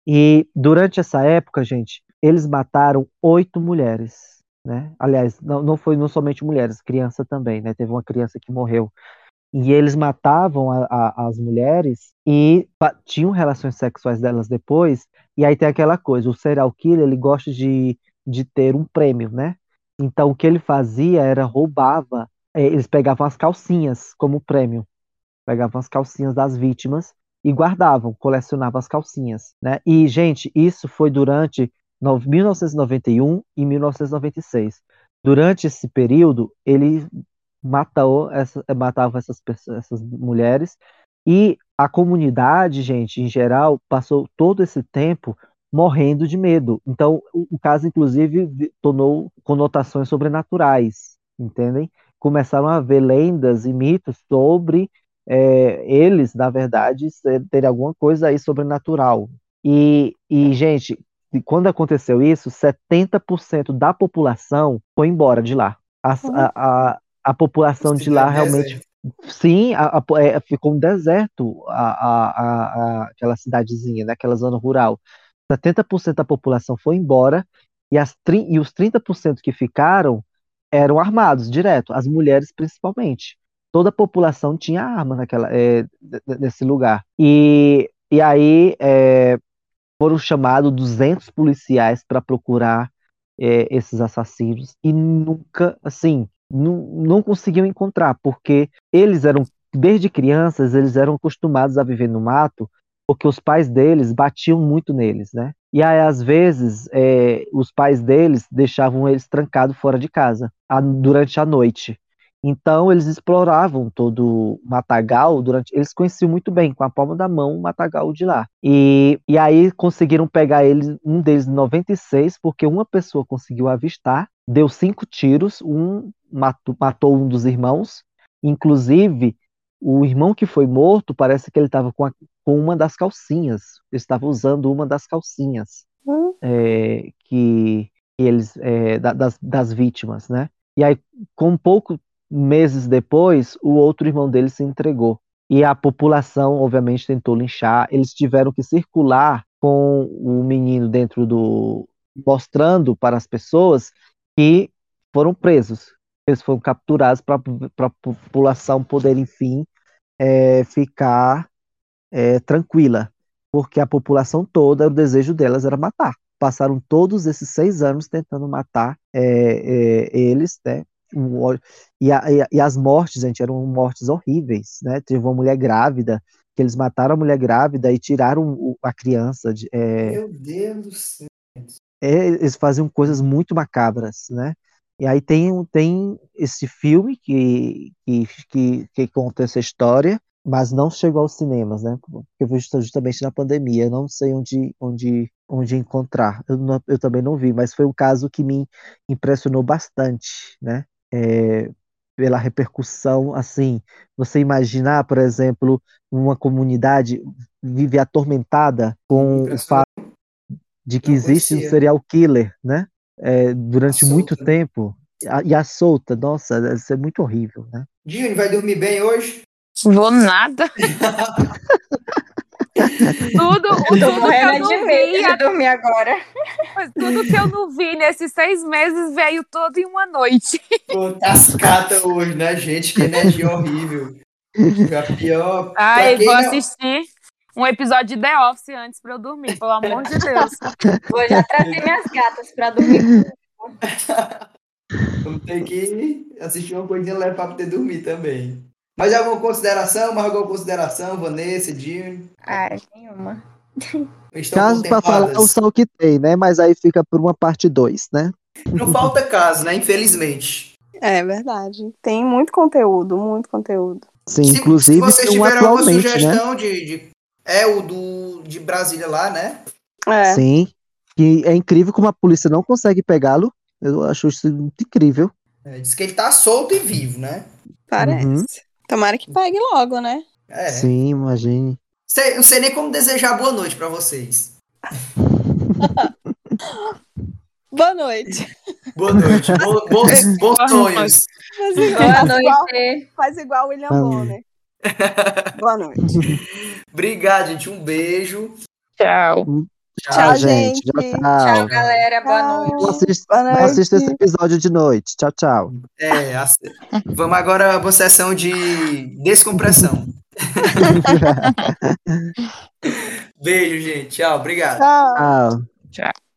E durante essa época, gente, eles mataram oito mulheres né? Aliás, não, não foi não somente mulheres, criança também, né? Teve uma criança que morreu. E eles matavam a, a, as mulheres e tinham relações sexuais delas depois. E aí tem aquela coisa, o serial killer, ele gosta de, de ter um prêmio, né? Então o que ele fazia era roubava, é, eles pegavam as calcinhas como prêmio. Pegavam as calcinhas das vítimas e guardavam, colecionavam as calcinhas, né? E gente, isso foi durante 1991 e 1996. Durante esse período, ele matou essa, matava essas, essas mulheres e a comunidade, gente, em geral, passou todo esse tempo morrendo de medo. Então, o, o caso, inclusive, tornou conotações sobrenaturais, entendem? Começaram a haver lendas e mitos sobre é, eles, na verdade, terem alguma coisa aí sobrenatural. E, e gente, quando aconteceu isso, 70% da população foi embora de lá. A, a, a, a população de lá realmente. Sim, a, a, é, ficou um deserto a, aquela cidadezinha, né, aquela zona rural. 70% da população foi embora e, as, e os 30% que ficaram eram armados direto, as mulheres principalmente. toda a população tinha arma naquela, é, nesse lugar. E, e aí é, foram chamados 200 policiais para procurar é, esses assassinos e nunca, assim, não, conseguiam encontrar, porque eles eram, desde crianças, eles eram acostumados a viver no mato, porque os pais deles batiam muito neles, né? E aí, às vezes, é, os pais deles deixavam eles trancados fora de casa a, durante a noite. Então, eles exploravam todo o matagal durante. Eles conheciam muito bem, com a palma da mão, o matagal de lá. E, e aí conseguiram pegar eles, um deles em 96, porque uma pessoa conseguiu avistar, deu cinco tiros, um matou, matou um dos irmãos. Inclusive, o irmão que foi morto, parece que ele estava com, com, uma das calcinhas. Ele estava usando uma das calcinhas hum. é, que eles é, das, das vítimas, né? E aí, com pouco meses depois, o outro irmão dele se entregou. E a população, obviamente, tentou linchar. Eles tiveram que circular com o menino dentro do. mostrando para as pessoas que foram presos. Eles foram capturados para a população poder, enfim, é, ficar é, tranquila. Porque a população toda, o desejo delas era matar. Passaram todos esses seis anos tentando matar é, é eles, né? E, a, e, as mortes, gente, eram mortes horríveis, né? Teve uma mulher grávida, que eles mataram a mulher grávida e tiraram a criança. De, é, Meu Deus do céu. É, eles faziam coisas muito macabras, né? E aí tem, tem esse filme que, que, que, que conta essa história, mas não chegou aos cinemas, né? Porque foi justamente na pandemia, não sei onde, onde, onde encontrar. Eu, não, eu também não vi, mas foi um caso que me impressionou bastante, né? É, pela repercussão, assim, você imaginar, por exemplo, uma comunidade vive atormentada com o fato de que existe um serial killer, né? É, durante muito tempo. E a solta, nossa, deve ser muito horrível, né? Dini, vai dormir bem hoje? Vou nada. tudo, o tudo que eu não vi. De dormir agora. Tudo que eu não vi nesses seis meses veio todo em uma noite. Pô, tascata hoje, né, gente? Que energia horrível. A pior. Ai, vou não... assistir um episódio de The Office antes pra eu dormir, pelo amor de Deus. Vou já trazer minhas gatas pra dormir. Vamos ter que assistir uma coisinha leve pra poder dormir também. Mais alguma consideração? Mais alguma consideração, Vanessa, Dinho? Ah, nenhuma. Caso para falar o são que tem, né? Mas aí fica por uma parte 2, né? Não falta caso, né? Infelizmente. É verdade. Tem muito conteúdo, muito conteúdo. Sim, se, inclusive. Se vocês tiverem alguma né? sugestão né? de, de, É o do de Brasília lá, né? É. Sim. E é incrível como a polícia não consegue pegá-lo. Eu acho isso muito incrível. É, diz que ele tá solto e vivo, né? Parece. Uhum. Tomara que pegue logo, né? É. Sim, imagine. Sei, não sei nem como desejar boa noite para vocês. boa noite. Boa noite. Bo bons, bons sonhos. Faz igual, boa noite. Faz igual o William Bonner. boa noite. Obrigado, gente. Um beijo. Tchau. Tchau, tchau gente. Tchau, tchau. tchau, galera. Boa noite. Assista, Boa noite. assista esse episódio de noite. Tchau, tchau. É, vamos agora para a sessão de descompressão. Beijo, gente. Tchau. Obrigado. Tchau. Tchau.